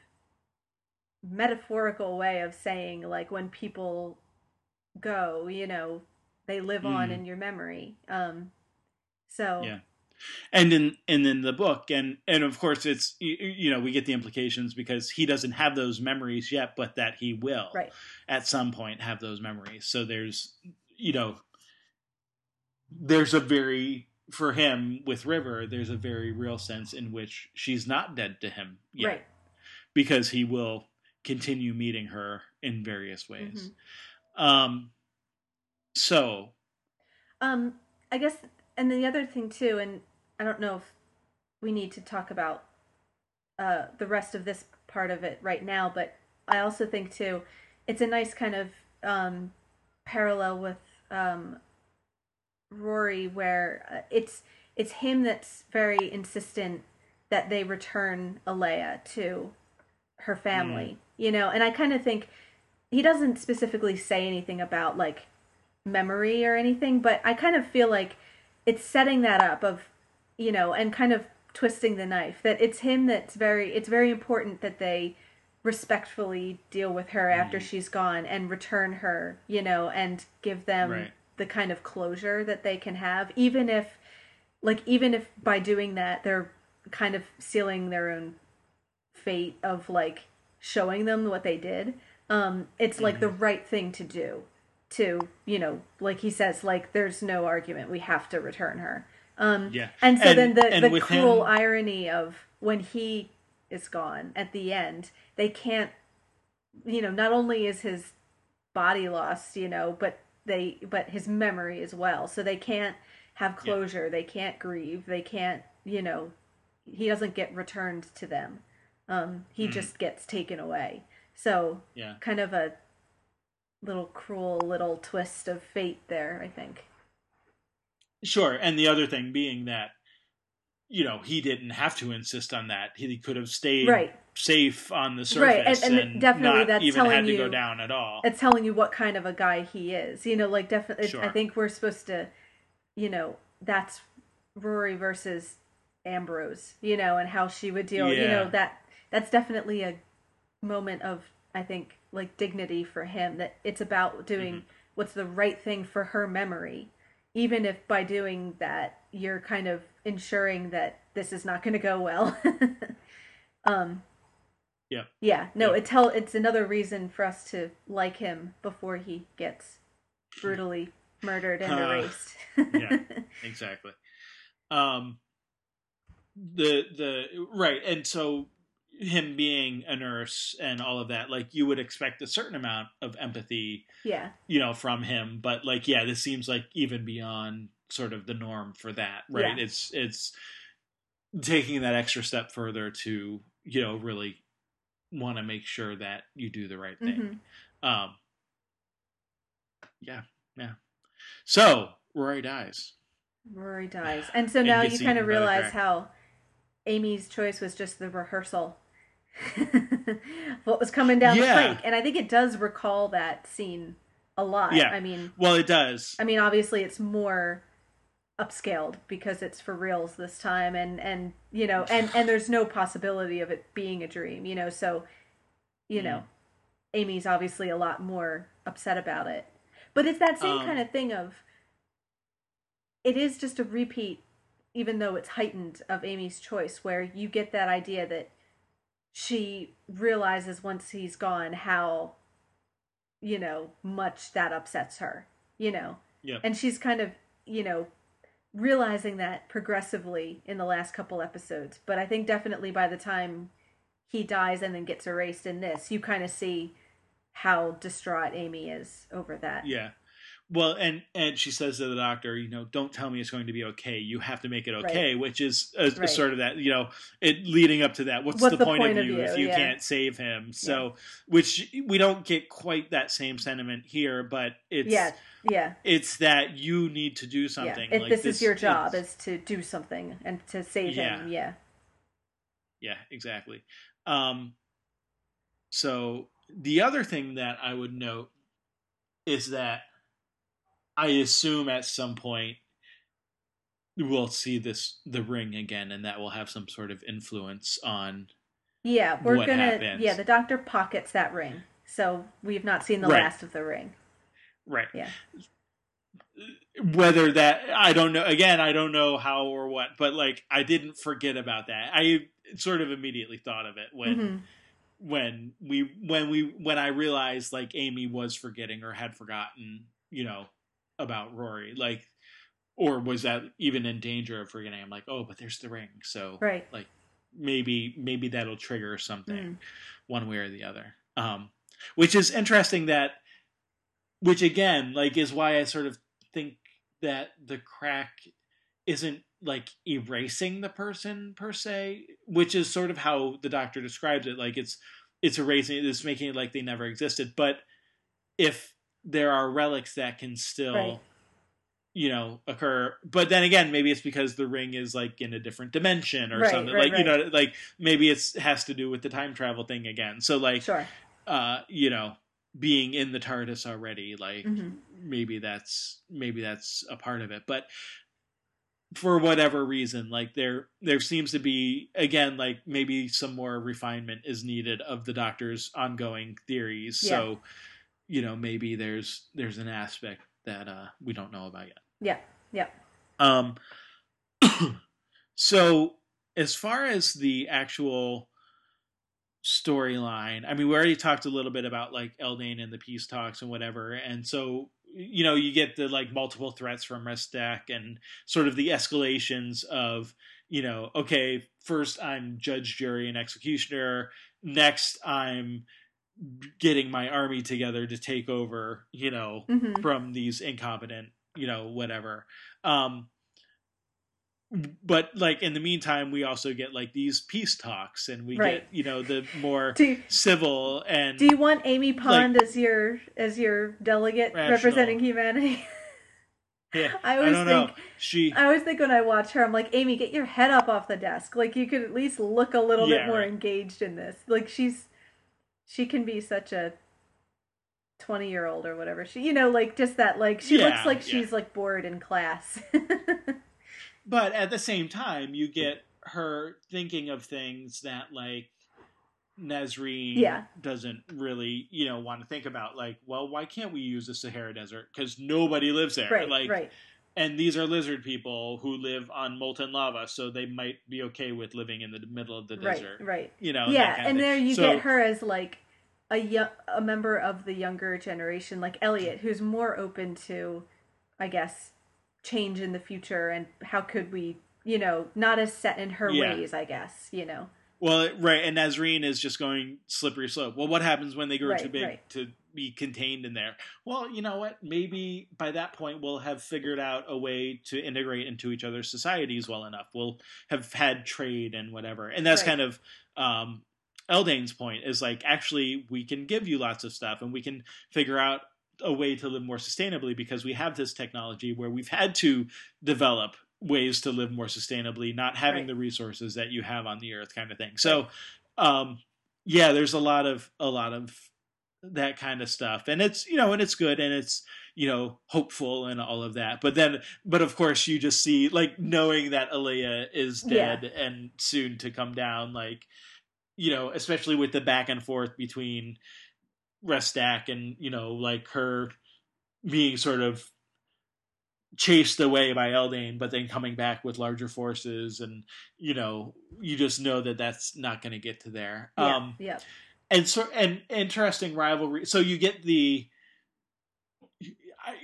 metaphorical way of saying like when people go you know they live on Mm. in your memory um so Yeah. And in and in the book and and of course it's you, you know we get the implications because he doesn't have those memories yet but that he will right. at some point have those memories. So there's you know there's a very for him with river there's a very real sense in which she's not dead to him yet right. because he will continue meeting her in various ways. Mhm. um so um i guess and the other thing too and i don't know if we need to talk about uh the rest of this part of it right now but i also think too it's a nice kind of um parallel with um rory where uh, it's it's him that's very insistent that they return alaya to her family you know and i kind of think he doesn't specifically say anything about like memory or anything, but I kind of feel like it's setting that up of, you know, and kind of twisting the knife that it's him that's very it's very important that they respectfully deal with her after Mhm. she's gone and return her, you know, and give them Right. the kind of closure that they can have even if like even if by doing that they're kind of sealing their own fate of like showing them what they did um it's like the right thing to do to you know like he says like there's no argument we have to return her um Yeah. and so And- then the the cruel him- irony of when he is gone at the end they can't you know not only is his body lost you know but they but his memory as well. So they can't have closure. They can't grieve. They can't you know he doesn't get returned to them. Um he Mhm. just gets taken away. So yeah. kind of a little cruel little twist of fate there i think Sure, and the other thing being that you know he didn't have to insist on that. He could have stayed right safe on the Right, and- surface and and, definitely that's even telling had to go you- down at all. it's telling you what kind of a guy he is you know like definitely Sure. i think we're supposed to you know that's rory versus ambrose you know and how she would deal you know that that's definitely a moment of i think like dignity for him that it's about doing Mm-hmm. what's the right thing for her memory even if by doing that you're kind of ensuring that this is not going to go well um Yep. yeah no Yep. it tell it's another reason for us to like him before he gets brutally murdered and Uh, erased yeah. exactly. Um, the the right, and so him being a nurse and all of that, like you would expect a certain amount of empathy, yeah you know, from him. But like, yeah, this seems like even beyond sort of the norm for that, right? Yeah. It's it's taking that extra step further to you know really want to make sure that you do the right thing. Mhm. Um, yeah, yeah. So Rory dies. rory dies and so now gets you kind of realize how amy's choice was just the rehearsal what was coming down Yeah. the pike and i think it does recall that scene a lot Yeah. i mean Well, it does. I mean, obviously, it's more upscaled because it's for reals this time, and and you know, and and there's no possibility of it being a dream, you know. So, you Mm. know, Amy's obviously a lot more upset about it, but it's that same Um, kind of thing of it is just a repeat, even though it's heightened of Amy's choice, where you get that idea that she realizes once he's gone how you know much that upsets her you know Yep. and she's kind of you know realizing that progressively in the last couple episodes. But I think definitely by the time he dies and then gets erased in this, you kind of see how distraught Amy is over that. Yeah. Well, and and she says to the doctor, you know, don't tell me it's going to be okay. You have to make it okay, right. which is a, right. a sort of that, you know, it leading up to that. What's, What's the, the, point, point of, you, if you yeah. can't save him? So, yeah. which we don't get quite that same sentiment here, but it's yeah, yeah, it's that you need to do something. Yeah. Like this, this, is your job, is to do something and to save him. Yeah, yeah, exactly. Um, so the other thing that I would note is that I assume at some point we'll see this the ring again, and that will have some sort of influence on. Yeah, we're gonna. Happens. Yeah, the doctor pockets that ring, so we've not seen the right. last of the ring. Right. Yeah. Whether that I don't know. Again, I don't know how or what, but like I didn't forget about that. I sort of immediately thought of it when. Mm-hmm when we when we when I realized like Amy was forgetting or had forgotten, you know, about Rory, like, or was that even in danger of forgetting? I'm like, oh, but there's the ring, so right, like maybe maybe that'll trigger something, mm. one way or the other. Um, which is interesting that, which again, like, is why I sort of think that the crack isn't like erasing the person per se, which is sort of how the doctor describes it. Like it's it's erasing it's making it like they never existed. But if there are relics that can still right. you know occur but then again maybe it's because the ring is like in a different dimension or right, something right, like you know like maybe it's has to do with the time travel thing again so like sure. uh you know being in the TARDIS already like mm-hmm. maybe that's maybe that's a part of it but for whatever reason like there there seems to be again like maybe some more refinement is needed of the doctor's ongoing theories yeah. so you know maybe there's there's an aspect that uh we don't know about yet. Yeah. Yeah. Um so as far as the actual storyline, I mean we already talked a little bit about like Eldane and the peace talks and whatever. And so you know, you get the like multiple threats from Restac and sort of the escalations of, you know, okay, first I'm judge, jury, and executioner. Next I'm getting my army together to take over, you know, mm-hmm. from these incompetent, you know, whatever. Um, but like in the meantime, we also get like these peace talks, and we right. get you know the more you, civil and. Do you want Amy Pond like, as your as your delegate rational. representing humanity? Yeah, I always I think know. she. I always think when I watch her, I'm like, Amy, get your head up off the desk. Like you could at least look a little yeah, bit more right. engaged in this. Like she's she can be such a 20 year old or whatever she you know like just that like she yeah, looks like yeah. she's like bored in class but at the same time you get her thinking of things that like Nasreen yeah. doesn't really, you know, want to think about. Like, well, why can't we use the Sahara Desert? Because nobody lives there. Right, like, right. And these are lizard people who live on molten lava, so they might be okay with living in the middle of the desert. Right, right. You know. Yeah, and there you so, get her as like a young, a member of the younger generation, like Elliot, who's more open to, I guess, change in the future and how could we, you know, not as set in her yeah. ways, I guess, you know. Well, right, and Nasreen is just going slippery slope. Well, what happens when they grow right, too big right. to be contained in there? Well, you know what? Maybe by that point we'll have figured out a way to integrate into each other's societies well enough. We'll have had trade and whatever, and that's right. kind of um, Eldane's point is like actually we can give you lots of stuff and we can figure out a way to live more sustainably because we have this technology where we've had to develop ways to live more sustainably, not having right. the resources that you have on the earth kind of thing. So um yeah, there's a lot of a lot of that kind of stuff. And it's you know, and it's good and it's you know hopeful and all of that but then but of course you just see like knowing that Alaya is dead yeah. and soon to come down like you know, especially with the back and forth between Restac and, you know, like her being sort of chased away by Eldane, but then coming back with larger forces, and you know, you just know that that's not going to get to there. Yeah, um, yeah. And so, and interesting rivalry. So you get the.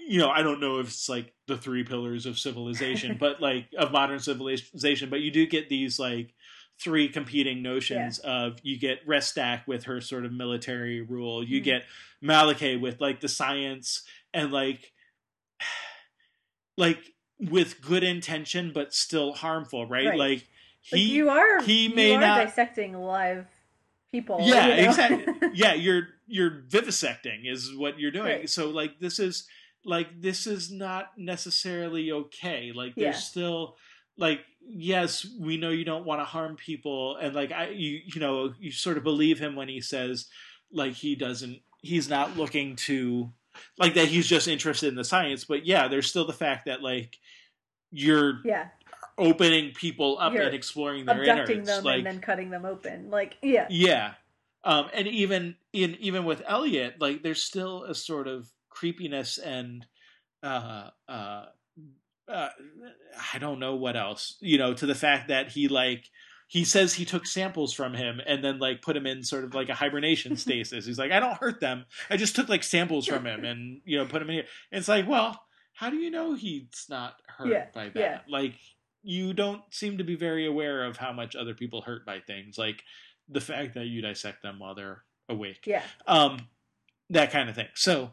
you know, I don't know if it's like the three pillars of civilization, but like of modern civilization, but you do get these like three competing notions yeah. of you get Restac with her sort of military rule, you mm-hmm. get Malohkeh with like the science and like like with good intention but still harmful, right? right. Like he like you are he may are not dissecting live people. Yeah, you know? exactly. yeah, you're you're vivisecting is what you're doing. Right. So like this is like this is not necessarily okay. Like there's yeah. still like yes, we know you don't want to harm people and like I you you know, you sort of believe him when he says like he doesn't he's not looking to like that he's just interested in the science, but yeah, there's still the fact that like you're yeah opening people up You're and exploring their abducting innards, them like, and then cutting them open. Like, yeah, yeah. Um, and even in even with Elliot, like there's still a sort of creepiness and uh, uh, uh, I don't know what else, you know, to the fact that he like he says he took samples from him and then like put him in sort of like a hibernation stasis. He's like, I don't hurt them. I just took like samples from him and you know put him in here. And it's like, well, how do you know he's not hurt yeah, by that? Yeah. Like you don't seem to be very aware of how much other people hurt by things like the fact that you dissect them while they're awake yeah um that kind of thing so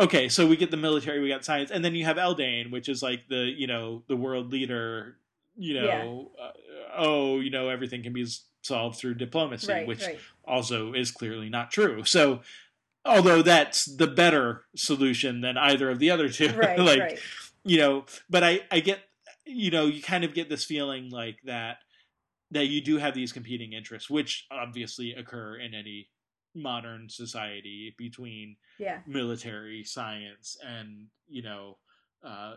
okay so we get the military we got science and then you have Eldane which is like the you know the world leader you know yeah. uh, oh you know everything can be solved through diplomacy right, which right. also is clearly not true so although that's the better solution than either of the other two right, like you know, but I I get you know you kind of get this feeling like that that you do have these competing interests, which obviously occur in any modern society between yeah. military science and you know uh,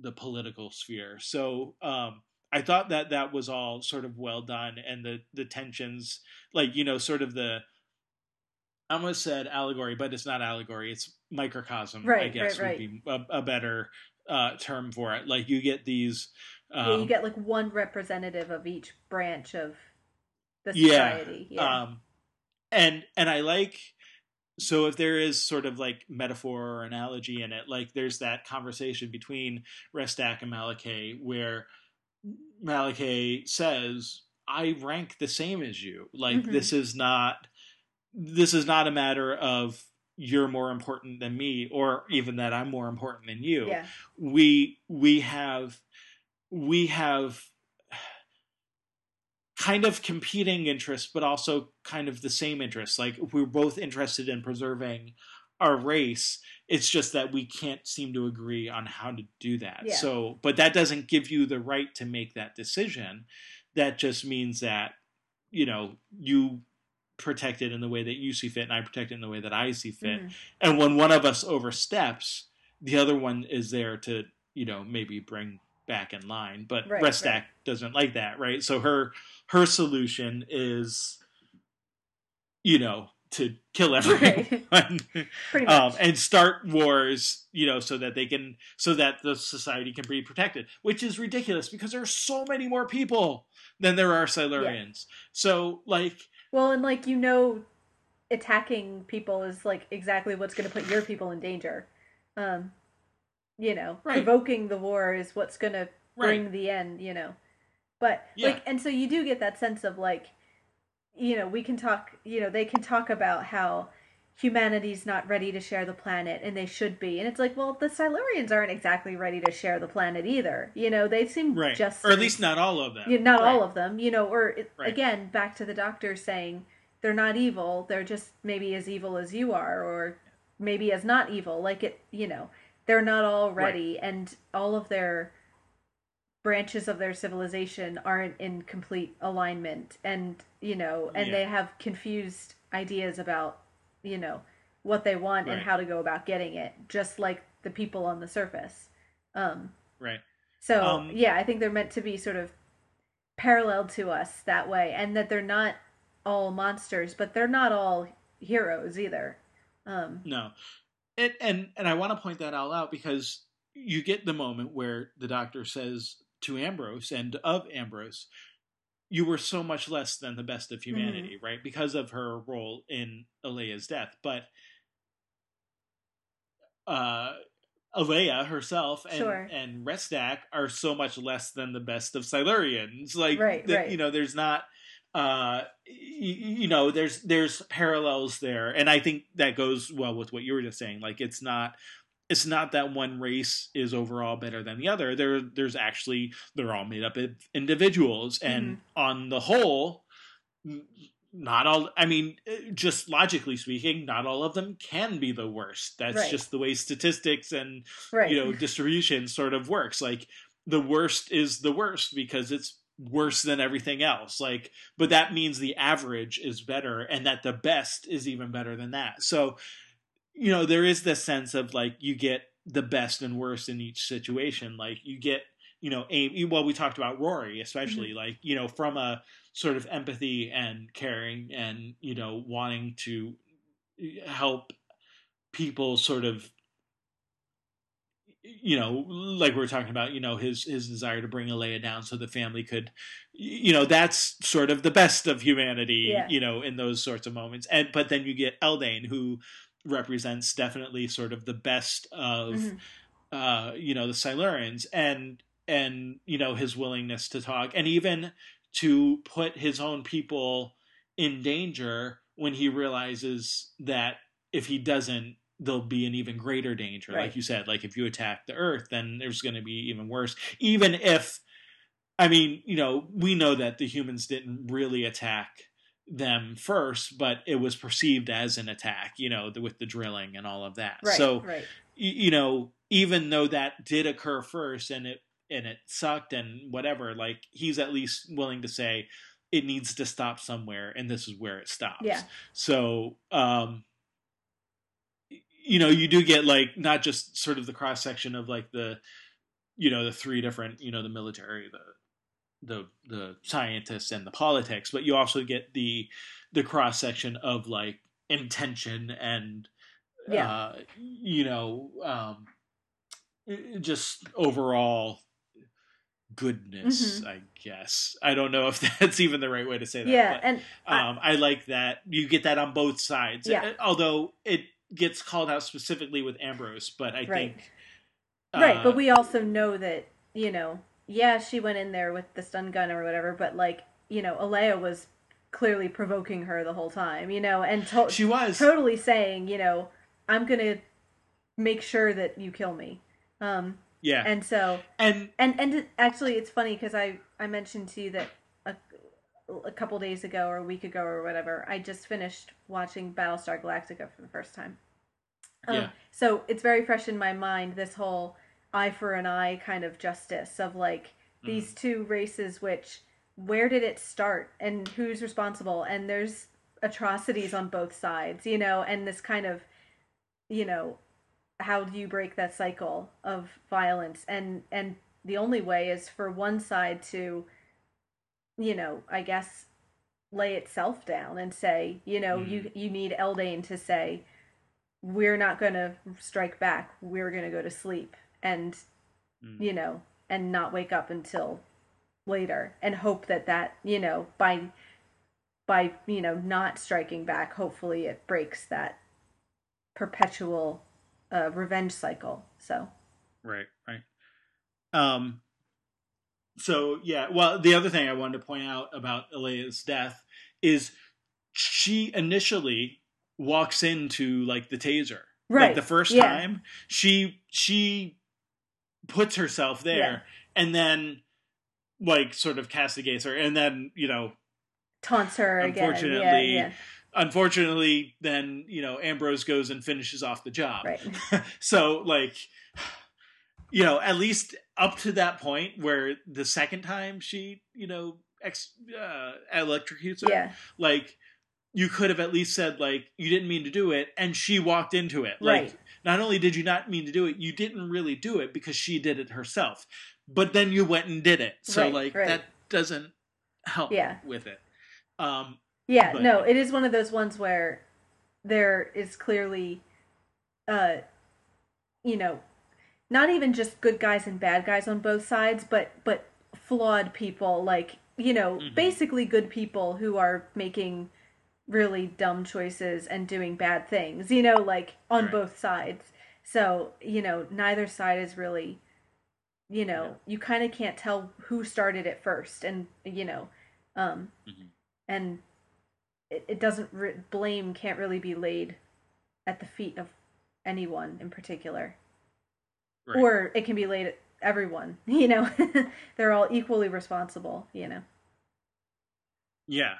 the political sphere. So um, I thought that that was all sort of well done, and the the tensions, like you know, sort of the I almost said allegory, but it's not allegory. It's microcosm. Right, I guess right, right. would be a, a better uh, term for it. Like you get these. Um, yeah, you um, get like one representative of each branch of the society. Yeah. yeah. Um, and and I like so if there is sort of like metaphor or analogy in it, like there's that conversation between Restac and Malohkeh where Malohkeh says, "I rank the same as you. Like mm-hmm. this is not." this is not a matter of you're more important than me or even that I'm more important than you. Yeah. We we have we have kind of competing interests but also kind of the same interests. Like we're both interested in preserving our race. It's just that we can't seem to agree on how to do that. Yeah. So, but that doesn't give you the right to make that decision. That just means that you know you protect it in the way that you see fit and I protect it in the way that I see fit. Mm. And when one of us oversteps, the other one is there to, you know, maybe bring back in line. But right, Restac right. doesn't like that, right? So her her solution is you know, to kill everyone right. um, and start wars, you know, so that they can, so that the society can be protected, which is ridiculous because there are so many more people than there are Silurians. Yeah. So, like, well, and like you know, attacking people is like exactly what's going to put your people in danger. Um, you know, right. provoking the war is what's going to bring right. the end. You know, but yeah. like, and so you do get that sense of like, you know, we can talk. You know, they can talk about how humanity's not ready to share the planet and they should be and it's like well the silurians aren't exactly ready to share the planet either you know they seem right. just or at least not all of them you know, not right. all of them you know or right. again back to the doctor saying they're not evil they're just maybe as evil as you are or maybe as not evil like it you know they're not all ready and all of their branches of their civilization aren't in complete alignment and you know and yeah. they have confused ideas about you know what they want right. and how to go about getting it just like the people on the surface. Um right. so um, yeah i think they're meant to be sort of paralleled to us that way and that they're not all monsters but they're not all heroes either. Um no it, and and i want to point that all out because you get the moment where the doctor says to ambrose and of ambrose you were so much less than the best of mm-hmm. humanity, mm-hmm. right? Because of her role in Alaya's death. But uh, Alaya herself and Sure. and Restac are so much less than the best of Silurians. Like, Right, the- right. you know, there's not, uh, y- you know, there's there's parallels there, and I think that goes well with what you were just saying. Like, it's not. It's not that one race is overall better than the other. There, there's actually they're all made up of individuals, and Mm-hmm. on the whole, not all. I mean, eh, just logically speaking, not all of them can be the worst. That's Right. just the way statistics and right. you know distribution sort of works like the worst is the worst because it's worse than everything else. Like but that means the average is better and that the best is even better than that. So you know there is this sense of like you get the best and worst in each situation. Like you get you know well we talked about rory especially mm-hmm. like you know from a sort of empathy and caring and you know wanting to help people sort of you know like we were talking about you know his his desire to bring Alaya down so the family could you know that's sort of the best of humanity Yeah. you know in those sorts of moments and but then you get Eldane who represents definitely sort of the best of Mhm. uh you know the Silurians and and you know his willingness to talk and even to put his own people in danger when he realizes that if he doesn't there'll be an even greater danger Right. like you said like if you attack the earth then there's going to be even worse even if i mean you know we know that the humans didn't really attack them first but it was perceived as an attack you know the, with the drilling and all of that right. so right. y- you know, even though that did occur first and it and it sucked and whatever, like he's at least willing to say it needs to stop somewhere and this is where it stops. Yeah. So, um you know, you do get like not just sort of the cross section of like the you know, the three different, you know, the military, the the the scientists and the politics, but you also get the the cross section of like intention and Yeah. uh, you know, um, just overall goodness, Mhm. I guess. I don't know if that's even the right way to say that. yeah, but, and I- um, I like that you get that on both sides. Yeah. Although it gets called out specifically with Ambrose, but I Right. think right, uh, but we also know that you know, yeah, she went in there with the stun gun or whatever, but like you know, Alaya was clearly provoking her the whole time, you know, and to- she was totally saying, you know, I'm gonna make sure that you kill me. Um, yeah, and so and and and actually it's funny because i i mentioned to you that a, couple days ago or a week ago or whatever i just finished watching battlestar galactica for the first time um, Yeah. so it's very fresh in my mind this whole eye for an eye kind of justice of like Mm. these two races which where did it start and who's responsible and there's atrocities on both sides you know and this kind of you know how do you break that cycle of violence and and the only way is for one side to you know i guess lay itself down and say you know you you need eldane to say we're not going to strike back we're going to go to sleep and Mm. you know and not wake up until later and hope that that you know by by you know not striking back hopefully it breaks that perpetual uh, revenge cycle so Right, right. Um so yeah, well the other thing I wanted to point out about Alaya's death is she initially walks into like the taser. right Like the first yeah. time she she puts herself there Yeah. and then like sort of castigates her and then, you know, taunts her again yeah Unfortunately, yeah unfortunately then, you know, Ambrose goes and finishes off the job. right so like you know at least up to that point where the second time she you know ex uh, electrocutes her yeah like you could have at least said like you didn't mean to do it and she walked into it like Right. not only did you not mean to do it you didn't really do it because she did it herself but then you went and did it so Right, like right. that doesn't help Yeah. with it um Yeah, But- no, it is one of those ones where there is clearly, uh, you know, not even just good guys and bad guys on both sides, but but flawed people, like you know, Mhm. basically good people who are making really dumb choices and doing bad things, you know, like on Right. both sides. So, you know, neither side is really, you know, Yeah. you kind of can't tell who started it first. And, you know, um, Mhm. and it, it doesn't, re- blame can't really be laid at the feet of anyone in particular. Right. Or it can be laid at everyone, you know, they're all equally responsible, you know. Yeah,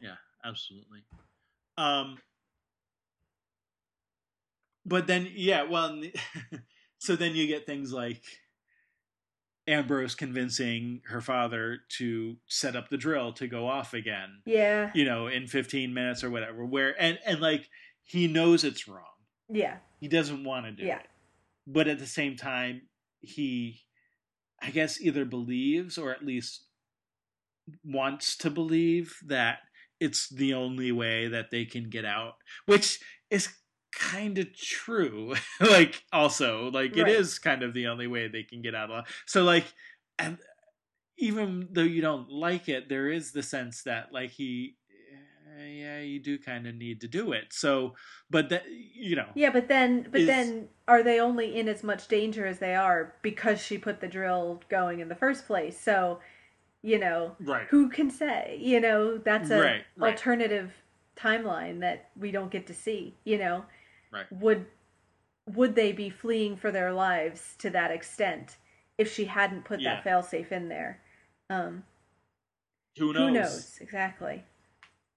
yeah, absolutely. Um, but then, yeah, well, so then you get things like Ambrose convincing her father to set up the drill to go off again, Yeah. you know, in 15 minutes or whatever. Where and and like he knows it's wrong. Yeah. He doesn't want to do Yeah. it, but at the same time, he, I guess, either believes or at least wants to believe that it's the only way that they can get out, which is kind of true. like, also, like Right. it is kind of the only way they can get out of. So, like, and even though you don't like it, there is the sense that like he. Yeah, you do kind of need to do it. So, but that you know, Yeah, but then, but is- then, are they only in as much danger as they are because she put the drill going in the first place? So, you know, right? who can say? You know, that's a Right, right. alternative timeline that we don't get to see. You know, Right. would would they be fleeing for their lives to that extent if she hadn't put Yeah. that failsafe in there? Um, Who knows? who knows exactly?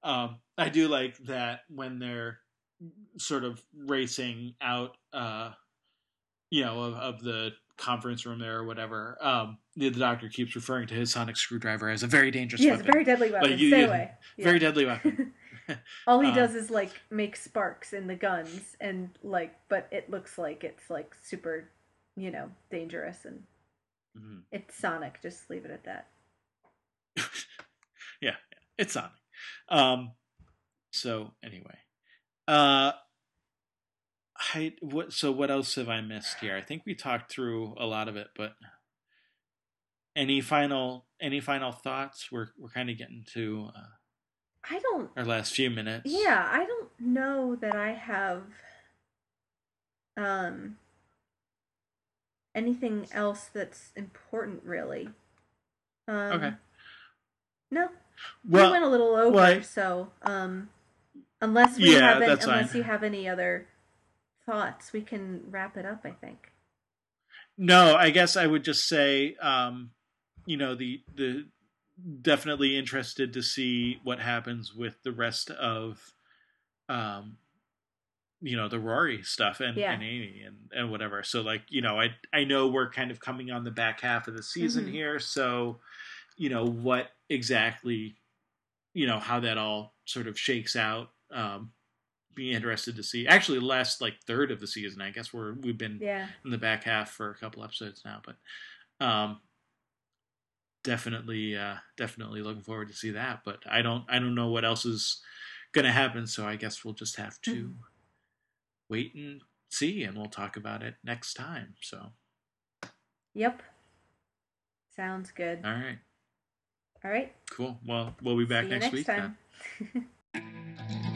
Um, I do like that when they're sort of racing out, uh, you know, of, of the conference room there or whatever. Um, the, the doctor keeps referring to his sonic screwdriver as a very dangerous weapon, Yeah, very deadly weapon. you- Stay you- away. Yeah. very deadly weapon. All he Um, does is like make sparks in the guns and like but it looks like it's like super, you know, dangerous and Mhm. it's Sonic, just leave it at that. yeah, it's Sonic. Um, so anyway, uh, I what so what else have I missed here? I think we talked through a lot of it, but any final any final thoughts? We're we're kind of getting to uh, I don't our last few minutes. yeah, I don't know that I have um anything else that's important really. Um Okay. No, Well, we went a little over, well, I- so um, unless we Yeah, have any, unless fine. you have any other thoughts, we can wrap it up. I think. No, I guess I would just say, um, you know, the the definitely interested to see what happens with the rest of, um, you know, the Rory stuff and, Yeah. and Amy and, and whatever. So like, you know, I I know we're kind of coming on the back half of the season Mhm. here, so you know what exactly, you know, how that all sort of shakes out. Um, be interested to see. Actually, the last like third of the season, I guess we're we've been Yeah. in the back half for a couple episodes now, but um, definitely, uh, definitely looking forward to see that. But I don't, I don't know what else is going to happen, so I guess we'll just have to Mhm. wait and see, and we'll talk about it next time. So, Yep. Sounds good. all right, all right. Cool. Well, we'll be back next, next, week.